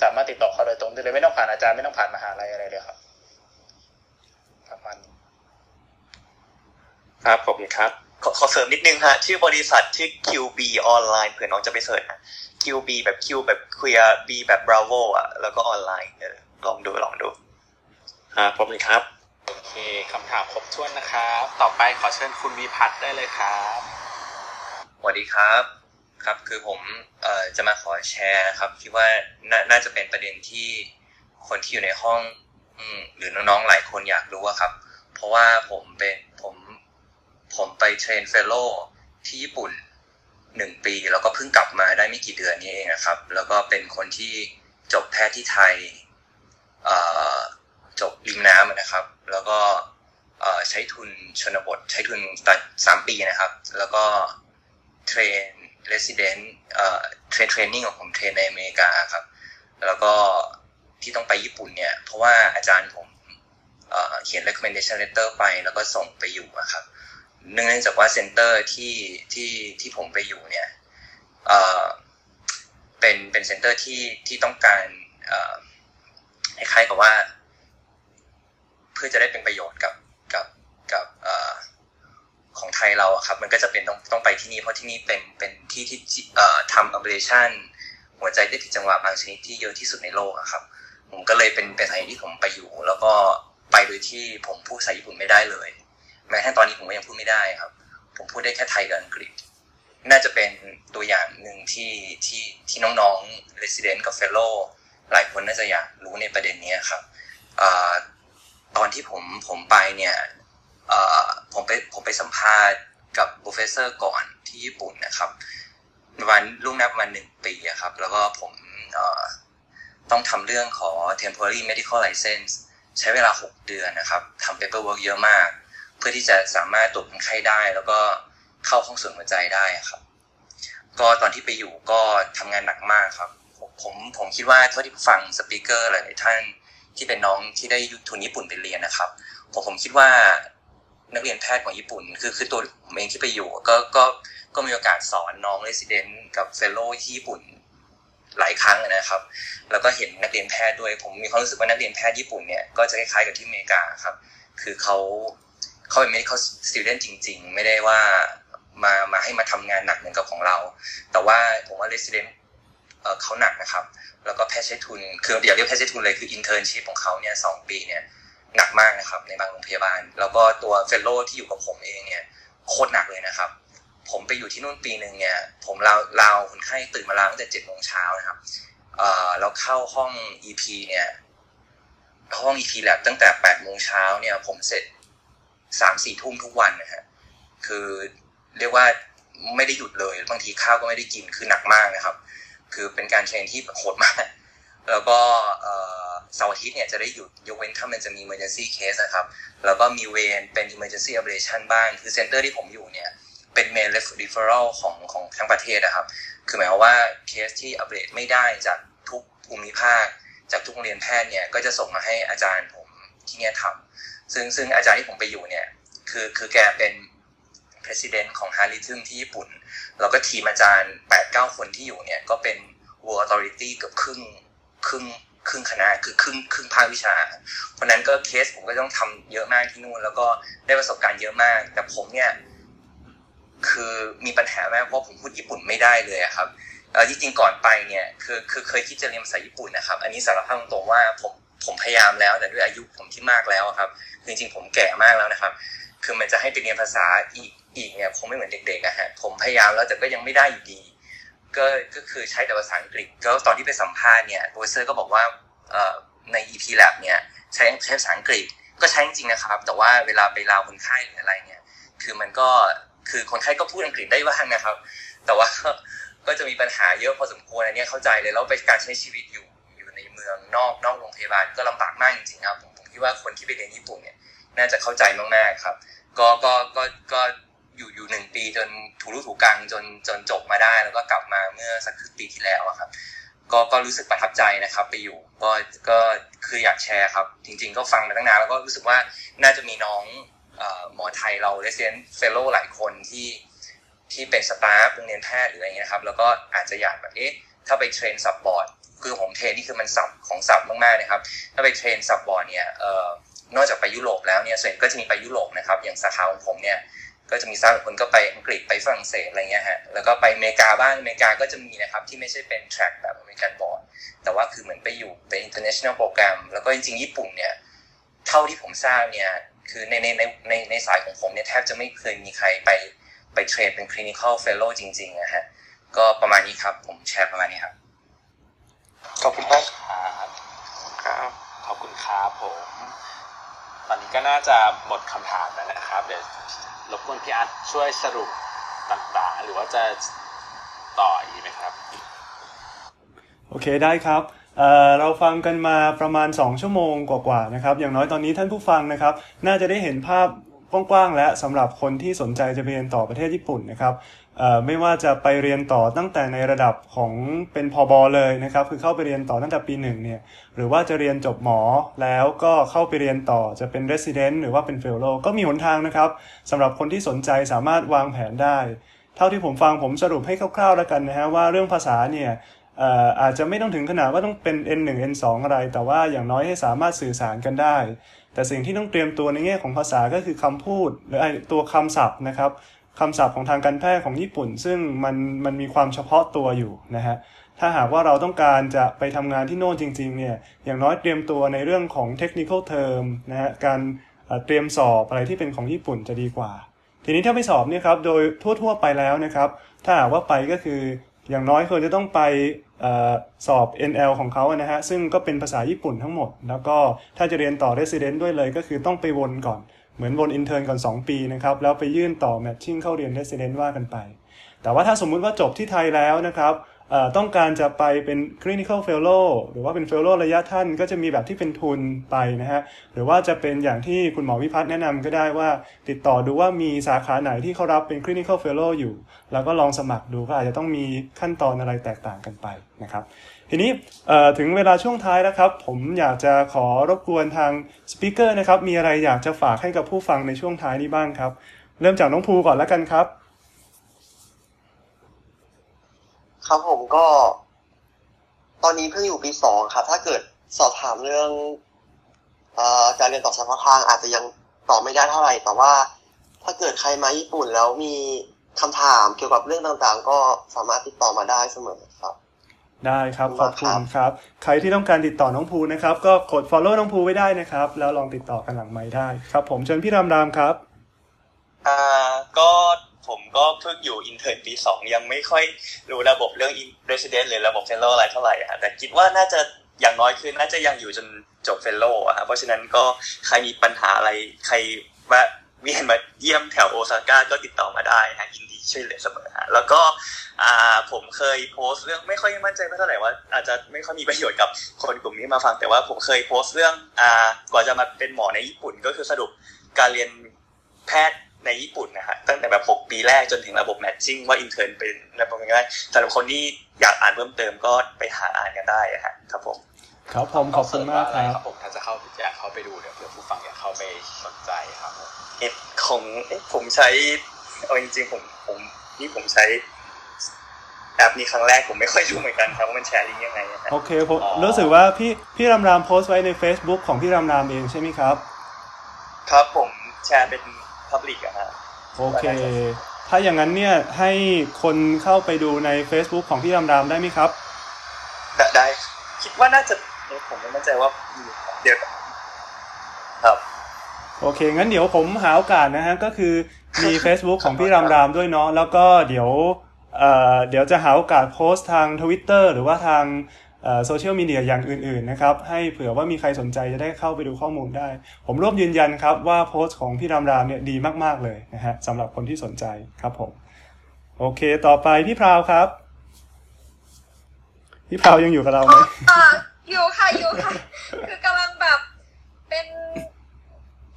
สามารถติดต่อเขาโดยตรงได้เลยไม่ต้องผ่านอาจารย์ไม่ต้องผ่านมหาลัยอะไรเลยครับประมาณนี้ครับผมครับขอขอเสริมนิดนึงฮะชื่อบริษัทชื่อ QB ออนไลน์เผื่อน้องจะไปเสิร์ชนะ QB แบบ Q แบบ queer B แบบ bravo อะแล้วก็ออนไลน์เออลองดูลองดูครับผมครับ โอเคคำถามครบถ้วนนะครับ ต่อไปขอเชิญคุณวีพัฒน์ได้เลยครับสวัสดีครับครับคือผมเอ่อจะมาขอแชร์นะครับคิดว่าน,น่าจะเป็นประเด็นที่คนที่อยู่ในห้องหรือน้องๆหลายคนอยากรู้อะครับ เพราะว่าผมเป็นผมผมไป train fellow ที่ญี่ปุ่นหนึ่งปี แล้วก็เพิ่งกลับมาได้ไม่กี่เดือนนี้เองนะครับ แล้วก็เป็นคนที่จบแพทย์ที่ไทยเอ่อ จบริมน้ำนะครับ แล้วก็ใช้ทุนชนบท ใช้ทุนตัดสามปีนะครับ แล้วก็ train resident train training ของผม train ในอเมริกาครับ แล้วก็ที่ต้องไปญี่ปุ่นเนี่ย เพราะว่าอาจารย์ผมเขียน recommendation letter ไป แล้วก็ส่งไปอยู่อะครับ เนื่องจากว่า center ที่ที่ที่ผมไปอยู่เนี่ยเป็นเป็น center ที่ที่ต้องการคล้ายๆกับว่า เพื่อจะได้เป็นประโยชน์กับกับกับอของไทยเราอะครับ มันก็จะเป็นต้องต้องไปที่นี่เพราะที่นี่เป็นเป็นที่ที่เอ่อทำ ablation หัวใจได้ผิดจังหวะบางชนิดที่เยอะที่สุดในโลกอะครับ ผมก็เลยเป็นเป็นสาเหตุที่ผมไปอยู่ แล้วก็ไปโดยที่ผมพูดภาษาญี่ปุ่นไม่ได้เลย แม้กระทั่ตอนนี้ผมก็ยังพูดไม่ได้ครับ ผมพูดได้แค่ไทยกับอังกฤษ น่าจะเป็นตัวอย่างหนึ่งที่ที่ที่น้องๆ resident กับ fellow หลายคนน่าจะอยากรู้ในประเด็นนี้ครับอ่า ตอนที่ผมผมไปเนี่ยผมไปผมไปสัมภาษณ์กับ professor ก่อนที่ญี่ปุ่นนะครับวันล่วงหน้าประมาณหนึ่งปีอะครับ แล้วก็ผมต้องทำเรื่องขอ temporary medical license ใช้เวลา 6 เดือนนะครับทำ paperwork เยอะมาก เพื่อที่จะสามารถตรวจคนไข้ได้ แล้วก็เข้าห้องสวนหัวใจได้ครับ ก็ตอนที่ไปอยู่ก็ทำงานหนักมากครับ ผมผมผมคิดว่าเท่าที่ฟัง speaker หลายท่าน ที่เป็นน้องที่ได้ทุนญี่ปุ่นไปเรียนนะครับ ผมผมคิดว่านักเรียนแพทย์ของญี่ปุ่น คือคือตัวผมเองที่ไปอยู่ ก็ก็ก็มีโอกาสสอนน้อง resident กับ fellow ที่ญี่ปุ่นหลายครั้งนะครับ แล้วก็เห็นนักเรียนแพทย์ด้วย ผมมีความรู้สึกว่านักเรียนแพทย์ญี่ปุ่นเนี่ยก็จะคล้ายๆกับที่อเมริกาครับ คือเขาเขาเป็น medical student จริง ๆ ไม่ได้ว่ามามาให้มาทำงานหนักเหมือนกับของเรา แต่ว่าผมว่า resident เขาหนักนะครับ แล้วก็แพทย์ใช้ทุน คือเดี๋ยวเรียกแพทย์ใช้ทุนเลยคือ internship ของเขาเนี่ยสองปีเนี่ยหนักมากนะครับ ในบางโรงพยาบาล แล้วก็ตัวเฟลโลที่อยู่กับผมเองเนี่ยโคตรหนักเลยนะครับ ผมไปอยู่ที่นู่นปีหนึ่งเนี่ย ผมลาวลาวคนไข้ตื่นมาลาวตั้งแต่เจ็ดโมงเช้านะครับเอ่อแล้วเข้าห้อง EP เนี่ยห้อง EP lab ตั้งแต่แปดโมงเช้าเนี่ย ผมเสร็จสามสี่ทุ่มทุกวันนะฮะคือเรียกว่าไม่ได้หยุดเลย บางทีข้าวก็ไม่ได้กินคือหนักมากนะครับ คือเป็นการ train ที่โหดมาก แล้วก็เสาร์อาทิตย์เนี่ยจะได้หยุดยกเว้นถ้ามันจะมี emergency case นะครับ แล้วก็มีเวรเป็น emergency ablation บ้าง คือ center ที่ผมอยู่เนี่ยเป็น main referral ของของทั้งประเทศนะครับ คือหมายความว่าเคสที่ ablate ไม่ได้จากทุกภูมิภาค จากทุกโรงเรียนแพทย์เนี่ยก็จะส่งมาให้อาจารย์ผมที่เนี่ยทำซึ่งซึ่งอาจารย์ที่ผมไปอยู่เนี่ยคือคือแกเป็น president ของ h a r r y t h m ที่ญี่ปุ่น แล้วก็ทีมอาจารย์ 8-9 คนที่อยู่เนี่ย ก็เป็น world authority เกือบครึ่งครึ่งครึ่งคณะคือครึ่งครึ่งภาควิชา เพราะนั้นก็เคสผมก็ต้องทำเยอะมากที่นู่น แล้วก็ได้ประสบการณ์เยอะมาก แต่ผมเนี่ย คือมีปัญหามากเพราะผมพูดญี่ปุ่นไม่ได้เลยครับเออจริงๆก่อนไปเนี่ยคือคือเคยคิดจะเรียนภาษาญี่ปุ่นนะครับ อันนี้สารภาพตรงๆว่าผมผมพยายามแล้ว แต่ด้วยอายุผมที่มากแล้วครับจริงๆผมแก่มากแล้วนะครับ คือมันจะให้ไปเรียนภาษาอีก อีกเนี่ยคงไม่เหมือนเด็กๆอะฮะผมพยายามแล้วแต่ก็ยังไม่ได้อยู่ดี ก็ก็คือใช้แต่ภาษาอังกฤษก็ตอนที่ไปสัมภาษณ์เนี่ยโปรเซอร์ก็บอกว่าเอ่อใน EP Lab เนี่ยใช้ใช้ภาษาอังกฤษก็ใช้จริงๆนะครับ แต่ว่าเวลาไปลาวคนไข้หรืออะไรเนี่ย คือมันก็คือคนไข้ก็พูดอังกฤษได้บ้างนะครับ แต่ว่าก็จะมีปัญหาเยอะพอสมควรอันนี้เข้าใจเลยแล้วไปการใช้ชีวิตอยู่อยู่ในเมืองนอกนอกโรงพยาบาลก็ลำบากมากจริงๆครับผมผมคิดว่าคนที่ไปเรียนญี่ปุ่นเนี่ยน่าจะเข้าใจมากๆครับ ก็ก็ก็ก็ อยู่อยู่หนึ่งปีจนถูรู้ถูกกังจนจนจบมาได้ แล้วก็กลับมาเมื่อสักครึ่งปีที่แล้วครับ ก็ก็รู้สึกประทับใจนะครับ ไปอยู่ก็ก็คืออยากแชร์ครับ จริง ๆ ก็ฟังมาตั้งนานแล้วก็รู้สึกว่าน่าจะมีน้องหมอไทยเรา resident fellow หลายคนที่ที่เป็น staff โรงเรียนแพทย์หรืออะไรเงี้ยครับ แล้วก็อาจจะอยากแบบเอ๊ะถ้าไป train subboard คือผม train นี่คือมัน sub ของ sub มากๆนะครับ ถ้าไป train subboard เนี่ยเอ่อนอกจากไปยุโรปแล้วเนี่ยส่วนก็จะมีไปยุโรปนะครับ อย่างสาขาของผมเนี่ย ก็จะมีทราบคนก็ไปอังกฤษไปฝรั่งเศสอะไรเงี้ยฮะแล้วก็ไปอเมริกาบ้างอเมริกาก็จะมีนะครับที่ไม่ใช่เป็น track แบบ American boardแต่ว่าคือเหมือนไปอยู่เป็น international program แล้วก็จริงๆ ญี่ปุ่นเนี่ยเท่าที่ผมทราบเนี่ยคือในในในในในสายของผมเนี่ยแทบจะไม่เคยมีใครไปไป train เป็น clinical fellow จริงๆนะฮะก็ประมาณนี้ครับ ผมแชร์ประมาณนี้ครับ ขอบคุณมากครับครับขอบคุณครับผม ตอนนี้ก็น่าจะหมดคำถามแล้วนะครับเดี๋ยว รบกวนพี่อาร์ตช่วยสรุปต่างๆ หรือว่าจะต่ออีกไหมครับ โอเคได้ครับเเราฟังกันมาประมาณ 2 ชั่วโมงกว่าๆนะครับ อย่างน้อยตอนนี้ท่านผู้ฟังนะครับ น่าจะได้เห็นภาพกว้างๆและสำหรับคนที่สนใจจะไปเรียนต่อประเทศญี่ปุ่นนะครับ ไม่ว่าจะไปเรียนต่อตั้งแต่ในระดับของเป็นพอบอเลยนะครับ คือเข้าไปเรียนต่อตั้งแต่ปีหนึ่งเนี่ย หรือว่าจะเรียนจบหมอแล้วก็เข้าไปเรียนต่อจะเป็น resident หรือว่าเป็น fellow ก็มีหนทางนะครับสำหรับคนที่สนใจสามารถวางแผนได้ เท่าที่ผมฟังผมสรุปให้คร่าวๆแล้วกันนะฮะว่าเรื่องภาษาเนี่ยอาจจะไม่ต้องถึงขนาดว่าต้องเป็น N1 N2 อะไร แต่ว่าอย่างน้อยให้สามารถสื่อสารกันได้ แต่สิ่งที่ต้องเตรียมตัวในแง่ของภาษาก็คือคำพูด หรือตัวคำศัพท์นะครับ คำศัพท์ของทางการแพทย์ของญี่ปุ่น ซึ่งมันมันมีความเฉพาะตัวอยู่นะฮะถ้าหากว่าเราต้องการจะไปทำงานที่โน่นจริงๆเนี่ยอย่างน้อยเตรียมตัวในเรื่องของเทคนิคอลเทอมนะฮะการเตรียมสอบอะไรที่เป็นของญี่ปุ่นจะดีกว่า ทีนี้ถ้าไปสอบเนี่ยครับโดยทั่วๆไปแล้วนะครับถ้าหากว่าไปก็คืออย่างน้อยควรจะต้องไปอสอบ NL ของเขานะฮะซึ่งก็เป็นภาษาญี่ปุ่นทั้งหมด แล้วก็ถ้าจะเรียนต่อ Resident ด้วยเลยก็คือต้องไปวนก่อน เหมือนวน intern ก่อน 2 ปีนะครับ แล้วไปยื่นต่อ matching เข้าเรียน resident ว่ากันไป แต่ว่าถ้าสมมุติว่าจบที่ไทยแล้วนะครับต้องการจะไปเป็น clinical fellow หรือว่าเป็น fellow ระยะท่านก็จะมีแบบที่เป็นทุนไปนะฮะ หรือว่าจะเป็นอย่างที่คุณหมอวิพัฒน์แนะนำก็ได้ว่าติดต่อดูว่ามีสาขาไหนที่เขารับเป็น clinical fellow อยู่ แล้วก็ลองสมัครดูก็อาจจะต้องมีขั้นตอนอะไรแตกต่างกันไปนะครับ ทีนี้ถึงเวลาช่วงท้ายแล้วครับ ผมอยากจะขอรบกวนทางสปิเกอร์นะครับ มีอะไรอยากจะฝากให้กับผู้ฟังในช่วงท้ายนี้บ้างครับ เริ่มจากน้องภูก่อนแล้วกันครับ ครับผมก็ ตอนนี้เพิ่งอยู่ปีสองครับ ถ้าเกิดสอบถามเรื่องอการเรียนต่อเฉพาะทางอาจจะยังตอบไม่ได้เท่าไหร่ แต่ว่า ถ้าเกิดใครมาญี่ปุ่นแล้วมีคำถามเกี่ยวกับเรื่องต่างๆ ก็สามารถติดต่อมาได้เสมอครับ ได้ครับขอบคุณครับ ใครที่ต้องการติดต่อน้องภูนะครับ ก็กด follow น้องภูไว้ได้นะครับ แล้วลองติดต่อกันหลังไม้ได้ครับ ผมเชิญพี่รามรามครับอ่าก็ผมก็เพิ่งอยู่ intern ปีสองยังไม่ค่อยรู้ระบบเรื่อง resident หรือระบบ fellow อะไรเท่าไหร่ฮะแต่คิดว่าน่าจะอย่างน้อยคือน่าจะยังอยู่จนจบ fellow อะครับเพราะฉะนั้นก็ใครมีปัญหาอะไรใครแวะเวียนมาเยี่ยมแถวโอซาก้าก็ติดต่อมาได้ฮะยินดีช่วยเหลือเสมอฮะแล้วก็อ่าผมเคยโพสต์เรื่องไม่ค่อยมั่นใจเท่าไหร่ว่าอาจจะไม่ค่อยมีประโยชน์กับคนกลุ่มนี้มาฟังแต่ว่าผมเคยโพสต์เรื่องอ่ากว่าจะมาเป็นหมอในญี่ปุ่นก็คือสรุปการเรียนแพทย์ในญี่ปุ่นนะฮะตั้งแต่แบบ 6 ปีแรกจนถึงระบบ matching ว่า intern เป็นอะไรประมาณนี้สำหรับคนที่อยากอ่านเพิ่มเติมก็ไปหาอ่านกันได้ฮะครับผม ครับผมขอบคุณมากครับผมถ้าจะเข้าอยากเข้าไปดูเดี๋ยวเผื่อผู้ฟังอยากเข้าไปสนใจครับเอ็ดของผมใช้เอาจริงๆผมผมนี่ผมใช้แอปนี้ครั้งแรกผมไม่ค่อยรู้เหมือนกันครับว่ามันแชร์ลิงก์ยังไงโอเคผมรู้สึกว่าพี่พี่รำรามโพสต์ไว้ใน Facebook ของพี่รำรามเองใช่ไหมครับ ครับผมแชร์เป็นพับลิกอะฮะโอเค ถ้าอย่างนั้นเนี่ยให้คนเข้าไปดูใน Facebook ของพี่รำรามได้ไหมครับ ได้คิดว่าน่าจะ ผมไม่แน่ใจว่าเดี๋ยวครับโอเค งั้นเดี๋ยวผมหาโอกาสนะฮะ ก็คือมี Facebook ของพี่รามรามด้วยเนาะแล้วก็เดี๋ยวเอ่อเดี๋ยวจะหาโอกาสโพสต์ทางทวิตเตอร์หรือว่าทางโซเชียลมีเดียอย่างอื่นๆนะครับ ให้เผื่อว่ามีใครสนใจจะได้เข้าไปดูข้อมูลได้ ผมร่วมยืนยันครับว่าโพสต์ของพี่รามรามเนี่ยดีมากๆเลยนะฮะสำหรับคนที่สนใจครับผม โอเค ต่อไปพี่พราวครับ พี่พราวยังอยู่กับเราไหม อยู่ค่ะอยู่ค่ะ คือกำลังแบบเป็น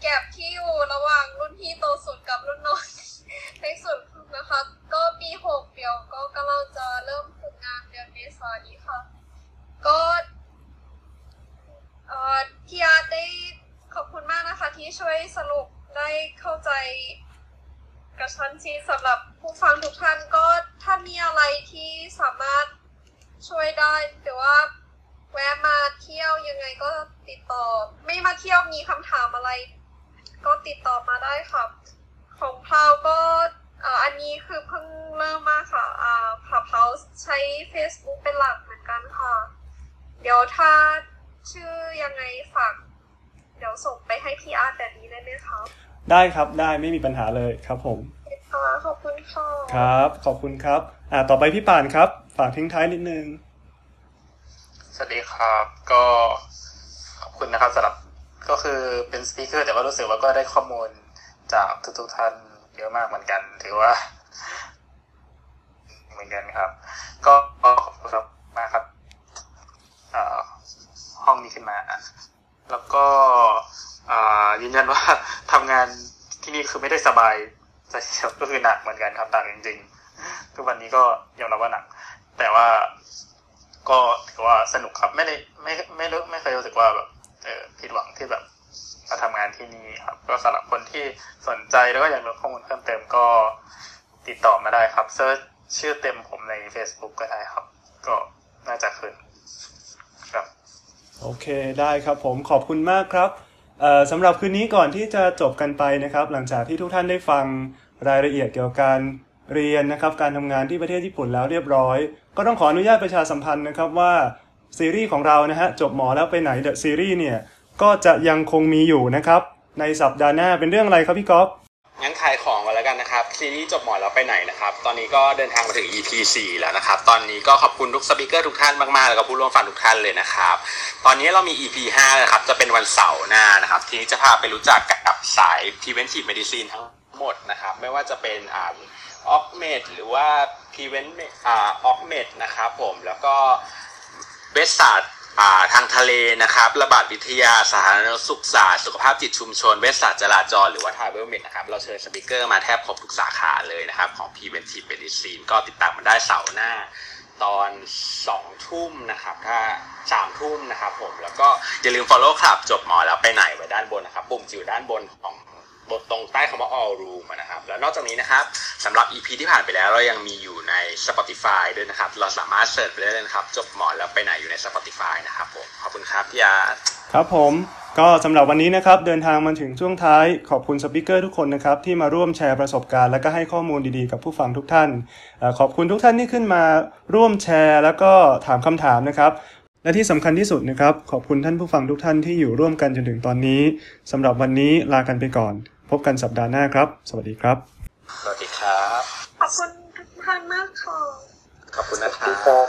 แก็บที่อยู่ระหว่างรุ่นพี่โตสุดกับรุ่นน้องเล็กสุดนะคะ ก็ปีหกเดียวก็กำลังจะเริ่มฝึกงานเดือนเมษายนนี้ค่ะ ก็เอ่อพี่อาร์ตได้ขอบคุณมากนะคะ ที่ช่วยสรุปได้เข้าใจกระชั้นชิดสำหรับผู้ฟังทุกท่านก็ถ้ามีอะไรที่สามารถช่วยได้หรือว่า แวะมาเที่ยวยังไงก็ติดต่อ ไม่มาเที่ยวมีคำถามอะไร ก็ติดต่อมาได้ค่ะของพราวก็เอ่ออันนี้คือเพิ่งเริ่มมาค่ะอ่าพาเพาใช้ Facebook เป็นหลักเหมือนกันค่ะ เดี๋ยวถ้าชื่อยังไงฝาก เดี๋ยวส่งไปให้พี่อาร์ตแบบนี้ได้ไหมคะได้ครับได้ไม่มีปัญหาเลยครับผมค่ะขอบคุณค่ะครับ ขอบคุณครับ อ่าต่อไปพี่ป่านครับ ฝากทิ้งท้ายนิดนึงส วัสดีครับ ก็ขอบคุณนะครับสำหรับก็คือเป็นสปีกเกอร์แต่ว่ารู้สึกว่าก็ได้ข้อมูลจากทุกๆท่านเยอะมากเหมือนกัน ถือว่า เหมือนกันครับ ก็ขอบคุณครับมากครับห้องนี้ขึ้นมา แล้วก็ยืนยันว่าทำงานที่นี่คือไม่ได้สบายแต่ก็คือหนักเหมือนกันครับหนักจริงๆทุกวันนี้ก็ยอมรับว่าหนัก แต่ว่า ก็ถือว่าสนุกครับไม่ได้ไม่ไม่รู้ไม่เคยรู้สึกว่าแบบเออผิดหวังที่แบบมาทำงานที่นี่ครับ ก็สำหรับคนที่สนใจแล้วก็อยากรู้ข้อมูลเพิ่มเติมก็ติดต่อมาได้ครับเซิร์ชชื่อเต็มผมใน Facebook ก็ได้ครับ ก็น่าจะขึ้นครับ โอเคได้ครับผมขอบคุณมากครับสำหรับคืนนี้ก่อนที่จะจบกันไปนะครับ หลังจากที่ทุกท่านได้ฟังรายละเอียดเกี่ยวกับ เรียนนะครับการทำงานที่ประเทศญี่ปุ่นแล้วเรียบร้อย ก็ต้องขออนุญาตประชาสัมพันธ์นะครับว่าซีรีส์ของเรานะฮะจบหมอแล้วไปไหนเดอะซีรีส์เนี่ยก็จะยังคงมีอยู่นะครับในสัปดาห์หน้าเป็นเรื่องอะไรครับพี่ก๊อฟงั้นขายของกันแล้วกันนะครับซีรีส์จบหมอแล้วไปไหนนะครับ ตอนนี้ก็เดินทางมาถึง EP 4แล้วนะครับ ตอนนี้ก็ขอบคุณทุกสปิเกอร์ทุกท่านมากๆ แล้วก็ผู้ร่วมฟังทุกท่านเลยนะครับ ตอนนี้เรามี EP 5นะครับ จะเป็นวันเสาร์หน้านะครับ ทีนี้จะพาไปรู้จักกับสาย preventive medicine ทั้งหมดนะครับ ไม่ว่าจะเป็นอ่า occ med หรือว่า prevent อ่า occ med นะครับผมแล้วก็เวชศาสตร์อ่าทางทะเลนะครับ ระบาดวิทยาสาธารณสุขศาสตร์สุขภาพจิตชุมชน เวชศาสตร์จราจร หรือว่า travel med นะครับ เราเชิญ speaker มาแทบครบทุกสาขาเลยนะครับ ของ preventive medicine ก็ติดตามมันได้เสาร์หน้าตอน2ทุ่มนะครับ ถ้า3ทุ่มนะครับผม แล้วก็อย่าลืม follow คลับจบหมอแล้วไปไหนไว้ด้านบนนะครับ ปุ่มจิ๋วด้านบนของ ตรงใต้คำว่า all room นะครับ แล้วนอกจากนี้นะครับสำหรับ EP ที่ผ่านไปแล้วเรายังมีอยู่ใน Spotify ด้วยนะครับ เราสามารถ search ไปได้เลยนะครับ จบหมอแล้วไปไหนอยู่ใน Spotify นะครับผม ขอบคุณครับพี่อาร์ตครับผมก็สำหรับวันนี้นะครับ เดินทางมาถึงช่วงท้าย ขอบคุณ speaker ทุกคนนะครับ ที่มาร่วมแชร์ประสบการณ์ และก็ให้ข้อมูลดีๆ กับผู้ฟังทุกท่าน ขอบคุณทุกท่านที่ขึ้นมาร่วมแชร์ แล้วก็ถามคำถามนะครับและที่สำคัญที่สุดนะครับ ขอบคุณท่านผู้ฟังทุกท่านที่อยู่ร่วมกันจนถึงตอนนี้สำหรับวันนี้ลากันไปก่อน พบกันสัปดาห์หน้าครับ สวัสดีครับ สวัสดีครับ ขอบคุณทุกท่านมากค่ะ ขอบคุณนะครับ